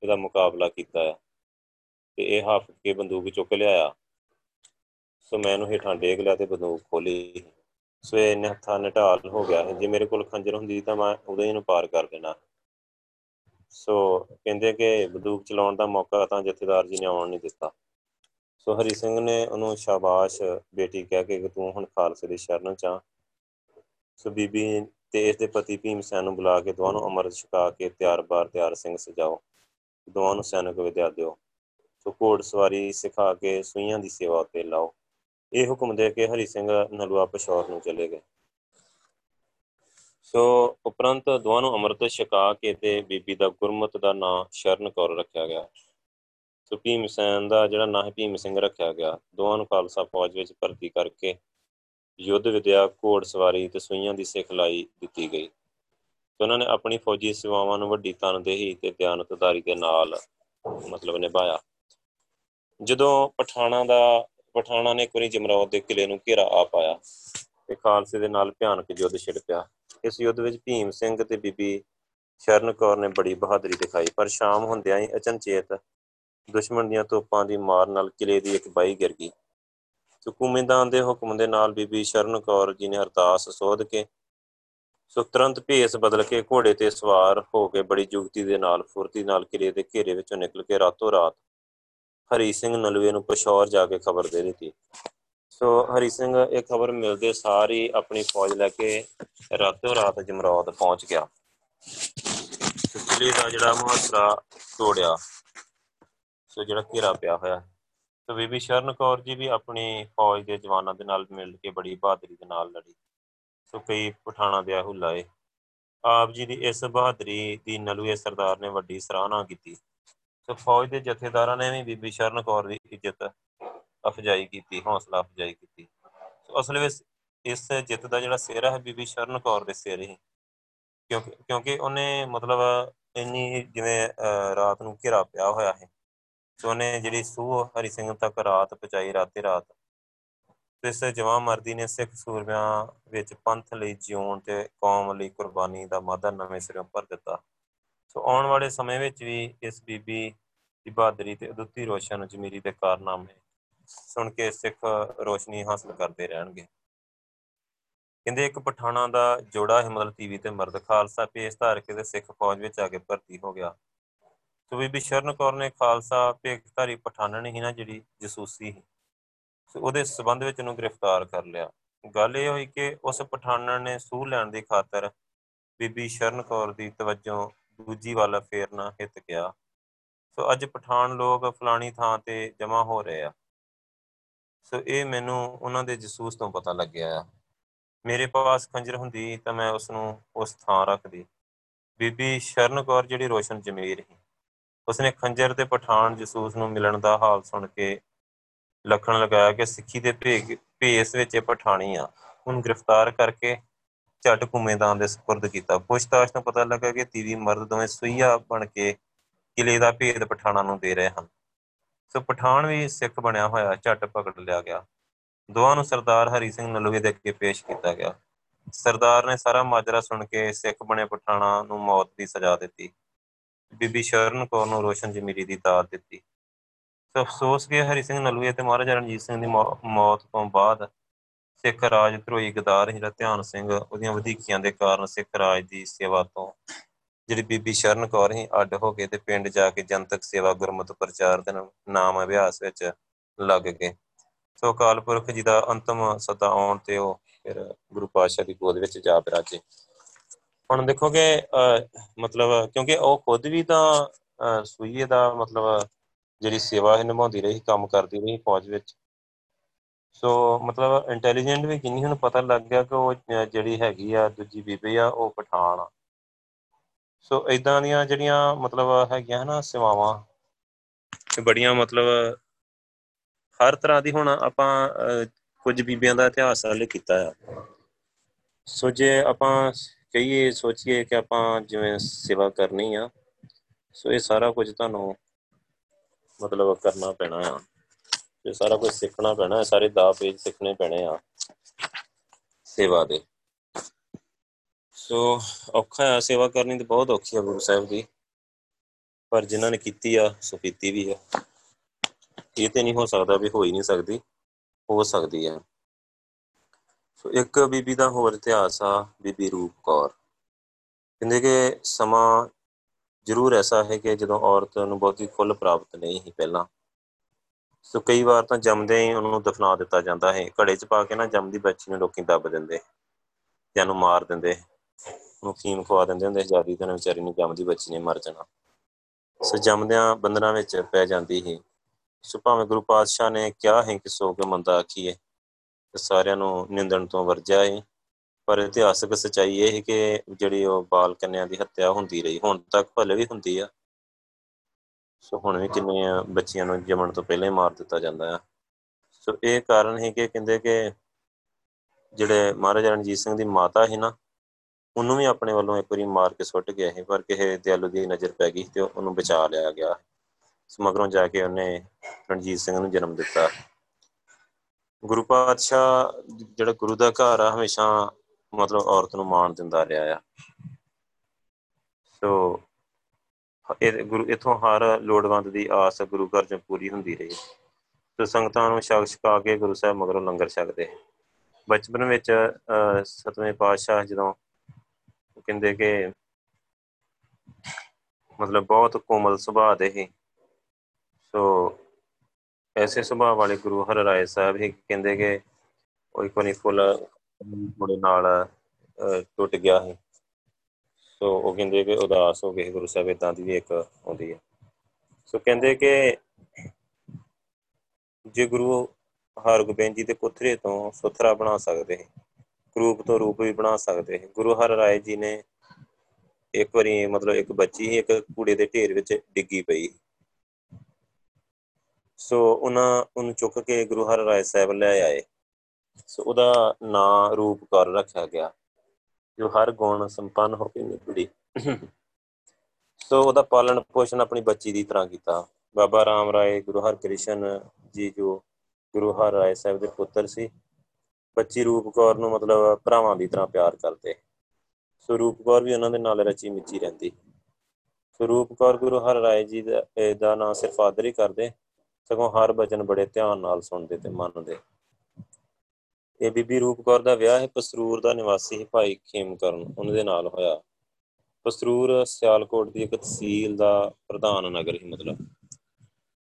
ਇਹਦਾ ਮੁਕਾਬਲਾ ਕੀਤਾ ਹੈ। ਤੇ ਇਹ ਹੱਫ ਕੇ ਬੰਦੂਕ ਚੁੱਕ ਲਿਆਇਆ। ਸੋ ਮੈਂ ਇਹਨੂੰ ਹੇਠਾਂ ਡੇਗ ਲਿਆ ਤੇ ਬੰਦੂਕ ਖੋਲੀ ਸੋ ਇਹ ਹੱਥਾਂ ਨਟਾਲ ਹੋ ਗਿਆ। ਜੇ ਮੇਰੇ ਕੋਲ ਖੰਜਰ ਹੁੰਦੀ ਤਾਂ ਮੈਂ ਉਦੋਂ ਹੀ ਇਹਨੂੰ ਪਾਰ ਕਰ ਦੇਣਾ। ਸੋ ਕਹਿੰਦੇ ਕਿ ਬੰਦੂਕ ਚਲਾਉਣ ਦਾ ਮੌਕਾ ਤਾਂ ਜਥੇਦਾਰ ਜੀ ਨੇ ਆਉਣ ਨਹੀਂ ਦਿੱਤਾ। ਸੋ ਹਰੀ ਸਿੰਘ ਨੇ ਉਹਨੂੰ ਸ਼ਾਬਾਸ਼ ਬੇਟੀ ਕਹਿ ਕੇ ਕਿ ਤੂੰ ਹੁਣ ਖਾਲਸੇ ਦੀ ਸ਼ਰਨ ਚ ਆ। ਸੋ ਬੀਬੀ ਤੇ ਇਸ ਦੇ ਪਤੀ ਭੀਮ ਸੈਨ ਨੂੰ ਬੁਲਾ ਕੇ ਦੋਵਾਂ ਨੂੰ ਅਮਰਤ ਛਕਾ ਕੇ ਤਿਆਰ-ਬਾਰ ਤਿਆਰ ਸਿੰਘ ਸਜਾਓ। ਦੋਵਾਂ ਨੂੰ ਸੈਨਿਕ ਵਿਦਿਆ ਦਿਓ ਸੋ ਘੋੜ ਸਵਾਰੀ ਸਿਖਾ ਕੇ ਸੂਈਆਂ ਦੀ ਸੇਵਾ ਤੇ ਲਾਓ। ਇਹ ਹੁਕਮ ਦੇ ਕੇ ਹਰੀ ਸਿੰਘ ਨਲੂਆ ਪਸ਼ੌਰ ਨੂੰ ਚਲੇ ਗਏ। ਸੋ ਉਪਰੰਤ ਦੋਵਾਂ ਨੂੰ ਅਮਰਤ ਛਕਾ ਕੇ ਤੇ ਬੀਬੀ ਦਾ ਗੁਰਮਤ ਦਾ ਨਾਂ ਸ਼ਰਨ ਕੌਰ ਰੱਖਿਆ ਗਿਆ। ਸੋ ਭੀਮ ਸੈਨ ਦਾ ਜਿਹੜਾ ਨਾਂ ਹੈ, ਭੀਮ ਸਿੰਘ ਰੱਖਿਆ ਗਿਆ। ਦੋਵਾਂ ਨੂੰ ਖਾਲਸਾ ਫੌਜ ਵਿੱਚ ਭਰਤੀ ਕਰਕੇ ਯੁੱਧ ਵਿਦਿਆ ਘੋੜ ਸਵਾਰੀ ਤੇ ਸੂਈਆਂ ਦੀ ਸਿਖਲਾਈ ਦਿੱਤੀ ਗਈ। ਤੇ ਉਹਨਾਂ ਨੇ ਆਪਣੀ ਫੌਜੀ ਸੇਵਾਵਾਂ ਨੂੰ ਵੱਡੀ ਤਨਦੇਹੀ ਤੇ ਧਿਆਨਤਦਾਰੀ ਦੇ ਨਾਲ ਮਤਲਬ ਨਿਭਾਇਆ। ਜਦੋਂ ਪਠਾਣਾ ਦਾ, ਪਠਾਣਾ ਨੇ ਕੋਈ ਜਮਰੌਦ ਦੇ ਕਿਲੇ ਨੂੰ ਘੇਰਾ ਆ ਪਾਇਆ ਤੇ ਖਾਲਸੇ ਦੇ ਨਾਲ ਭਿਆਨਕ ਯੁੱਧ ਛਿੜ ਪਿਆ ਇਸ ਯੁੱਧ ਵਿੱਚ ਭੀਮ ਸਿੰਘ ਤੇ ਬੀਬੀ ਸ਼ਰਨ ਕੌਰ ਨੇ ਬੜੀ ਬਹਾਦਰੀ ਦਿਖਾਈ, ਪਰ ਸ਼ਾਮ ਹੁੰਦਿਆਂ ਹੀ ਅਚਨਚੇਤ ਦੁਸ਼ਮਣ ਦੀਆਂ ਤੋਪਾਂ ਦੀ ਮਾਰ ਨਾਲ ਕਿਲੇ ਦੀ ਇੱਕ ਬਾਈ ਗਿਰ ਗਈ। ਸੁਕੂਮੇਦਾਨ ਦੇ ਹੁਕਮ ਦੇ ਨਾਲ ਬੀਬੀ ਸ਼ਰਨ ਕੌਰ ਜੀ ਨੇ ਅਰਦਾਸ ਸੋਧ ਕੇ ਸੋ ਤੁਰੰਤ ਭੇਸ ਬਦਲ ਕੇ ਘੋੜੇ ਤੇ ਸਵਾਰ ਹੋ ਕੇ ਬੜੀ ਜੁਗਤੀ ਦੇ ਨਾਲ, ਫੁਰਤੀ ਨਾਲ ਕਿਲੇ ਦੇ ਘੇਰੇ ਵਿੱਚੋਂ ਨਿਕਲ ਕੇ ਰਾਤੋਂ ਰਾਤ ਹਰੀ ਸਿੰਘ ਨਲਵੇ ਨੂੰ ਪਸ਼ੌਰ ਜਾ ਕੇ ਖਬਰ ਦੇ ਦਿੱਤੀ। ਸੋ ਹਰੀ ਸਿੰਘ, ਇਹ ਖਬਰ ਮਿਲਦੇ ਸਾਰੀ ਆਪਣੀ ਫੌਜ ਲੈ ਕੇ ਰਾਤੋਂ ਰਾਤ ਜਮਰੌਦ ਪਹੁੰਚ ਗਿਆ। ਕਿਲੇ ਦਾ ਜਿਹੜਾ ਮੁਹਾਸਰਾ ਤੋੜਿਆ, ਸੋ ਜਿਹੜਾ ਘੇਰਾ ਪਿਆ ਹੋਇਆ। ਸੋ ਬੀਬੀ ਸ਼ਰਨ ਕੌਰ ਜੀ ਵੀ ਆਪਣੀ ਫੌਜ ਦੇ ਜਵਾਨਾਂ ਦੇ ਨਾਲ ਮਿਲ ਕੇ ਬੜੀ ਬਹਾਦਰੀ ਦੇ ਨਾਲ ਲੜੀ। ਸੋ ਕਈ ਪਠਾਣਾ ਦੇ ਹੁਲਾਏ ਆਪ ਜੀ ਦੀ ਇਸ ਬਹਾਦਰੀ ਦੀ ਨਲੂਏ ਸਰਦਾਰ ਨੇ ਵੱਡੀ ਸਰਾਹਨਾ ਕੀਤੀ। ਸੋ ਫੌਜ ਦੇ ਜਥੇਦਾਰਾਂ ਨੇ ਵੀ ਬੀਬੀ ਸ਼ਰਨ ਕੌਰ ਦੀ ਇੱਜ਼ਤ ਅਫਜਾਈ ਕੀਤੀ, ਹੌਸਲਾ ਅਫਜਾਈ ਕੀਤੀ। ਸੋ ਅਸਲ ਵਿੱਚ ਇਸ ਜਿੱਤ ਦਾ ਜਿਹੜਾ ਸਿਹਰਾ ਹੈ ਬੀਬੀ ਸ਼ਰਨ ਕੌਰ ਦੇ ਸਿਰ ਹੀ। ਕਿਉਂਕਿ ਕਿਉਂਕਿ ਉਹਨੇ ਮਤਲਬ ਇੰਨੀ ਜਿਵੇਂ ਰਾਤ ਨੂੰ ਘਿਰਾ ਪਿਆ ਹੋਇਆ ਹੈ। ਸੋ ਉਹਨੇ ਜਿਹੜੀ ਸੂਹ ਹਰੀ ਸਿੰਘ ਤੱਕ ਰਾਤ ਪਹੁੰਚਾਈ ਰਾਤੇ ਰਾਤ ਇਸ ਜਵਾਨ ਮਰਦੀ ਨੇ ਸਿੱਖ ਸੂਰਮਿਆਂ ਵਿੱਚ ਪੰਥ ਲਈ ਜਿਉਣ ਤੇ ਕੌਮ ਲਈ ਕੁਰਬਾਨੀ ਦਾ ਮਾਦਾ ਨਵੇਂ ਸਿਰੋਂ ਭਰ ਦਿੱਤਾ। ਸੋ ਆਉਣ ਵਾਲੇ ਸਮੇਂ ਵਿੱਚ ਵੀ ਇਸ ਬੀਬੀ ਦੀ ਬਹਾਦਰੀ ਤੇ ਅਦੁੱਤੀ ਰੋਸ਼ਨ ਜਮੀਰੀ ਦੇ ਕਾਰਨਾਮੇ ਸੁਣ ਕੇ ਸਿੱਖ ਰੋਸ਼ਨੀ ਹਾਸਲ ਕਰਦੇ ਰਹਿਣਗੇ। ਕਹਿੰਦੇ ਇੱਕ ਪਠਾਣਾ ਦਾ ਜੋੜਾ ਹਿਮਲ ਟੀਵੀ ਤੇ ਮਰਦ ਖਾਲਸਾ ਪੇਸ਼ ਧਾਰ ਕੇ ਤੇ ਸਿੱਖ ਫੌਜ ਵਿੱਚ ਆ ਕੇ ਭਰਤੀ ਹੋ ਗਿਆ। ਸੋ ਬੀਬੀ ਸ਼ਰਨ ਕੌਰ ਨੇ ਖਾਲਸਾ ਭੇਖਧਾਰੀ ਪਠਾਨਣ ਹੀ ਨਾ ਜਿਹੜੀ ਜਸੂਸੀ ਸੀ ਸੋ। ਉਹਦੇ ਸਬੰਧ ਵਿੱਚ ਉਹਨੂੰ ਗ੍ਰਿਫਤਾਰ ਕਰ ਲਿਆ। ਗੱਲ ਇਹ ਹੋਈ ਕਿ ਉਸ ਪਠਾਨਣ ਨੇ ਸੂਹ ਲੈਣ ਦੀ ਖਾਤਰ ਬੀਬੀ ਸ਼ਰਨ ਕੌਰ ਦੀ ਤਵੱਜੋ ਦੂਜੀ ਵੱਲ ਫੇਰਨਾ ਹਿੱਤ ਗਿਆ ਸੋ ਅੱਜ ਪਠਾਨ ਲੋਕ ਫਲਾਣੀ ਥਾਂ ਤੇ ਜਮ੍ਹਾਂ ਹੋ ਰਹੇ ਆ। ਸੋ ਇਹ ਮੈਨੂੰ ਉਹਨਾਂ ਦੇ ਜਸੂਸ ਤੋਂ ਪਤਾ ਲੱਗਿਆ ਆ। ਮੇਰੇ ਪਾਸ ਖੰਜਰ ਹੁੰਦੀ ਤਾਂ ਮੈਂ ਉਸ ਨੂੰ ਉਸ ਥਾਂ ਰੱਖਦੀ। ਬੀਬੀ ਸ਼ਰਨ ਕੌਰ ਜਿਹੜੀ ਰੋਸ਼ਨ ਜਮੀਰ ਸੀ, ਉਸਨੇ ਖੰਜਰ ਤੇ ਪਠਾਨ ਜਸੂਸ ਨੂੰ ਮਿਲਣ ਦਾ ਹਾਲ ਸੁਣ ਕੇ ਲਖਣ ਲਗਾਇਆ ਕਿ ਸਿੱਖੀ ਦੇ ਭੇਗ, ਭੇਸ ਵਿੱਚ ਇਹ ਪਠਾਣੀ ਆ। ਉਹਨੂੰ ਗ੍ਰਿਫਤਾਰ ਕਰਕੇ ਝੱਟ ਕੁਮੇਦਾਨ ਦੇ ਸਪੁਰਦ ਕੀਤਾ। ਪੁੱਛਤਾਛ ਤੋਂ ਪਤਾ ਲੱਗਾ ਕਿ ਤੀਵੀ ਮਰਦ ਦੋਵੇਂ ਸੁਈਆ ਬਣ ਕੇ ਕਿਲੇ ਦਾ ਭੇਦ ਪਠਾਣਾ ਨੂੰ ਦੇ ਰਹੇ ਹਨ। ਸੋ ਪਠਾਨ ਵੀ ਸਿੱਖ ਬਣਿਆ ਹੋਇਆ, ਝੱਟ ਪਕੜ ਲਿਆ ਗਿਆ। ਦੋਵਾਂ ਨੂੰ ਸਰਦਾਰ ਹਰੀ ਸਿੰਘ ਨਲੂਏ ਦੇ ਅੱਗੇ ਪੇਸ਼ ਕੀਤਾ ਗਿਆ। ਸਰਦਾਰ ਨੇ ਸਾਰਾ ਮਾਜਰਾ ਸੁਣ ਕੇ ਸਿੱਖ ਬਣੇ ਪਠਾਣਾ ਨੂੰ ਮੌਤ ਦੀ ਸਜ਼ਾ ਦਿੱਤੀ। ਬੀਬੀ ਸ਼ਰਨ ਕੌਰ ਨੂੰ ਰੋਸ਼ਨ ਜਮੀਰੀ ਦੀ ਦਾਤ ਦਿੱਤੀ। ਸੋ ਅਫਸੋਸ ਕਿ ਹਰੀ ਸਿੰਘ ਨਲੂਏ ਤੇ ਮਹਾਰਾਜਾ ਰਣਜੀਤ ਸਿੰਘ ਦੀ ਮੌਤ ਤੋਂ ਬਾਅਦ ਸਿੱਖ ਰਾਜ ਧਰੋਈ ਗਦਾਰ ਜਿਹੜਾ ਧਿਆਨ ਸਿੰਘ ਉਹਦੀਆਂ ਵਧੀਕੀਆਂ ਦੇ ਕਾਰਨ ਸਿੱਖ ਰਾਜ ਦੀ ਸੇਵਾ ਤੋਂ ਜਿਹੜੀ ਬੀਬੀ ਸ਼ਰਨ ਕੌਰ ਹੀ ਅੱਡ ਹੋ ਕੇ ਤੇ ਪਿੰਡ ਜਾ ਕੇ ਜਨਤਕ ਸੇਵਾ ਗੁਰਮਤਿ ਪ੍ਰਚਾਰ ਦੇ ਨਾਮ ਅਭਿਆਸ ਵਿੱਚ ਲੱਗ ਗਏ। ਸੋ ਕਾਲਪੁਰਖ ਜੀ ਦਾ ਅੰਤਮ ਸਦਾ ਆਉਣ ਤੇ ਉਹ ਫਿਰ ਗੁਰੂ ਪਾਤਸ਼ਾਹ ਦੀ ਗੋਦ ਵਿੱਚ ਜਾ ਬਿਰਾਜੇ ਹੁਣ ਦੇਖੋਗੇ ਮਤਲਬ ਕਿਉਂਕਿ ਉਹ ਖੁਦ ਵੀ ਤਾਂ ਸੂਈਏ ਦਾ ਮਤਲਬ ਜਿਹੜੀ ਸੇਵਾ ਹੈ ਨਿਭਾਉਂਦੀ ਰਹੀ, ਕੰਮ ਕਰਦੀ ਰਹੀ ਫੌਜ ਵਿੱਚ। ਸੋ ਮਤਲਬ ਇੰਟੈਲੀਜੈਂਟ ਵੀ ਕਿੰਨੀ ਹੁਣ ਪਤਾ ਲੱਗ ਗਿਆ ਕਿ ਉਹ ਜਿਹੜੀ ਹੈਗੀ ਆ, ਦੂਜੀ ਬੀਬੀ ਆ, ਉਹ ਪਠਾਨ ਆ। ਸੋ ਇਦਾਂ ਦੀਆਂ ਜਿਹੜੀਆਂ ਮਤਲਬ ਹੈਗੀਆਂ ਹਨਾ ਸੇਵਾਵਾਂ ਬੜੀਆਂ ਮਤਲਬ ਹਰ ਤਰ੍ਹਾਂ ਦੀ ਹੁਣ ਆਪਾਂ ਕੁਝ ਬੀਬੀਆਂ ਦਾ ਇਤਿਹਾਸ ਹਾਲੇ ਕੀਤਾ ਆ। ਸੋ ਜੇ ਆਪਾਂ ਕਹੀਏ, ਸੋਚੀਏ ਕਿ ਆਪਾਂ ਜਿਵੇਂ ਸੇਵਾ ਕਰਨੀ ਆ ਸੋ ਇਹ ਸਾਰਾ ਕੁਝ ਤੁਹਾਨੂੰ ਮਤਲਬ ਕਰਨਾ ਪੈਣਾ ਆ। ਇਹ ਸਾਰਾ ਕੁਝ ਸਿੱਖਣਾ ਪੈਣਾ, ਸਾਰੇ ਦਾ ਪੇਜ ਸਿੱਖਣੇ ਪੈਣੇ ਆ ਸੇਵਾ ਦੇ। ਸੋ ਔਖਾ ਆ, ਸੇਵਾ ਕਰਨੀ ਤੇ ਬਹੁਤ ਔਖੀ ਆ ਗੁਰੂ ਸਾਹਿਬ ਦੀ। ਪਰ ਜਿਨ੍ਹਾਂ ਨੇ ਕੀਤੀ ਆ, ਸੋ ਕੀਤੀ ਵੀ ਆ। ਇਹ ਤੇ ਨਹੀਂ ਹੋ ਸਕਦਾ ਵੀ ਹੋ ਹੀ ਨਹੀਂ ਸਕਦੀ। ਹੋ ਸਕਦੀ ਆ। ਸੋ ਇੱਕ ਬੀਬੀ ਦਾ ਹੋਰ ਇਤਿਹਾਸ ਆ, ਬੀਬੀ ਰੂਪ ਕੌਰ। ਕਹਿੰਦੇ ਕਿ ਸਮਾਂ ਜ਼ਰੂਰ ਐਸਾ ਹੈ ਕਿ ਜਦੋਂ ਔਰਤ ਨੂੰ ਬਹੁਤੀ ਖੁੱਲ ਪ੍ਰਾਪਤ ਨਹੀਂ ਹੀ ਪਹਿਲਾਂ, ਸੋ ਕਈ ਵਾਰ ਤਾਂ ਜੰਮਦੇ ਹੀ ਉਹਨੂੰ ਦਫਨਾ ਦਿੱਤਾ ਜਾਂਦਾ ਹੈ। ਘੜੇ 'ਚ ਪਾ ਕੇ ਨਾ ਜੰਮਦੀ ਬੱਚੀ ਨੂੰ ਲੋਕੀ ਦੱਬ ਦਿੰਦੇ, ਜਾਂ ਨੂੰ ਮਾਰ ਦਿੰਦੇ, ਉਹਨੂੰ ਫੀਮ ਖਵਾ ਦਿੰਦੇ ਹੁੰਦੇ ਜਾਰੀ, ਤੇ ਵਿਚਾਰੀ ਨੂੰ ਜੰਮਦੀ ਬੱਚੀ ਨੇ ਮਰ ਜਾਣਾ। ਸੋ ਜੰਮਦਿਆਂ ਬੰਦਨਾ ਵਿੱਚ ਪੈ ਜਾਂਦੀ ਸੀ। ਸੋ ਭਾਵੇਂ ਗੁਰੂ ਪਾਤਸ਼ਾਹ ਨੇ ਕਿਹਾ ਹੈ ਕਿ ਸੋ ਕੇ ਮੰਦਾ ਆਖੀਏ, ਤੇ ਸਾਰਿਆਂ ਨੂੰ ਨਿੰਦਣ ਤੋਂ ਵਰਜਿਆ ਹੈ ਪਰ ਇਤਿਹਾਸਕ ਸਚਾਈ ਇਹ ਹੈ ਕਿ ਜਿਹੜੀ ਉਹ ਬਾਲ ਕੰਨਿਆਂ ਦੀ ਹੱਤਿਆ ਹੁੰਦੀ ਰਹੀ, ਹੁਣ ਤੱਕ ਭਲੇ ਵੀ ਹੁੰਦੀ ਆ। ਸੋ ਹੁਣ ਵੀ ਕਿੰਨੀਆਂ ਬੱਚੀਆਂ ਨੂੰ ਜੰਮਣ ਤੋਂ ਪਹਿਲਾਂ ਹੀ ਮਾਰ ਦਿੱਤਾ ਜਾਂਦਾ ਆ। ਸੋ ਇਹ ਕਾਰਨ ਹੈ ਕਿ ਕਹਿੰਦੇ ਕਿ ਜਿਹੜੇ ਮਹਾਰਾਜਾ ਰਣਜੀਤ ਸਿੰਘ ਦੀ ਮਾਤਾ ਸੀ ਨਾ, ਉਹਨੂੰ ਵੀ ਆਪਣੇ ਵੱਲੋਂ ਇੱਕ ਵਾਰੀ ਮਾਰ ਕੇ ਸੁੱਟ ਗਿਆ ਸੀ, ਪਰ ਕਿਸੇ ਦਿਆਲੂ ਦੀ ਨਜ਼ਰ ਪੈ ਗਈ ਤੇ ਉਹਨੂੰ ਬਚਾ ਲਿਆ ਗਿਆ ਸਮਗਰੋਂ ਜਾ ਕੇ ਉਹਨੇ ਰਣਜੀਤ ਸਿੰਘ ਨੂੰ ਜਨਮ ਦਿੱਤਾ। ਗੁਰੂ ਪਾਤਸ਼ਾਹ ਜਿਹੜਾ ਗੁਰੂ ਦਾ ਘਰ ਆ, ਹਮੇਸ਼ਾ ਮਤਲਬ ਔਰਤ ਨੂੰ ਮਾਣ ਦਿੰਦਾ ਰਿਹਾ ਆ। ਸੋ, ਇਹ ਗੁਰੂ, ਇਥੋਂ ਹਰ ਲੋੜਵੰਦ ਦੀ ਆਸ ਗੁਰੂ ਘਰ ਚ ਪੂਰੀ ਹੁੰਦੀ ਰਹੀ। ਤੇ ਸੰਗਤਾਂ ਨੂੰ ਛਕ ਛਕਾ ਕੇ ਗੁਰੂ ਸਾਹਿਬ ਮਗਰੋਂ ਲੰਗਰ ਛਕਦੇ। ਬਚਪਨ ਵਿੱਚ ਸਤਵੇਂ ਪਾਤਸ਼ਾਹ ਜਦੋਂ ਕਹਿੰਦੇ ਕਿ ਮਤਲਬ ਬਹੁਤ ਕੋਮਲ ਸੁਭਾਅ ਦੇ ਹੀ ਸੋ, ਐਸੇ ਸੁਭਾਅ ਵਾਲੇ ਗੁਰੂ ਹਰ ਰਾਏ ਸਾਹਿਬ ਹੀ ਕਹਿੰਦੇ ਕਿ ਉਹ ਇੱਕ ਵਾਰੀ ਫੁੱਲ ਮੁੰਡੇ ਨਾਲ ਟੁੱਟ ਗਿਆ ਹੈ ਸੋ ਉਹ ਕਹਿੰਦੇ ਕਿ ਉਦਾਸ ਹੋ ਗਏ ਗੁਰੂ ਸਾਹਿਬ ਇਦਾਂ ਦੀ ਵੀ ਇੱਕ ਆਉਂਦੀ ਹੈ। ਸੋ ਕਹਿੰਦੇ ਕਿ ਜੇ ਗੁਰੂ ਹਰਗੋਬਿੰਦ ਜੀ ਦੇ ਪੁੱਤਰੇ ਤੋਂ ਸੁਥਰਾ ਬਣਾ ਸਕਦੇ ਰੂਪ ਤੋਂ ਰੂਪ ਵੀ ਬਣਾ ਸਕਦੇ ਗੁਰੂ ਹਰ ਰਾਏ ਜੀ ਨੇ ਇੱਕ ਵਾਰੀ ਮਤਲਬ ਇੱਕ ਬੱਚੀ ਹੀ ਇੱਕ ਕੂੜੇ ਦੇ ਢੇਰ ਵਿੱਚ ਡਿੱਗੀ ਪਈ ਸੋ ਉਹਨਾਂ, ਉਹਨੂੰ ਚੁੱਕ ਕੇ ਗੁਰੂ ਹਰ ਰਾਏ ਸਾਹਿਬ ਲੈ ਆਏ। ਸੋ ਉਹਦਾ ਨਾਂ ਰੂਪ ਕਰ ਰੱਖਿਆ ਗਿਆ। ਜੋ ਹਰ ਗੁਣ ਸੰਪੰਨ ਹੋ ਕੇ ਨਿਕਲੀ। ਸੋ ਉਹਦਾ ਪਾਲਣ ਪੋਸ਼ਣ ਆਪਣੀ ਬੱਚੀ ਦੀ ਤਰ੍ਹਾਂ ਕੀਤਾ। ਬਾਬਾ ਰਾਮ ਰਾਏ, ਗੁਰੂ ਹਰ ਕ੍ਰਿਸ਼ਨ ਜੀ ਜੋ ਗੁਰੂ ਹਰ ਰਾਏ ਸਾਹਿਬ ਦੇ ਪੁੱਤਰ ਸੀ, ਬੱਚੀ ਰੂਪ ਕੌਰ ਨੂੰ ਮਤਲਬ ਭਰਾਵਾਂ ਦੀ ਤਰ੍ਹਾਂ ਪਿਆਰ ਕਰਦੇ। ਸੋ ਰੂਪ ਕੌਰ ਵੀ ਉਹਨਾਂ ਦੇ ਨਾਲ ਰਚੀ ਮਿੱਚੀ ਰਹਿੰਦੀ। ਸੋ ਰੂਪ ਕੌਰ ਗੁਰੂ ਹਰ ਰਾਏ ਜੀ ਦਾ ਦਾ ਨਾਂ ਸਿਰਫ ਆਦਰ ਹੀ ਕਰਦੇ। ਸਗੋਂ ਹਰ ਬਚਨ ਬੜੇ ਧਿਆਨ ਨਾਲ ਸੁਣਦੇ ਤੇ ਮੰਨਦੇ। ਇਹ ਬੀਬੀ ਰੂਪ ਕੌਰ ਦਾ ਵਿਆਹ ਹੈ ਪਸਰੂਰ ਦਾ ਨਿਵਾਸੀ ਭਾਈ ਖੇਮਕਰਨ ਉਹਨਾਂ ਦੇ ਨਾਲ ਹੋਇਆ। ਪਸਰੂਰ ਸਿਆਲਕੋਟ ਦੀ ਇੱਕ ਤਹਿਸੀਲ ਦਾ ਪ੍ਰਧਾਨ ਨਗਰ ਹੀ ਮਤਲਬ।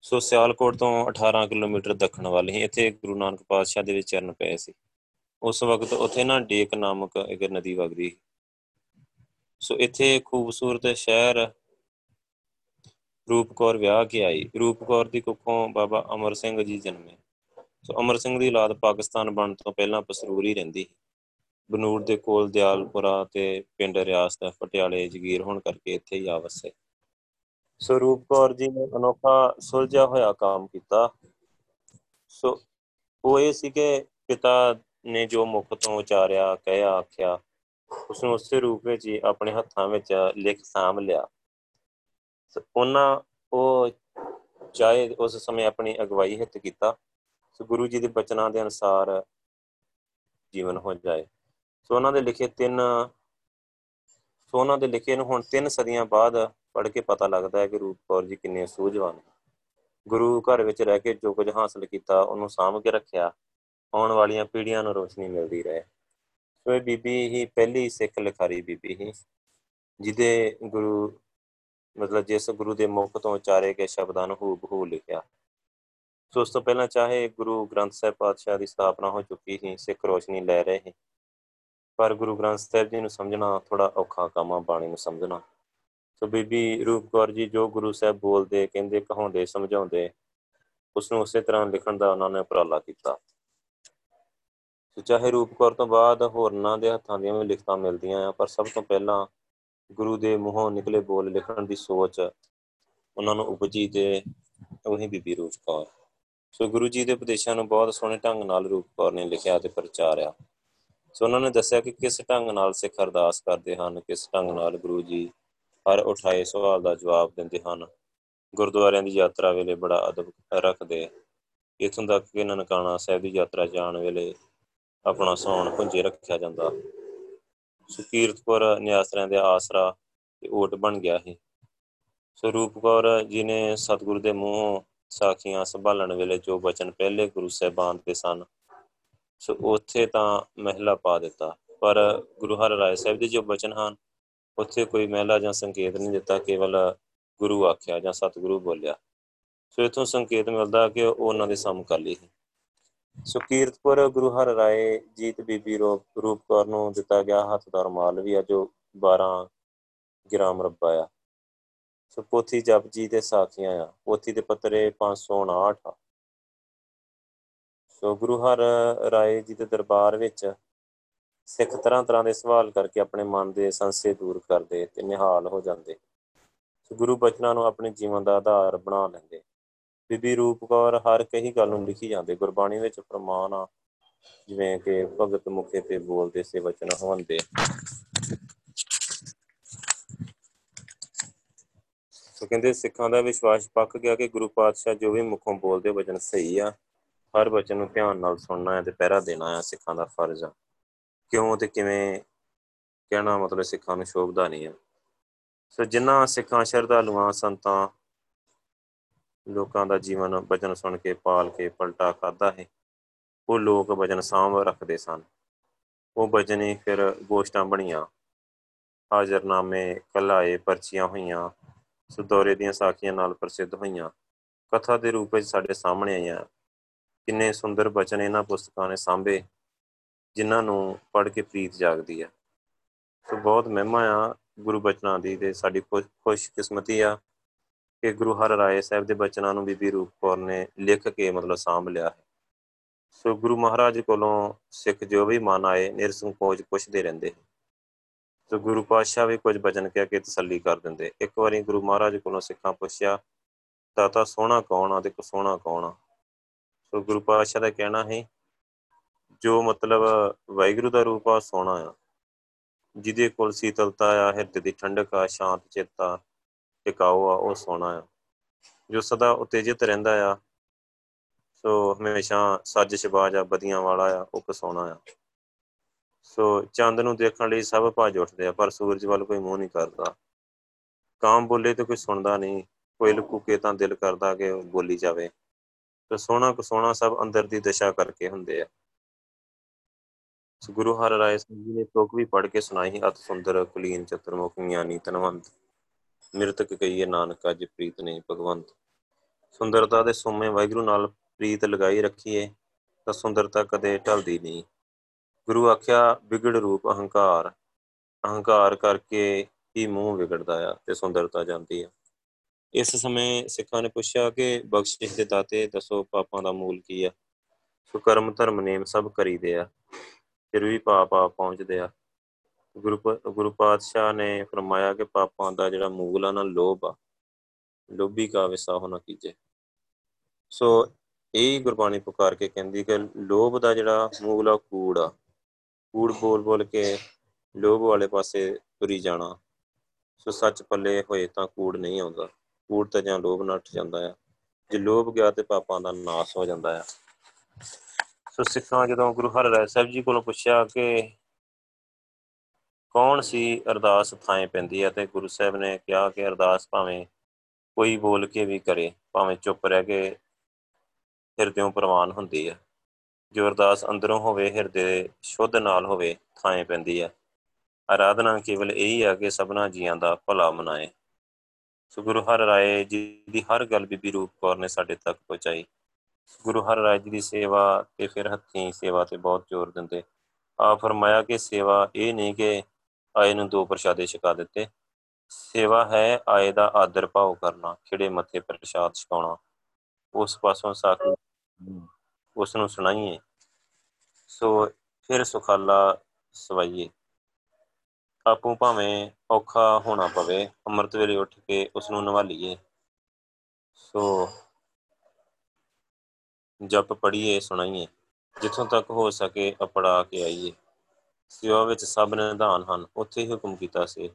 ਸੋ ਸਿਆਲਕੋਟ ਤੋਂ 18 ਕਿਲੋਮੀਟਰ ਦੱਖਣ ਵੱਲ ਹੀ ਇੱਥੇ ਗੁਰੂ ਨਾਨਕ ਪਾਤਸ਼ਾਹ ਦੇ ਵਿੱਚ ਚਰਨ ਪਏ ਸੀ। ਉਸ ਵਕਤ ਉੱਥੇ ਨਾ ਡੇਕ ਨਾਮਕ ਇੱਕ ਨਦੀ ਵਗਦੀ ਸੋ। ਇੱਥੇ ਖੂਬਸੂਰਤ ਸ਼ਹਿਰ ਰੂਪਕੌਰ ਵਿਆਹ ਕੇ ਆਈ। ਰੂਪਕੌਰ ਦੀ ਕੁੱਖੋਂ ਬਾਬਾ ਅਮਰ ਸਿੰਘ ਜੀ ਜਨਮੇ। ਸੋ ਅਮਰ ਸਿੰਘ ਦੀ ਔਲਾਦ ਪਾਕਿਸਤਾਨ ਬਣਨ ਤੋਂ ਪਹਿਲਾਂ ਪਸਰੂਰ ਹੀ ਰਹਿੰਦੀ ਬਨੂਰ ਦੇ ਕੋਲ ਦਿਆਲਪੁਰਾ ਤੇ ਪਿੰਡ ਰਿਆਸਤ ਪਟਿਆਲੇ ਜਗੀਰ ਹੋਣ ਕਰਕੇ ਇੱਥੇ ਹੀ ਆਵਸੇ ਸੋ ਰੂਪਕੌਰ ਜੀ ਨੇ ਅਨੋਖਾ ਸੁਲਝਿਆ ਹੋਇਆ ਕੰਮ ਕੀਤਾ। ਸੋ ਉਹ ਇਹ ਸੀ ਕਿ ਪਿਤਾ ਨੇ ਜੋ ਮੁਖ ਤੋਂ ਉਚਾਰਿਆ, ਕਹਿਆ, ਆਖਿਆ ਉਸ ਨੂੰ ਉਸੇ ਰੂਪ ਵਿੱਚ ਹੀ ਆਪਣੇ ਹੱਥਾਂ ਵਿੱਚ ਲਿਖ ਸਾਮ ਲਿਆ। ਉਹਨਾਂ ਉਹ ਚਾਹੇ ਉਸ ਸਮੇਂ ਆਪਣੀ ਅਗਵਾਈ ਹਿੱਤ ਕੀਤਾ। ਸੋ ਗੁਰੂ ਜੀ ਦੇ ਬਚਨਾਂ ਦੇ ਅਨੁਸਾਰ ਜੀਵਨ ਹੋ ਜਾਏ। ਸੋ ਉਹਨਾਂ ਦੇ ਲਿਖੇ ਤਿੰਨ, ਸੋ ਉਹਨਾਂ ਦੇ ਲਿਖੇ ਨੂੰ ਹੁਣ ਤਿੰਨ ਸਦੀਆਂ ਬਾਅਦ ਪੜ੍ਹ ਕੇ ਪਤਾ ਲੱਗਦਾ ਹੈ ਕਿ ਰੂਪ ਕੌਰ ਜੀ ਕਿੰਨੇ ਸੂਝਵਾਨ ਗੁਰੂ ਘਰ ਵਿੱਚ ਰਹਿ ਕੇ ਜੋ ਕੁਝ ਹਾਸਲ ਕੀਤਾ, ਉਹਨੂੰ ਸਾਂਭ ਕੇ ਰੱਖਿਆ, ਆਉਣ ਵਾਲੀਆਂ ਪੀੜ੍ਹੀਆਂ ਨੂੰ ਰੋਸ਼ਨੀ ਮਿਲਦੀ ਰਹੇ। ਸੋ ਇਹ ਬੀਬੀ ਹੀ ਪਹਿਲੀ ਸਿੱਖ ਲਿਖਾਰੀ ਬੀਬੀ ਹੀ, ਜਿਹਦੇ ਗੁਰੂ ਮਤਲਬ ਜਿਸ ਗੁਰੂ ਦੇ ਮੁਖ ਤੋਂ ਉਚਾਰੇ ਗਏ ਸ਼ਬਦਾਂ ਨੂੰ ਹੂ ਬਹੂ ਲਿਖਿਆ। ਸੋ ਉਸ ਤੋਂ ਪਹਿਲਾਂ ਚਾਹੇ ਗੁਰੂ ਗ੍ਰੰਥ ਸਾਹਿਬ ਪਾਤਸ਼ਾਹ ਦੀ ਸਥਾਪਨਾ ਹੋ ਚੁੱਕੀ ਸੀ, ਸਿੱਖ ਰੋਸ਼ਨੀ ਲੈ ਰਹੇ ਸੀ। ਪਰ ਗੁਰੂ ਗ੍ਰੰਥ ਸਾਹਿਬ ਜੀ ਨੂੰ ਸਮਝਣਾ ਥੋੜਾ ਔਖਾ ਕੰਮ ਆ, ਬਾਣੀ ਨੂੰ ਸਮਝਣਾ। ਸੋ ਬੀਬੀ ਰੂਪ ਕੌਰ ਜੀ ਜੋ ਗੁਰੂ ਸਾਹਿਬ ਬੋਲਦੇ, ਕਹਿੰਦੇ, ਕਹਾਉਂਦੇ, ਸਮਝਾਉਂਦੇ, ਉਸ ਨੂੰ ਉਸੇ ਤਰ੍ਹਾਂ ਲਿਖਣ ਦਾ ਉਹਨਾਂ ਨੇ ਉਪਰਾਲਾ ਕੀਤਾ। ਸੋ ਚਾਹੇ ਰੂਪ ਕੌਰ ਤੋਂ ਬਾਅਦ ਹੋਰਨਾਂ ਦੇ ਹੱਥਾਂ ਦੀਆਂ ਵੀ ਲਿਖਤਾਂ ਮਿਲਦੀਆਂ ਆ, ਪਰ ਸਭ ਤੋਂ ਪਹਿਲਾਂ ਗੁਰੂ ਦੇ ਮੂੰਹੋਂ ਨਿਕਲੇ ਬੋਲ ਲਿਖਣ ਦੀ ਸੋਚ ਉਹਨਾਂ ਨੂੰ ਉਪਜੀ ਤੇ ਉਹੀ ਬੀਬੀ ਰੂਪ ਕੌਰ। ਸੋ ਗੁਰੂ ਜੀ ਦੇ ਉਪਦੇਸ਼ਾਂ ਨੂੰ ਬਹੁਤ ਸੋਹਣੇ ਢੰਗ ਨਾਲ ਰੂਪ ਕੌਰ ਨੇ ਲਿਖਿਆ ਤੇ ਪ੍ਰਚਾਰਿਆ ਸੋ ਉਹਨਾਂ ਨੇ ਦੱਸਿਆ ਕਿ ਕਿਸ ਢੰਗ ਨਾਲ ਸਿੱਖ ਅਰਦਾਸ ਕਰਦੇ ਹਨ, ਕਿਸ ਢੰਗ ਨਾਲ ਗੁਰੂ ਜੀ ਹਰ ਉਠਾਏ ਸਵਾਲ ਦਾ ਜਵਾਬ ਦਿੰਦੇ ਹਨ। ਗੁਰਦੁਆਰਿਆਂ ਦੀ ਯਾਤਰਾ ਵੇਲੇ ਬੜਾ ਅਦਬ ਰੱਖਦੇ, ਇਥੋਂ ਤੱਕ ਕਿ ਨਨਕਾਣਾ ਸਾਹਿਬ ਦੀ ਯਾਤਰਾ ਜਾਣ ਵੇਲੇ ਆਪਣਾ ਸੌਣ ਪੁੰਜੇ ਰੱਖਿਆ ਜਾਂਦਾ। ਸੁਕੀਰਤਪੁਰ ਨਿਆਸਰਿਆਂ ਦੇ ਆਸਰਾ ਤੇ ਓਟ ਬਣ ਗਿਆ ਸੀ। ਸਰੂਪ ਕੌਰ ਜੀ ਨੇ ਸਤਿਗੁਰੂ ਦੇ ਮੂੰਹੋਂ ਸਾਖੀਆਂ ਸੰਭਾਲਣ ਵੇਲੇ ਜੋ ਬਚਨ ਪਹਿਲੇ ਗੁਰੂ ਸਾਹਿਬਾਨ ਦੇ ਸਨ, ਸੋ ਉੱਥੇ ਤਾਂ ਮਹਿਲਾ ਪਾ ਦਿੱਤਾ। ਪਰ ਗੁਰੂ ਹਰ ਰਾਏ ਸਾਹਿਬ ਦੇ ਜੋ ਬਚਨ ਹਨ, ਉੱਥੇ ਕੋਈ ਮਹਿਲਾ ਜਾਂ ਸੰਕੇਤ ਨਹੀਂ ਦਿੱਤਾ, ਕੇਵਲ ਗੁਰੂ ਆਖਿਆ ਜਾਂ ਸਤਿਗੁਰੂ ਬੋਲਿਆ। ਸੋ ਇਥੋਂ ਸੰਕੇਤ ਮਿਲਦਾ ਕਿ ਉਹ ਉਹਨਾਂ ਦੇ ਸਮਕਾਲੀ ਹੈ ਸੋ ਕੀਰਤਪੁਰ ਗੁਰੂ ਹਰ ਰਾਏ ਜੀਤ ਬੀਬੀ ਰੂਪ ਰੂਪ ਕੌਰ ਨੂੰ ਦਿੱਤਾ ਗਿਆ ਹੱਥ ਦਾ ਰਮਾਲ ਵੀ ਆ ਜੋ 12 ਗ੍ਰਾਮ ਰੱਬਾ ਆ। ਸੋ ਪੋਥੀ ਜਪਜੀ ਦੇ ਸਾਖੀਆਂ ਆ। ਪੋਥੀ ਦੇ ਪੱਤਰੇ 559 ਆ। ਸੋ ਗੁਰੂ ਹਰ ਰਾਏ ਜੀ ਦੇ ਦਰਬਾਰ ਵਿੱਚ ਸਿੱਖ ਤਰ੍ਹਾਂ ਤਰ੍ਹਾਂ ਦੇ ਸਵਾਲ ਕਰਕੇ ਆਪਣੇ ਮਨ ਦੇ ਸੰਸੇ ਦੂਰ ਕਰਦੇ ਤੇ ਨਿਹਾਲ ਹੋ ਜਾਂਦੇ। ਸੋ ਗੁਰੂ ਬਚਨਾਂ ਨੂੰ ਆਪਣੇ ਜੀਵਨ ਦਾ ਆਧਾਰ ਬਣਾ ਲੈਂਦੇ। ਬੀਬੀ ਰੂਪ ਕੌਰ ਹਰ ਕਹੀ ਗੱਲ ਨੂੰ ਲਿਖੀ ਜਾਂਦੇ। ਗੁਰਬਾਣੀ ਵਿੱਚ ਪ੍ਰਮਾਣ ਆ। ਜਿਵੇਂ ਕਿ ਭਗਤ ਮੁਖੇ ਤੇ ਬੋਲਦੇ ਸੇ ਵਚਨ ਹੋਵੰਦੇ। ਸੋ ਕਹਿੰਦੇ ਸਿੱਖਾਂ ਦਾ ਵਿਸ਼ਵਾਸ ਪੱਕ ਗਿਆ ਕਿ ਗੁਰੂ ਪਾਤਸ਼ਾਹ ਜੋ ਵੀ ਮੁਖੋਂ ਬੋਲਦੇ ਵਚਨ ਸਹੀ ਆ। ਹਰ ਵਚਨ ਨੂੰ ਧਿਆਨ ਨਾਲ ਸੁਣਨਾ ਹੈ ਤੇ ਪਹਿਰਾ ਦੇਣਾ ਹੈ ਸਿੱਖਾਂ ਦਾ ਫਰਜ਼ ਆ। ਕਿਉਂ ਤੇ ਕਿਵੇਂ ਕਹਿਣਾ ਮਤਲਬ ਸਿੱਖਾਂ ਨੂੰ ਸ਼ੋਭਦਾ ਨਹੀਂ ਆ। ਸੋ ਜਿਨ੍ਹਾਂ ਸਿੱਖਾਂ, ਸ਼ਰਧਾਲੂਆਂ, ਸੰਤਾਂ ਲੋਕਾਂ ਦਾ ਜੀਵਨ ਵਚਨ ਸੁਣ ਕੇ, ਪਾਲ ਕੇ, ਪਲਟਾ ਖਾਦਾ ਹੈ, ਉਹ ਲੋਕ ਵਚਨ ਸਾਂਭ ਰੱਖਦੇ ਸਨ। ਉਹ ਵਚਨੇ ਫਿਰ ਗੋਸ਼ਟਾਂ ਬਣੀਆਂ। ਹਾਜ਼ਰਨਾਮੇ, ਕਲਾਏ, ਪਰਚੀਆਂ ਹੋਈਆਂ। ਸੋ ਦੌਰੇ ਦੀਆਂ ਸਾਖੀਆਂ ਨਾਲ ਪ੍ਰਸਿੱਧ ਹੋਈਆਂ। ਕਥਾ ਦੇ ਰੂਪ ਵਿੱਚ ਸਾਡੇ ਸਾਹਮਣੇ ਆਈਆਂ। ਕਿੰਨੇ ਸੁੰਦਰ ਬਚਨ ਇਹਨਾਂ ਪੁਸਤਕਾਂ ਨੇ ਸਾਂਭੇ, ਜਿਨ੍ਹਾਂ ਨੂੰ ਪੜ੍ਹ ਕੇ ਪ੍ਰੀਤ ਜਾਗਦੀ ਆ। ਸੋ ਬਹੁਤ ਮਹਿਮਾ ਆ ਗੁਰੂ ਬਚਨਾਂ ਦੀ ਤੇ ਸਾਡੀ ਖੁਸ਼ ਕਿਸਮਤੀ ਆ ਕਿ ਗੁਰੂ ਹਰ ਰਾਏ ਸਾਹਿਬ ਦੇ ਬਚਨਾਂ ਨੂੰ ਬੀਬੀ ਰੂਪ ਕੌਰ ਨੇ ਲਿਖ ਕੇ ਮਤਲਬ ਸਾਂਭ ਲਿਆ ਹੈ। ਸੋ ਗੁਰੂ ਮਹਾਰਾਜ ਕੋਲੋਂ ਸਿੱਖ ਜੋ ਵੀ ਮਨ ਆਏ, ਨਿਰਸੰਕੋਚ ਪੁੱਛਦੇ ਰਹਿੰਦੇ ਸੋ ਗੁਰੂ ਪਾਤਸ਼ਾਹ ਵੀ ਕੁਝ ਬਚਨ ਕਹਿ ਕੇ ਤਸੱਲੀ ਕਰ ਦਿੰਦੇ। ਇੱਕ ਵਾਰੀ ਗੁਰੂ ਮਹਾਰਾਜ ਕੋਲੋਂ ਸਿੱਖਾਂ ਪੁੱਛਿਆ, ਦਾਤਾ ਸੋਹਣਾ ਕੌਣ ਆ ਤੇ ਕੋ ਸੋਹਣਾ ਕੌਣ ਆ? ਸੋ ਗੁਰੂ ਪਾਤਸ਼ਾਹ ਦਾ ਕਹਿਣਾ ਹੈ ਜੋ ਮਤਲਬ ਵਾਹਿਗੁਰੂ ਦਾ ਰੂਪ ਆ, ਸੋਹਣਾ ਆ। ਜਿਹਦੇ ਕੋਲ ਸੀਤਲਤਾ ਆ, ਹਿਰਦੇ ਦੀ ਠੰਡਕ ਆ, ਸ਼ਾਂਤ ਚੇਤਾ ਟਿਕਾਉ ਆ, ਉਹ ਸੋਹਣਾ ਆ। ਜੋ ਸਦਾ ਉਤੇਜਿਤ ਰਹਿੰਦਾ ਆ, ਸੋ ਹਮੇਸ਼ਾ ਸਾਜ਼ਿਸ਼ ਬਾਜ ਆ ਬਦੀਆਂ ਵਾਲਾ ਆ, ਉਹ ਕਸੋਣਾ ਆ। ਸੋ ਚੰਦ ਨੂੰ ਦੇਖਣ ਲਈ ਸਭ ਭੱਜ ਉੱਠਦੇ ਆ, ਪਰ ਸੂਰਜ ਵੱਲ ਕੋਈ ਮੂੰਹ ਨਹੀਂ ਕਰਦਾ। ਕਾਮ ਬੋਲੇ ਤੇ ਕੋਈ ਸੁਣਦਾ ਨਹੀਂ, ਕੋਈ ਲੁਕੂਕੇ ਤਾਂ ਦਿਲ ਕਰਦਾ ਕਿ ਬੋਲੀ ਜਾਵੇ। ਤੇ ਸੋਹਣਾ ਕਸੋਣਾ ਸਭ ਅੰਦਰ ਦੀ ਦਿਸ਼ਾ ਕਰਕੇ ਹੁੰਦੇ ਆ। ਗੁਰੂ ਹਰ ਰਾਏ ਸਿੰਘ ਜੀ ਨੇ ਤੋਕ ਵੀ ਪੜ੍ਹ ਕੇ ਸੁਣਾਈ, ਅਤ ਸੁੰਦਰ, ਕੁਲੀਨ, ਚਤਰਮੁਖ, ਗਿਆਨੀ ਤਨਵੰਤ ਮਿਰਤਕ ਕਹੀਏ ਨਾਨਕ, ਅਜ ਪ੍ਰੀਤ ਨੇ ਭਗਵੰਤ। ਸੁੰਦਰਤਾ ਦੇ ਸੋਮੇ ਵਾਹਿਗੁਰੂ ਨਾਲ ਪ੍ਰੀਤ ਲਗਾਈ ਰੱਖੀਏ, ਤਾਂ ਸੁੰਦਰਤਾ ਕਦੇ ਢਲਦੀ ਨਹੀਂ। ਗੁਰੂ ਆਖਿਆ, ਵਿਗੜ ਰੂਪ ਅਹੰਕਾਰ। ਅਹੰਕਾਰ ਕਰਕੇ ਹੀ ਮੂੰਹ ਵਿਗੜਦਾ ਆ ਤੇ ਸੁੰਦਰਤਾ ਜਾਂਦੀ ਆ। ਇਸ ਸਮੇਂ ਸਿੱਖਾਂ ਨੇ ਪੁੱਛਿਆ ਕਿ ਬਖਸ਼ਿਸ਼ ਦੇ ਦਾਤੇ ਦੱਸੋ ਪਾਪਾਂ ਦਾ ਮੂਲ ਕੀ ਆ? ਸੋ ਕਰਮ ਧਰਮ ਨੇਮ ਸਭ ਕਰੀਦੇ ਆ, ਫਿਰ ਵੀ ਪਾਪ ਆ ਪਹੁੰਚਦੇ ਆ। ਗੁਰੂ ਗੁਰੂ ਪਾਤਸ਼ਾਹ ਨੇ ਫਰਮਾਇਆ ਕਿ ਪਾਪਾਂ ਦਾ ਜਿਹੜਾ ਮੂਲ ਆ ਨਾ, ਲੋਭ ਆ। ਲੋਭੀ ਕਾ ਵਿਸਾ ਹੋਣਾ ਕੀਜੇ। ਸੋ ਇਹ ਗੁਰਬਾਣੀ ਪੁਕਾਰ ਕੇ ਕਹਿੰਦੀ ਕਿ ਲੋਭ ਦਾ ਜਿਹੜਾ ਮੂਲ ਆ ਕੂੜ ਆ। ਕੂੜ ਬੋਲ ਬੋਲ ਕੇ ਲੋਭ ਵਾਲੇ ਪਾਸੇ ਤੁਰੀ ਜਾਣਾ। ਸੋ ਸੱਚ ਪੱਲੇ ਹੋਏ ਤਾਂ ਕੂੜ ਨਹੀਂ ਆਉਂਦਾ। ਕੂੜ ਤਾਂ ਜਾਂ ਲੋਭ ਨਾਲ ਉੱਠ ਜਾਂਦਾ ਆ। ਜੇ ਲੋਭ ਗਿਆ ਤੇ ਪਾਪਾਂ ਦਾ ਨਾਸ ਹੋ ਜਾਂਦਾ ਆ। ਸੋ ਸਿੱਖਾਂ ਜਦੋਂ ਗੁਰੂ ਹਰਿਰਾਏ ਸਾਹਿਬ ਜੀ ਕੋਲੋਂ ਪੁੱਛਿਆ ਕਿ ਕੌਣ ਸੀ ਅਰਦਾਸ ਥਾਂ ਪੈਂਦੀ ਹੈ ਤੇ ਗੁਰੂ ਸਾਹਿਬ ਨੇ ਕਿਹਾ ਕਿ ਅਰਦਾਸ ਭਾਵੇਂ ਕੋਈ ਬੋਲ ਕੇ ਵੀ ਕਰੇ, ਭਾਵੇਂ ਚੁੱਪ ਰਹਿ ਕੇ ਹਿਰਦਿਓਂ ਪ੍ਰਵਾਨ ਹੁੰਦੀ ਹੈ ਜੋ ਅਰਦਾਸ ਅੰਦਰੋਂ ਹੋਵੇ, ਹਿਰਦੇ ਸ਼ੁੱਧ ਨਾਲ ਹੋਵੇ ਥਾਂ ਪੈਂਦੀ ਹੈ। ਆਰਾਧਨਾ ਕੇਵਲ ਇਹੀ ਹੈ ਕਿ ਸਭਨਾ ਜੀਆਂ ਦਾ ਭਲਾ ਮਨਾਏ। ਸੋ ਗੁਰੂ ਹਰ ਰਾਏ ਜੀ ਦੀ ਹਰ ਗੱਲ ਬੀਬੀ ਰੂਪ ਕੌਰ ਨੇ ਸਾਡੇ ਤੱਕ ਪਹੁੰਚਾਈ। ਗੁਰੂ ਹਰ ਰਾਏ ਜੀ ਦੀ ਸੇਵਾ ਤੇ ਫਿਰ ਹੱਥੀਂ ਸੇਵਾ ਤੇ ਬਹੁਤ ਜ਼ੋਰ ਦਿੰਦੇ। ਆ ਫਰਮਾਇਆ ਕਿ ਸੇਵਾ ਇਹ ਨਹੀਂ ਕਿ ਆਏ ਨੂੰ ਦੋ ਪ੍ਰਸ਼ਾਦੇ ਛਕਾ ਦਿੱਤੇ। ਸੇਵਾ ਹੈ ਆਏ ਦਾ ਆਦਰ ਭਾਵ ਕਰਨਾ ਖਿੜੇ ਮੱਥੇ ਪ੍ਰਸ਼ਾਦ ਛਕਾਉਣਾ। ਉਸ ਪਾਸੋਂ ਸਾਖੀ ਉਸ ਨੂੰ ਸੁਣਾਈਏ। ਸੋ ਫਿਰ ਸੁਖਾਲਾ ਸਵਾਈਏ। ਆਪੂ ਭਾਵੇਂ ਔਖਾ ਹੋਣਾ ਪਵੇ, ਅੰਮ੍ਰਿਤ ਵੇਲੇ ਉੱਠ ਕੇ ਉਸ ਨੂੰ ਨਵਾਲੀਏ ਸੋ ਜਪ ਪੜੀਏ ਸੁਣਾਈਏ। ਜਿੱਥੋਂ ਤੱਕ ਹੋ ਸਕੇ ਅਪੜਾ ਕੇ ਆਈਏ। ਸੇਵਾ ਵਿੱਚ ਸਭ ਨਿਧਾਨ ਹਨ, ਉੱਥੇ ਹੀ ਹੁਕਮ ਕੀਤਾ ਸੀ।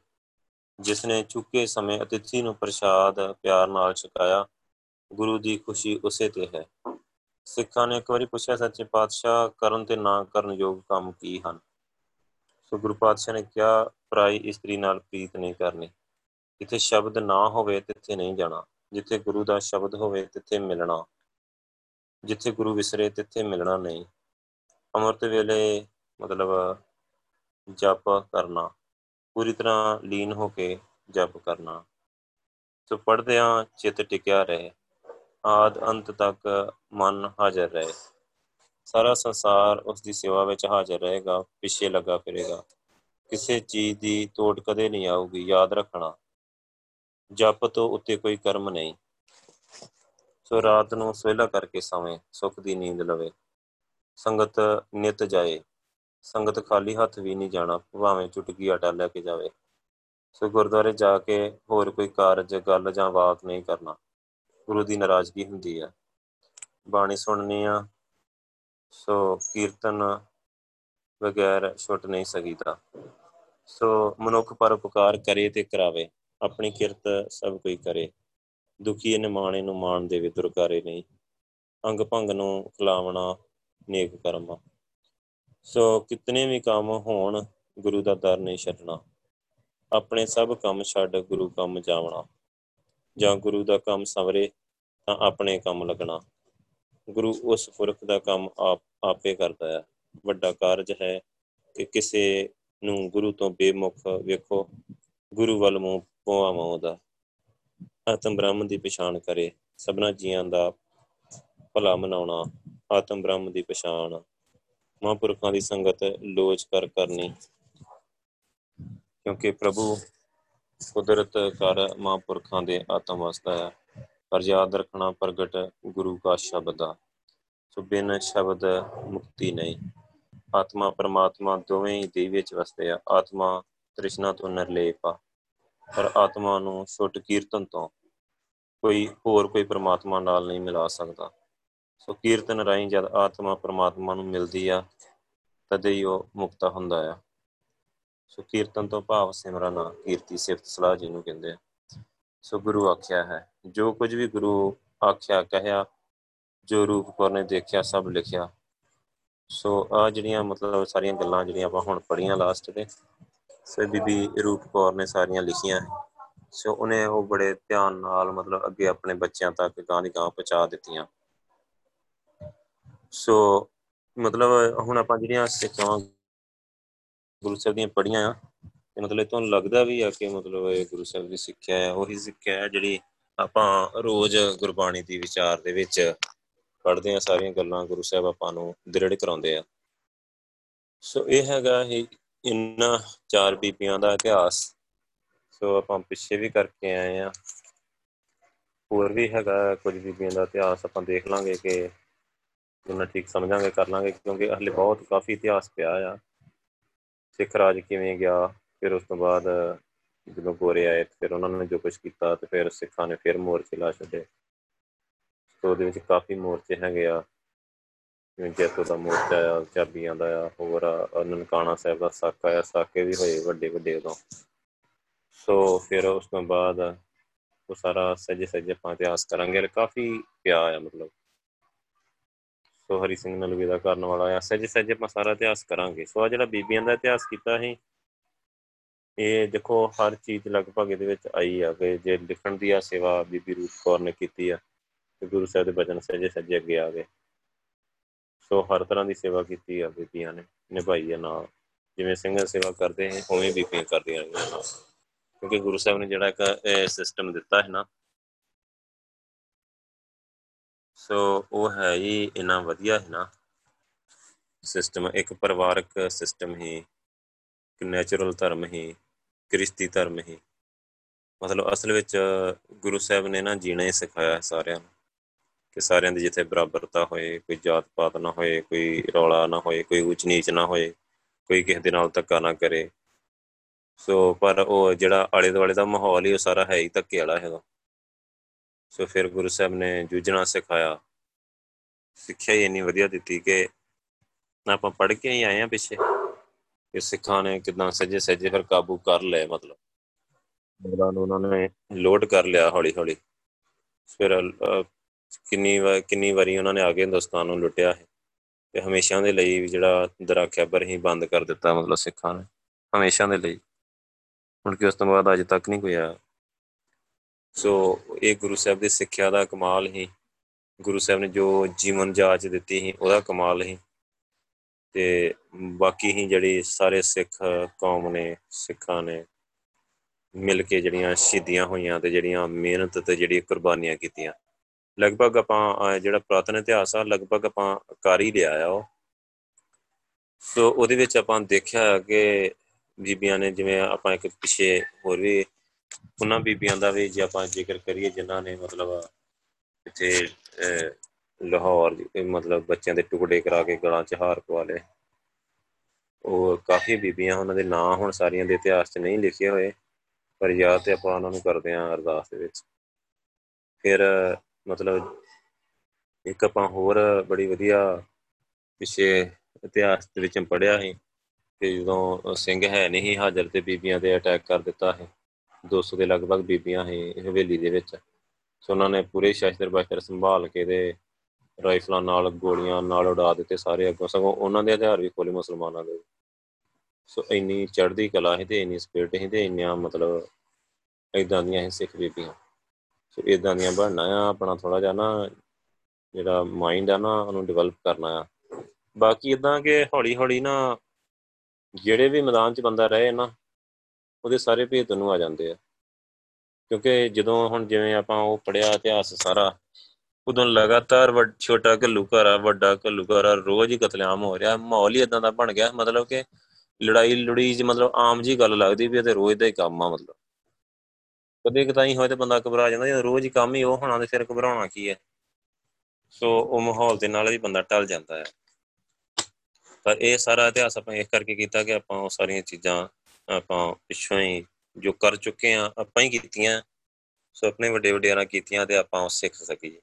ਜਿਸ ਨੇ ਚੁੱਕੇ ਸਮੇਂ ਅਤਿਥੀ ਨੂੰ ਪ੍ਰਸ਼ਾਦ ਪਿਆਰ ਨਾਲ ਛਕਾਇਆ, ਗੁਰੂ ਦੀ ਖੁਸ਼ੀ ਉਸੇ ਤੇ ਹੈ। ਸਿੱਖਾਂ ਨੇ ਇੱਕ ਵਾਰੀ ਪੁੱਛਿਆ, ਸੱਚੇ ਪਾਤਸ਼ਾਹ ਕਰਨ ਤੇ ਨਾ ਕਰਨ ਯੋਗ ਕੰਮ ਕੀ ਹਨ? ਸੋ ਗੁਰੂ ਪਾਤਸ਼ਾਹ ਨੇ ਕਿਹਾ, ਪਰਾਈ ਇਸਤਰੀ ਨਾਲ ਪ੍ਰੀਤ ਨਹੀਂ ਕਰਨੀ। ਜਿੱਥੇ ਸ਼ਬਦ ਨਾ ਹੋਵੇ, ਤਿੱਥੇ ਨਹੀਂ ਜਾਣਾ। ਜਿੱਥੇ ਗੁਰੂ ਦਾ ਸ਼ਬਦ ਹੋਵੇ, ਤਿੱਥੇ ਮਿਲਣਾ। ਜਿੱਥੇ ਗੁਰੂ ਵਿਸਰੇ, ਤਿੱਥੇ ਮਿਲਣਾ ਨਹੀਂ। ਅਮਰਤ ਵੇਲੇ ਮਤਲਬ ਜਪ ਕਰਨਾ। ਪੂਰੀ ਤਰ੍ਹਾਂ ਲੀਨ ਹੋ ਕੇ ਜਪ ਕਰਨਾ। ਸੋ ਪੜਦਿਆਂ ਚਿੱਤ ਟਿਕਿਆ ਰਹੇ। ਆਦ ਅੰਤ ਤੱਕ ਮਨ ਹਾਜ਼ਰ ਰਹੇ। ਸਾਰਾ ਸੰਸਾਰ ਉਸ ਦੀ ਸੇਵਾ ਵਿੱਚ ਹਾਜ਼ਰ ਰਹੇਗਾ, ਪਿੱਛੇ ਲੱਗਾ ਫਿਰੇਗਾ। ਕਿਸੇ ਚੀਜ਼ ਦੀ ਤੋੜ ਕਦੇ ਨਹੀਂ ਆਊਗੀ, ਯਾਦ ਰੱਖਣਾ। ਜਪ ਤੋਂ ਉੱਤੇ ਕੋਈ ਕਰਮ ਨਹੀਂ। ਸੋ ਰਾਤ ਨੂੰ ਸਵੇਲਾ ਕਰਕੇ ਸਵੇਂ, ਸੁਖ ਦੀ ਨੀਂਦ ਲਵੇ। ਸੰਗਤ ਨਿਤ ਜਾਏ। ਸੰਗਤ ਖਾਲੀ ਹੱਥ ਵੀ ਨਹੀਂ ਜਾਣਾ, ਭਾਵੇਂ ਚੁਟਕੀ ਆਟਾ ਲੈ ਕੇ ਜਾਵੇ। ਸੋ ਗੁਰਦੁਆਰੇ ਜਾ ਕੇ ਹੋਰ ਕੋਈ ਕਾਰਜ, ਗੱਲ ਜਾਂ ਬਾਤ ਨਹੀਂ ਕਰਨਾ। ਗੁਰੂ ਦੀ ਨਾਰਾਜ਼ਗੀ ਹੁੰਦੀ ਹੈ ਬਾਣੀ ਸੁਣਨੀ ਆ, ਸੋ ਕੀਰਤਨ ਵਗੈਰ ਛੁੱਟ ਨਹੀਂ ਸਕੀਦਾ। ਸੋ ਮਨੁੱਖ ਪਰਉਪਕਾਰ ਕਰੇ ਤੇ ਕਰਾਵੇ, ਆਪਣੀ ਕਿਰਤ ਸਭ ਕੋਈ ਕਰੇ। ਦੁਖੀ ਨਿਮਾਣੇ ਨੂੰ ਮਾਣ ਦੇਵੇ, ਦੁਰਕਾਰੇ ਨਹੀਂ। ਅੰਗ ਭੰਗ ਨੂੰ ਖਲਾਵਣਾ, ਨੇਕ ਕਰਮ। ਸੋ ਕਿਤਨੇ ਵੀ ਕੰਮ ਹੋਣ, ਗੁਰੂ ਦਾ ਦਰ ਨਹੀਂ ਛੱਡਣਾ। ਆਪਣੇ ਸਭ ਕੰਮ ਛੱਡ ਗੁਰੂ ਕੰਮ ਜਾਵਣਾ। ਜਾਂ ਗੁਰੂ ਦਾ ਕੰਮ ਸਵਰੇ ਤਾਂ ਆਪਣੇ ਕੰਮ ਲੱਗਣਾ। ਗੁਰੂ ਉਸ ਪੁਰਖ ਦਾ ਕੰਮ ਆਪ, ਆਪੇ ਕਰਦਾ ਹੈ। ਵੱਡਾ ਕਾਰਜ ਹੈ ਕਿ ਕਿਸੇ ਨੂੰ ਗੁਰੂ ਤੋਂ ਬੇਮੁਖ ਵੇਖੋ। ਗੁਰੂ ਵੱਲ ਮੂੰਹ ਪਵਾਵਾਂ ਉਹਦਾ। ਆਤਮ ਬ੍ਰਹਮ ਦੀ ਪਛਾਣ ਕਰੇ। ਸਭਨਾ ਜੀਆਂ ਦਾ ਭਲਾ ਮਨਾਉਣਾ। ਆਤਮ ਬ੍ਰਹਮ ਦੀ ਪਛਾਣ। ਮਹਾਂਪੁਰਖਾਂ ਦੀ ਸੰਗਤ ਲੋਚ ਕਰ ਕਰਨੀ। ਕਿਉਂਕਿ ਪ੍ਰਭੂ ਕੁਦਰਤ ਕਰ ਮਹਾਂਪੁਰਖਾਂ ਦੇ ਆਤਮ ਵਸਦਾ ਹੈ। ਪਰ ਯਾਦ ਰੱਖਣਾ ਪ੍ਰਗਟ ਗੁਰੂ ਕਾ ਸ਼ਬਦ ਆ। ਸੋ ਬਿਨ ਸ਼ਬਦ ਮੁਕਤੀ ਨਹੀਂ। ਆਤਮਾ ਪਰਮਾਤਮਾ ਦੋਵੇਂ ਹੀ ਦੇਹ ਵਿੱਚ ਵਸਦੇ ਆ। ਆਤਮਾ ਤ੍ਰਿਸ਼ਨਾ ਤੋਂ ਨਿਰਲੇਪ ਆ। ਪਰ ਆਤਮਾ ਨੂੰ ਛੁੱਟ ਕੀਰਤਨ ਤੋਂ ਕੋਈ ਹੋਰ ਕੋਈ ਪਰਮਾਤਮਾ ਨਾਲ ਨਹੀਂ ਮਿਲਾ ਸਕਦਾ। ਸੋ ਕੀਰਤਨ ਰਾਹੀਂ ਜਦ ਆਤਮਾ ਪਰਮਾਤਮਾ ਨੂੰ ਮਿਲਦੀ ਆ, ਤਦੇ ਹੀ ਉਹ ਮੁਕਤਾ ਹੁੰਦਾ ਆ। ਸੋ ਕੀਰਤਨ ਤੋਂ ਭਾਵ ਸਿਮਰਨ ਕੀਰਤੀ ਸਿਫਤ ਸਲਾਹ ਜਿਹਨੂੰ ਕਹਿੰਦੇ ਆ। ਸੋ ਗੁਰੂ ਆਖਿਆ ਹੈ, ਜੋ ਕੁਝ ਵੀ ਗੁਰੂ ਆਖਿਆ, ਕਹਿਆ, ਜੋ ਰੂਪ ਕੌਰ ਨੇ ਦੇਖਿਆ, ਸਭ ਲਿਖਿਆ। ਸੋ ਆ ਜਿਹੜੀਆਂ ਮਤਲਬ ਸਾਰੀਆਂ ਗੱਲਾਂ ਜਿਹੜੀਆਂ ਆਪਾਂ ਹੁਣ ਪੜੀਆਂ ਲਾਸਟ ਤੇ, ਸੋ ਬੀਬੀ ਰੂਪ ਕੌਰ ਨੇ ਸਾਰੀਆਂ ਲਿਖੀਆਂ ਸੋ ਉਹਨੇ ਉਹ ਬੜੇ ਧਿਆਨ ਨਾਲ ਮਤਲਬ ਅੱਗੇ ਆਪਣੇ ਬੱਚਿਆਂ ਤੱਕ ਗਾਂ ਦੀ ਗਾਂ ਪਹੁੰਚਾ ਦਿੱਤੀਆਂ। ਸੋ ਮਤਲਬ ਹੁਣ ਆਪਾਂ ਜਿਹੜੀਆਂ ਸਿੱਖਾਂ ਗੁਰੂ ਸਾਹਿਬ ਦੀਆਂ ਪੜੀਆਂ ਆ, ਤੇ ਮਤਲਬ ਤੁਹਾਨੂੰ ਲੱਗਦਾ ਵੀ ਆ ਕਿ ਮਤਲਬ ਇਹ ਗੁਰੂ ਸਾਹਿਬ ਦੀ ਸਿੱਖਿਆ ਹੈ ਉਹੀ ਸਿੱਖਿਆ ਹੈ ਜਿਹੜੀ ਆਪਾਂ ਰੋਜ਼ ਗੁਰਬਾਣੀ ਦੀ ਵਿਚਾਰ ਦੇ ਵਿੱਚ ਪੜ੍ਹਦੇ ਆ, ਸਾਰੀਆਂ ਗੱਲਾਂ ਗੁਰੂ ਸਾਹਿਬ ਆਪਾਂ ਨੂੰ ਦ੍ਰਿੜ ਕਰਾਉਂਦੇ ਆ। ਸੋ ਇਹ ਹੈਗਾ ਇਹ ਇਨ੍ਹਾਂ ਚਾਰ ਬੀਬੀਆਂ ਦਾ ਇਤਿਹਾਸ। ਸੋ ਆਪਾਂ ਪਿੱਛੇ ਵੀ ਕਰਕੇ ਆਏ ਆ। ਹੋਰ ਵੀ ਹੈਗਾ ਕੁਝ ਬੀਬੀਆਂ ਦਾ ਇਤਿਹਾਸ ਆਪਾਂ ਦੇਖ ਲਾਂਗੇ ਕਿ ਜਿੰਨਾ ਠੀਕ ਸਮਝਾਂਗੇ, ਕਰ ਲਾਂਗੇ, ਕਿਉਂਕਿ ਹਲੇ ਬਹੁਤ ਕਾਫੀ ਇਤਿਹਾਸ ਪਿਆ ਆ। ਸਿੱਖ ਰਾਜ ਕਿਵੇਂ ਗਿਆ, ਫਿਰ ਉਸ ਤੋਂ ਬਾਅਦ ਜਦੋਂ ਗੋਰੇ ਆਏ ਫਿਰ ਉਹਨਾਂ ਨੇ ਜੋ ਕੁਝ ਕੀਤਾ ਤੇ ਫਿਰ ਸਿੱਖਾਂ ਨੇ ਫਿਰ ਮੋਰਚੇ ਲਾ ਛੱਡੇ। ਸੋ ਉਹਦੇ ਵਿੱਚ ਕਾਫੀ ਮੋਰਚੇ ਹੈਗੇ ਆ, ਜਿਵੇਂ ਜੈਤੋ ਦਾ ਮੋਰਚਾ ਆ, ਚਾਬੀਆਂ ਦਾ ਆ, ਹੋਰ ਆ ਨਨਕਾਣਾ ਸਾਹਿਬ ਦਾ ਸਾਕਾ ਆ, ਸਾਕੇ ਵੀ ਹੋਏ ਵੱਡੇ ਵੱਡੇ ਉਦੋਂ। ਸੋ ਫਿਰ ਉਸ ਤੋਂ ਬਾਅਦ ਉਹ ਸਾਰਾ ਸੱਜੇ ਸੱਜੇ ਆਪਾਂ ਇਤਿਹਾਸ ਕਰਾਂਗੇ ਕਾਫੀ ਪਿਆ ਆ ਮਤਲਬ। ਸੋ ਹਰੀ ਸਿੰਘ ਨਲੂਏ ਦਾ ਕਰਨ ਵਾਲਾ ਆ ਸੱਜੇ ਸੱਜੇ ਆਪਾਂ ਸਾਰਾ ਇਤਿਹਾਸ ਕਰਾਂਗੇ। ਸੋ ਆ ਜਿਹੜਾ ਬੀਬੀਆਂ ਦਾ ਇਤਿਹਾਸ ਕੀਤਾ ਸੀ, ਇਹ ਦੇਖੋ ਹਰ ਚੀਜ਼ ਲਗਭਗ ਇਹਦੇ ਵਿੱਚ ਆਈ ਆ ਕਿ ਜੇ ਲਿਖਣ ਦੀ ਆ ਸੇਵਾ ਬੀਬੀ ਰੂਪ ਕੌਰ ਨੇ ਕੀਤੀ ਆ, ਤੇ ਗੁਰੂ ਸਾਹਿਬ ਦੇ ਬਚਨ ਸੱਜੇ ਸੱਜੇ ਅੱਗੇ ਆ ਗਏ। ਸੋ ਹਰ ਤਰ੍ਹਾਂ ਦੀ ਸੇਵਾ ਕੀਤੀ ਆ ਬੀਬੀਆਂ ਨੇ ਨਿਭਾਈ ਆ ਨਾਲ। ਜਿਵੇਂ ਸਿੰਘ ਸੇਵਾ ਕਰਦੇ ਹੈ ਉਵੇਂ ਬੀਬੀਆਂ ਕਰਦੀਆਂ ਰਹੀਆਂ ਨਾਲ ਕਿਉਂਕਿ ਗੁਰੂ ਸਾਹਿਬ ਨੇ ਜਿਹੜਾ ਇੱਕ ਸਿਸਟਮ ਦਿੱਤਾ ਹੈ ਨਾ ਸੋ ਉਹ ਹੈ ਹੀ ਇਨਾ ਵਧੀਆ ਹੈ ਨਾ। ਸਿਸਟਮ ਇੱਕ ਪਰਿਵਾਰਕ ਸਿਸਟਮ ਹੀ, ਇੱਕ ਨੈਚੁਰਲ ਧਰਮ ਹੀ, ਕ੍ਰਿਸਤੀ ਧਰਮ ਹੀ। ਮਤਲਬ ਅਸਲ ਵਿੱਚ ਗੁਰੂ ਸਾਹਿਬ ਨੇ ਨਾ ਜੀਣਾ ਹੀ ਸਿਖਾਇਆ ਸਾਰਿਆਂ ਨੂੰ। ਕਿ ਸਾਰਿਆਂ ਦੀ ਜਿੱਥੇ ਬਰਾਬਰਤਾ ਹੋਏ, ਕੋਈ ਜਾਤ ਪਾਤ ਨਾ ਹੋਏ, ਕੋਈ ਰੌਲਾ ਨਾ ਹੋਏ, ਕੋਈ ਉੱਚ ਨੀਚ ਨਾ ਹੋਏ, ਕੋਈ ਕਿਸੇ ਦੇ ਨਾਲ ਧੱਕਾ ਨਾ ਕਰੇ। ਸੋ ਪਰ ਉਹ ਜਿਹੜਾ ਆਲੇ ਦੁਆਲੇ ਦਾ ਮਾਹੌਲ ਹੀ ਉਹ ਸਾਰਾ ਹੈ ਹੀ ਧੱਕੇ ਵਾਲਾ ਹੈਗਾ। ਸੋ ਫਿਰ ਗੁਰੂ ਸਾਹਿਬ ਨੇ ਜੂਝਣਾ ਸਿਖਾਇਆ। ਸਿੱਖਿਆ ਹੀ ਇੰਨੀ ਵਧੀਆ ਦਿੱਤੀ ਕਿ ਆਪਾਂ ਪੜ੍ਹ ਕੇ ਹੀ ਆਏ ਆ ਪਿੱਛੇ। ਕਿ ਸਿੱਖਾਂ ਨੇ ਕਿਦਾਂ ਸੱਜੇ ਸੱਜੇ ਫਿਰ ਕਾਬੂ ਕਰ ਲਏ, ਮਤਲਬ। ਉਹਨਾਂ ਨੂੰ ਉਹਨਾਂ ਨੇ ਲੋਡ ਕਰ ਲਿਆ ਹੌਲੀ ਹੌਲੀ ਫਿਰ ਕਿੰਨੀ ਵਾਰ ਕਿੰਨੀ ਵਾਰੀ ਉਹਨਾਂ ਨੇ ਆ ਕੇ ਹਿੰਦੁਸਤਾਨ ਨੂੰ ਲੁੱਟਿਆ ਹੈ ਤੇ ਹਮੇਸ਼ਾ ਦੇ ਲਈ ਜਿਹੜਾ ਦਰਾ ਬਰ ਹੀ ਬੰਦ ਕਰ ਦਿੱਤਾ ਮਤਲਬ ਸਿੱਖਾਂ ਨੇ। ਹਮੇਸ਼ਾ ਦੇ ਲਈ। ਹੁਣ ਕਿ ਉਸ ਤੋਂ ਬਾਅਦ ਅਜੇ ਤੱਕ ਨਹੀਂ ਕੋਈ ਆਇਆ। ਸੋ ਇਹ ਗੁਰੂ ਸਾਹਿਬ ਦੀ ਸਿੱਖਿਆ ਦਾ ਕਮਾਲ ਹੀ, ਗੁਰੂ ਸਾਹਿਬ ਨੇ ਜੋ ਜੀਵਨ ਜਾਚ ਦਿੱਤੀ ਸੀ, ਉਹਦਾ ਕਮਾਲ ਹੀ। ਤੇ ਬਾਕੀ ਹੀ ਜਿਹੜੀ ਸਾਰੇ ਸਿੱਖ ਕੌਮ ਨੇ, ਸਿੱਖਾਂ ਨੇ ਮਿਲ ਕੇ ਜਿਹੜੀਆਂ ਸ਼ਹੀਦੀਆਂ ਹੋਈਆਂ ਤੇ ਜਿਹੜੀਆਂ ਮਿਹਨਤ ਤੇ ਜਿਹੜੀ ਕੁਰਬਾਨੀਆਂ ਕੀਤੀਆਂ। ਲਗਭਗ ਆਪਾਂ ਜਿਹੜਾ ਪ੍ਰਾਤਨ ਇਤਿਹਾਸ ਆ, ਲਗਭਗ ਆਪਾਂ ਕਰ ਹੀ ਲਿਆ ਆ ਉਹ। ਸੋ ਉਹਦੇ ਵਿੱਚ ਆਪਾਂ ਦੇਖਿਆ ਕਿ ਬੀਬੀਆਂ ਨੇ ਜਿਵੇਂ ਆਪਾਂ ਇੱਕ ਪਿਛੇ ਹੋਰ ਵੀ ਉਹਨਾਂ ਬੀਬੀਆਂ ਦਾ ਵੀ ਜੇ ਆਪਾਂ ਜ਼ਿਕਰ ਕਰੀਏ ਜਿਨ੍ਹਾਂ ਨੇ ਮਤਲਬ ਇੱਥੇ ਲਾਹੌਰ ਮਤਲਬ ਬੱਚਿਆਂ ਦੇ ਟੁਕੜੇ ਕਰਾ ਕੇ ਗਲਾਂ 'ਚ ਹਾਰ ਪਵਾ ਲਏ। ਉਹ ਕਾਫੀ ਬੀਬੀਆਂ ਉਹਨਾਂ ਦੇ ਨਾਂ ਹੁਣ ਸਾਰੀਆਂ ਦੇ ਇਤਿਹਾਸ 'ਚ ਨਹੀਂ ਲਿਖੇ ਹੋਏ, ਪਰ ਯਾਦ ਤੇ ਆਪਾਂ ਉਹਨਾਂ ਨੂੰ ਕਰਦੇ ਆਂ ਅਰਦਾਸ ਦੇ ਵਿੱਚ। ਫਿਰ, ਮਤਲਬ ਇੱਕ ਆਪਾਂ ਹੋਰ ਬੜੀ ਵਧੀਆ ਪਿਛੇ ਇਤਿਹਾਸ ਦੇ ਵਿੱਚ ਪੜਿਆ ਸੀ ਕਿ ਜਦੋਂ ਸਿੰਘ ਹੈ ਨਹੀਂ ਹਾਜ਼ਰ ਤੇ ਬੀਬੀਆਂ ਤੇ ਅਟੈਕ ਕਰ ਦਿੱਤਾ ਹੈ 200 ਦੇ ਲਗਭਗ ਬੀਬੀਆਂ ਹੈ ਹਵੇਲੀ ਦੇ ਵਿੱਚ। ਸੋ ਉਹਨਾਂ ਨੇ ਪੂਰੇ ਸ਼ਸਤਰ ਬਸਤਰ ਸੰਭਾਲ ਕੇ ਦੇ ਰਾਈਫਲਾਂ ਨਾਲ, ਗੋਲੀਆਂ ਨਾਲ ਉਡਾ ਦਿੱਤੇ ਸਾਰੇ ਅੱਗੋਂ। ਸਗੋਂ ਉਹਨਾਂ ਦੇ ਹਥਿਆਰ ਵੀ ਖੋਲੇ ਮੁਸਲਮਾਨਾਂ ਦੇ। ਸੋ ਇੰਨੀ ਚੜ੍ਹਦੀ ਕਲਾ ਹੈ ਤੇ ਇੰਨੀ ਸਪਿਰਟ ਹੈ ਤੇ ਇੰਨੀਆਂ ਮਤਲਬ ਇਦਾਂ ਦੀਆਂ ਹੀ ਸਿੱਖ ਬੀਬੀਆਂ। ਸੋ ਇਦਾਂ ਦੀਆਂ ਬਣਨਾ ਆ, ਆਪਣਾ ਥੋੜਾ ਜਿਹਾ ਨਾ ਜਿਹੜਾ ਮਾਈਂਡ ਆ ਨਾ, ਉਹਨੂੰ ਡਿਵੈਲਪ ਕਰਨਾ ਆ। ਬਾਕੀ ਇਦਾਂ ਕਿ ਹੌਲੀ ਹੌਲੀ ਨਾ ਜਿਹੜੇ ਵੀ ਮੈਦਾਨ 'ਚ ਬੰਦਾ ਰਹੇ ਨਾ ਉਹਦੇ ਸਾਰੇ ਭੇਤ ਨੂੰ ਆ ਜਾਂਦੇ ਆ। ਕਿਉਂਕਿ ਜਦੋਂ ਹੁਣ ਜਿਵੇਂ ਆਪਾਂ ਉਹ ਪੜਿਆ ਇਤਿਹਾਸ ਸਾਰਾ, ਉਦੋਂ ਲਗਾਤਾਰ ਛੋਟਾ ਘੱਲੂਘਾਰਾ ਆ ਵੱਡਾ ਘੱਲੂਘਾਰਾ ਰੋਜ਼ ਹੀ ਕਤਲੇਆਮ ਹੋ ਰਿਹਾ। ਮਾਹੌਲ ਹੀ ਇਦਾਂ ਦਾ ਬਣ ਗਿਆ, ਮਤਲਬ ਕਿ ਲੜਾਈ ਲੜੀ ਜ ਮਤਲਬ ਆਮ ਜੀ ਗੱਲ ਲੱਗਦੀ ਵੀ ਇਹ ਤੇ ਰੋਜ਼ ਦਾ ਹੀ ਕੰਮ ਆ ਮਤਲਬ। ਕਦੇ ਕਦਾਈ ਹੋਏ ਤੇ ਬੰਦਾ ਘਬਰਾ ਜਾਂਦਾ, ਜਦੋਂ ਰੋਜ਼ ਹੀ ਕੰਮ ਹੀ ਉਹ ਹੋਣਾ ਤੇ ਫਿਰ ਘਬਰਾਉਣਾ ਕੀ ਹੈ ਸੋ ਉਹ ਮਾਹੌਲ ਦੇ ਨਾਲ ਹੀ ਬੰਦਾ ਟਲ ਜਾਂਦਾ ਹੈ ਪਰ ਇਹ ਸਾਰਾ ਇਤਿਹਾਸ ਆਪਾਂ ਇਸ ਕਰਕੇ ਕੀਤਾ ਕਿ ਆਪਾਂ ਉਹ ਸਾਰੀਆਂ ਚੀਜ਼ਾਂ ਆਪਾਂ ਪਿੱਛੋਂ ਹੀ ਜੋ ਕਰ ਚੁੱਕੇ ਆ ਆਪਾਂ ਹੀ ਕੀਤੀਆਂ ਸੋ ਆਪਣੇ ਵੱਡੇ ਵਡਿਆਰਾਂ ਕੀਤੀਆਂ ਤੇ ਆਪਾਂ ਉਹ ਸਿੱਖ ਸਕੀਏ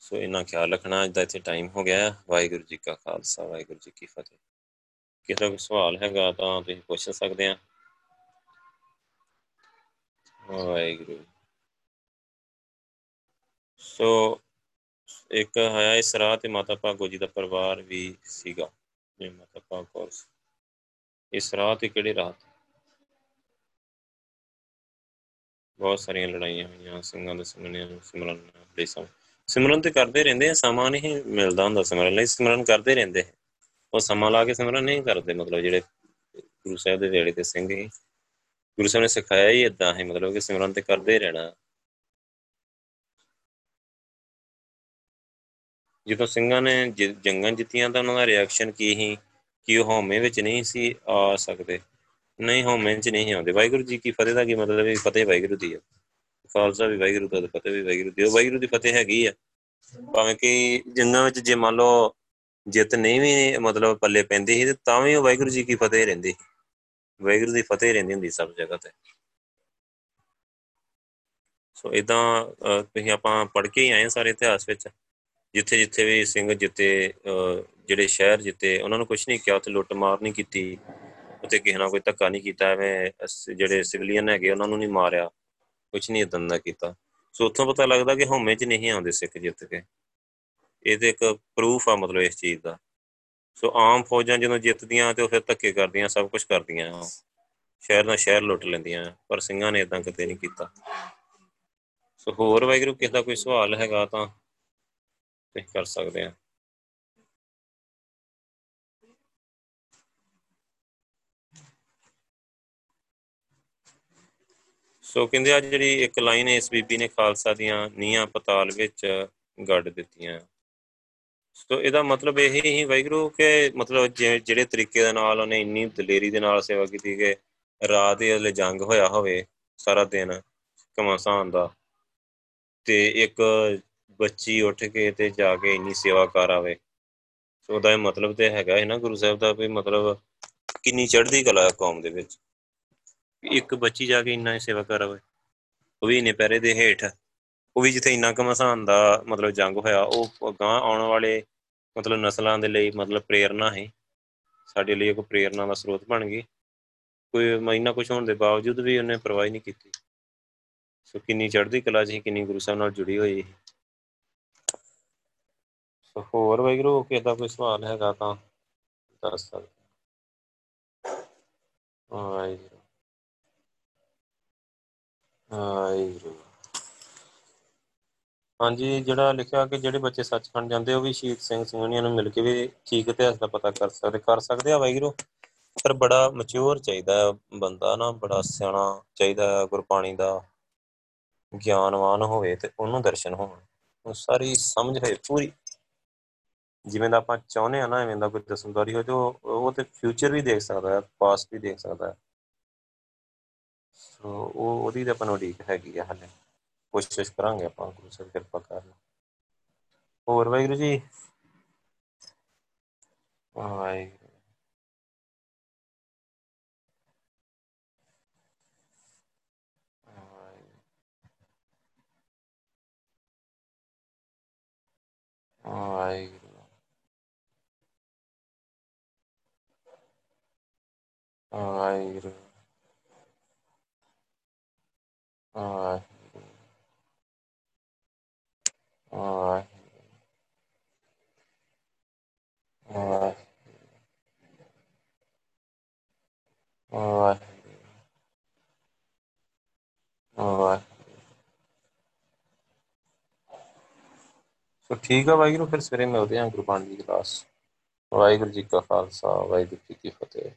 ਸੋ ਇਹਨਾਂ ਖਿਆਲ ਰੱਖਣਾ, ਅੱਜ ਦਾ ਇੱਥੇ ਟਾਈਮ ਹੋ ਗਿਆ ਵਾਹਿਗੁਰੂ ਜੀ ਕਾ ਖਾਲਸਾ, ਵਾਹਿਗੁਰੂ ਜੀ ਕੀ ਫਤਿਹ। ਕਿਸੇ ਦਾ ਕੋਈ ਸਵਾਲ ਹੈਗਾ ਤਾਂ ਤੁਸੀਂ ਪੁੱਛ ਸਕਦੇ ਆ। ਵਾਹਿਗੁਰੂ ਸੋ ਇੱਕ ਹੈ ਇਸ ਰਾਹ ਤੇ ਮਾਤਾ ਭਾਗੋ ਜੀ ਦਾ ਪਰਿਵਾਰ ਵੀ ਸੀਗਾ ਇਹ ਮਾਤਾ ਭਾਗੋ ਇਸ ਰਾਹ ਤੇ ਕਿਹੜੇ ਰਾਹ ਤੇ ਬਹੁਤ ਸਾਰੀਆਂ ਲੜਾਈਆਂ ਹੋਈਆਂ, ਸਿੰਘਾਂ ਦੇ ਸੰਗਣਿਆਂ ਨੂੰ ਸਿਮਰਨ ਲਈ ਸਮ ਸਿਮਰਨ ਤੇ ਕਰਦੇ ਰਹਿੰਦੇ ਆ, ਸਮਾਂ ਨਹੀਂ ਮਿਲਦਾ ਹੁੰਦਾ ਸਿਮਰਨ ਲਈ, ਸਿਮਰਨ ਕਰਦੇ ਰਹਿੰਦੇ ਉਹ ਸਮਾਂ ਲਾ ਕੇ ਸਿਮਰਨ ਨਹੀਂ ਕਰਦੇ, ਮਤਲਬ ਜਿਹੜੇ ਗੁਰੂ ਸਾਹਿਬ ਦੇ ਵੇਲੇ ਦੇ ਸਿੰਘ ਹੀ ਗੁਰੂ ਸਾਹਿਬ ਨੇ ਸਿਖਾਇਆ ਹੀ ਇਦਾਂ ਹੈ, ਮਤਲਬ ਕਿ ਸਿਮਰਨ ਤੇ ਕਰਦੇ ਰਹਿਣਾ। ਜਦੋਂ ਸਿੰਘਾਂ ਨੇ ਜੰਗਾਂ ਜਿੱਤੀਆਂ ਤਾਂ ਉਹਨਾਂ ਦਾ ਰਿਐਕਸ਼ਨ ਕੀ ਸੀ? ਕਿ ਉਹ ਹਉਮੈ ਵਿੱਚ ਨਹੀਂ ਸੀ ਆ ਸਕਦੇ। ਨਹੀਂ, ਹਉਮੈ ਵਿੱਚ ਨਹੀਂ ਆਉਂਦੇ। ਵਾਹਿਗੁਰੂ ਜੀ ਕੀ ਫਤਿਹ ਦਾ ਕੀ ਮਤਲਬ ਹੈ? ਫਤਿਹ ਵਾਹਿਗੁਰੂ ਦੀ ਹੈ ਖਾਲਸਾ ਵੀ ਵਾਹਿਗੁਰੂ ਦਾ ਫਤਿਹ ਵੀ ਵਾਹਿਗੁਰੂ ਦੀ ਵਾਹਿਗੁਰੂ ਦੀ ਫਤਿਹ ਹੈਗੀ ਆ। ਭਾਵੇਂ ਕਿ ਜੰਗਾਂ ਵਿੱਚ ਜੇ ਮੰਨ ਲਓ ਜਿੱਤ ਨਹੀਂ ਵੀ ਮਤਲਬ ਪੱਲੇ ਪੈਂਦੀ ਸੀ, ਤੇ ਤਾਂ ਵੀ ਉਹ ਵਾਹਿਗੁਰੂ ਜੀ ਕੀ ਫਤਿਹ ਰਹਿੰਦੀ ਵਾਹਿਗੁਰੂ ਦੀ ਫਤਿਹ ਰਹਿੰਦੀ ਹੁੰਦੀ ਸਭ ਜਗ੍ਹਾ ਤੇ। ਸੋ ਇਦਾਂ ਤੁਸੀਂ ਆਪਾਂ ਪੜ੍ਹ ਕੇ ਹੀ ਆਏ ਸਾਰੇ ਇਤਿਹਾਸ ਵਿੱਚ। ਜਿੱਥੇ ਜਿੱਥੇ ਵੀ ਸਿੰਘ ਜਿੱਤੇ ਜਿਹੜੇ ਸ਼ਹਿਰ ਜਿੱਤੇ, ਉਹਨਾਂ ਨੂੰ ਕੁਝ ਨਹੀਂ ਕਿਹਾ, ਉੱਥੇ ਲੁੱਟ ਮਾਰ ਨਹੀਂ ਕੀਤੀ, ਉੱਥੇ ਕਿਸੇ ਨਾਲ ਕੋਈ ਧੱਕਾ ਨਹੀਂ ਕੀਤਾ, ਐਵੇਂ ਜਿਹੜੇ ਸਿਵਲੀਅਨ ਹੈਗੇ, ਉਹਨਾਂ ਨੂੰ ਨਹੀਂ ਮਾਰਿਆ ਕੁਝ ਨਹੀਂ ਇਦਾਂ ਦਾ ਕੀਤਾ। ਸੋ ਉੱਥੋਂ ਪਤਾ ਲੱਗਦਾ ਕਿ ਹਉਮੈ 'ਚ ਨਹੀਂ ਆਉਂਦੇ ਸਿੱਖ ਜਿੱਤ ਕੇ। ਇਹ ਤੇ ਇੱਕ ਪ੍ਰੂਫ ਆ ਮਤਲਬ ਇਸ ਚੀਜ਼ ਦਾ। ਸੋ ਆਮ ਫੌਜਾਂ ਜਦੋਂ ਜਿੱਤਦੀਆਂ ਤੇ ਉਹ ਫਿਰ ਧੱਕੇ ਕਰਦੀਆਂ, ਸਭ ਕੁਝ ਕਰਦੀਆਂ। ਸ਼ਹਿਰ ਦਾ ਸ਼ਹਿਰ ਲੁੱਟ ਲੈਂਦੀਆਂ, ਪਰ ਸਿੰਘਾਂ ਨੇ ਇਦਾਂ ਕਿਤੇ ਨਹੀਂ ਕੀਤਾ। ਸੋ ਹੋਰ ਵੈਗਰੂ ਕਿਸ ਦਾ ਕੋਈ ਸਵਾਲ ਹੈਗਾ ਤਾਂ ਤੁਸੀਂ ਕਰ ਸਕਦੇ ਆ। ਸੋ ਕਹਿੰਦੇ ਆ ਜਿਹੜੀ ਇੱਕ ਲਾਈਨ ਇਸ ਬੀਬੀ ਨੇ ਖਾਲਸਾ ਦੀਆਂ ਨੀਆਂ ਪਤਾਲ ਵਿੱਚ ਗੱਡ ਦਿੱਤੀਆਂ। ਸੋ ਇਹਦਾ ਮਤਲਬ ਇਹ ਹੀ ਵੈਗਰੂ ਕਿ ਮਤਲਬ ਜਿਹੜੇ ਤਰੀਕੇ ਦੇ ਨਾਲ ਉਹਨੇ ਇੰਨੀ ਦਲੇਰੀ ਦੇ ਨਾਲ ਸੇਵਾ ਕੀਤੀ ਕਿ ਰਾਤ ਦੇ ਅਲੇ ਜੰਗ ਹੋਇਆ ਹੋਵੇ ਸਾਰਾ ਦਿਨ ਕਮਾਸਾਨ ਦਾ। ਤੇ ਇੱਕ ਬੱਚੀ ਉੱਠ ਕੇ ਤੇ ਜਾ ਕੇ ਇੰਨੀ ਸੇਵਾ ਕਰ ਆਵੇ। ਸੋ ਉਹਦਾ ਇਹ ਮਤਲਬ ਤੇ ਹੈਗਾ ਹੈ ਨਾ ਗੁਰੂ ਸਾਹਿਬ ਦਾ ਵੀ ਮਤਲਬ ਕਿੰਨੀ ਚੜ੍ਹਦੀ ਕਲਾ ਕੌਮ ਦੇ ਵਿੱਚ। ਇੱਕ ਬੱਚੀ ਜਾ ਕੇ ਇੰਨਾ ਸੇਵਾ ਕਰ ਆਵੇ। ਉਹ ਵੀ ਇਨੇ ਪੈਰੇ ਦੇ ਹੇਠ। ਉਹ ਵੀ ਜਿੱਥੇ ਇੰਨਾ ਕਮਸਾਨ ਦਾ ਮਤਲਬ ਜੰਗ ਹੋਇਆ, ਉਹ ਗਾਂ ਆਉਣ ਵਾਲੇ ਮਤਲਬ ਨਸਲਾਂ ਦੇ ਲਈ ਮਤਲਬ ਪ੍ਰੇਰਣਾ ਹੈ। ਸਾਡੇ ਲਈ ਇੱਕ ਪ੍ਰੇਰਣਾ ਦਾ ਸਰੋਤ ਬਣ ਗਈ। ਕੋਈ ਮਹੀਨਾ ਕੁਝ ਹੋਣ ਦੇ ਬਾਵਜੂਦ ਵੀ ਉਹਨੇ ਪਰਵਾਹ ਨਹੀਂ ਕੀਤੀ। ਸੋ ਕਿੰਨੀ ਚੜ੍ਹਦੀ ਕਲਾ ਜੀ ਕਿੰਨੀ ਗੁਰੂ ਸਾਹਿਬ ਨਾਲ ਜੁੜੀ ਹੋਈ ਸੋ ਹੋਰ ਵੈਗਰੂ ਕਿਹਦਾ ਕੋਈ ਸਵਾਲ ਹੈਗਾ ਤਾਂ ਦੱਸ ਸਕਦੇ ਵਾਹਿਗੁਰੂ। ਵਾਹਿਗੁਰੂ। ਹਾਂਜੀ, ਜਿਹੜਾ ਲਿਖਿਆ ਕਿ ਜਿਹੜੇ ਬੱਚੇ ਸੱਚਖੰਡ ਜਾਂਦੇ ਉਹ ਵੀ ਸ਼ਹੀਦ ਸਿੰਘ ਸਿੰਘਣੀਆਂ ਨੂੰ ਮਿਲ ਕੇ ਵੀ ਠੀਕ ਇਤਿਹਾਸ ਦਾ ਪਤਾ ਕਰ ਸਕਦੇ ਕਰ ਸਕਦੇ ਆ ਵਾਹਿਗੁਰੂ। ਪਰ ਬੜਾ ਮੈਚੁਰ ਚਾਹੀਦਾ ਬੰਦਾ ਨਾ, ਬੜਾ ਸਿਆਣਾ ਚਾਹੀਦਾ ਗੁਰਬਾਣੀ ਦਾ ਗਿਆਨਵਾਨ ਹੋਵੇ ਤੇ ਉਹਨੂੰ ਦਰਸ਼ਨ ਹੋਣ। ਉਹ ਸਾਰੀ ਸਮਝ ਹੋਏ, ਪੂਰੀ ਜਿਵੇਂ ਦਾ ਆਪਾਂ ਚਾਹੁੰਦੇ ਆ ਨਾ, ਐਵੇਂ ਦਾ ਕੋਈ ਦਸਮਦਾਰੀ ਹੋ ਜੋ ਉਹ ਤੇ ਫਿਊਚਰ ਵੀ ਦੇਖ ਸਕਦਾ ਹੈ ਪਾਸਟ ਵੀ ਦੇਖ ਸਕਦਾ ਹੈ। ਸੋ ਉਹ, ਉਹਦੀ ਤਾਂ ਆਪਾਂ ਨੂੰ ਹੈਗੀ ਆ ਹਲੇ। ਕੋਸ਼ਿਸ਼ ਕਰਾਂਗੇ ਆਪਾਂ ਗੁਰੂ ਸਾਹਿਬ ਕਿਰਪਾ ਕਰਨ। ਹੋਰ ਵਾਹਿਗੁਰੂ ਜੀ। ਵਾਹਿਗੁਰੂ। ਵਾਹਿਗੁਰੂ। ਵਾਹਿਗੁਰੂ ਵਾਹਿਗੁਰੂ ਵਾਹਿਗੁਰੂ ਵਾਹਿਗੁਰੂ ਸੋ ਠੀਕ ਆ ਵਾਹਿਗੁਰੂ ਫਿਰ ਸਵੇਰੇ ਮਿਲਦੇ ਹਾਂ ਗੁਰਬਾਣੀ ਦੀ ਕਲਾਸ ਵਾਹਿਗੁਰੂ ਜੀ ਕਾ ਖਾਲਸਾ ਵਾਹਿਗੁਰੂ ਜੀ ਕੀ ਫਤਿਹ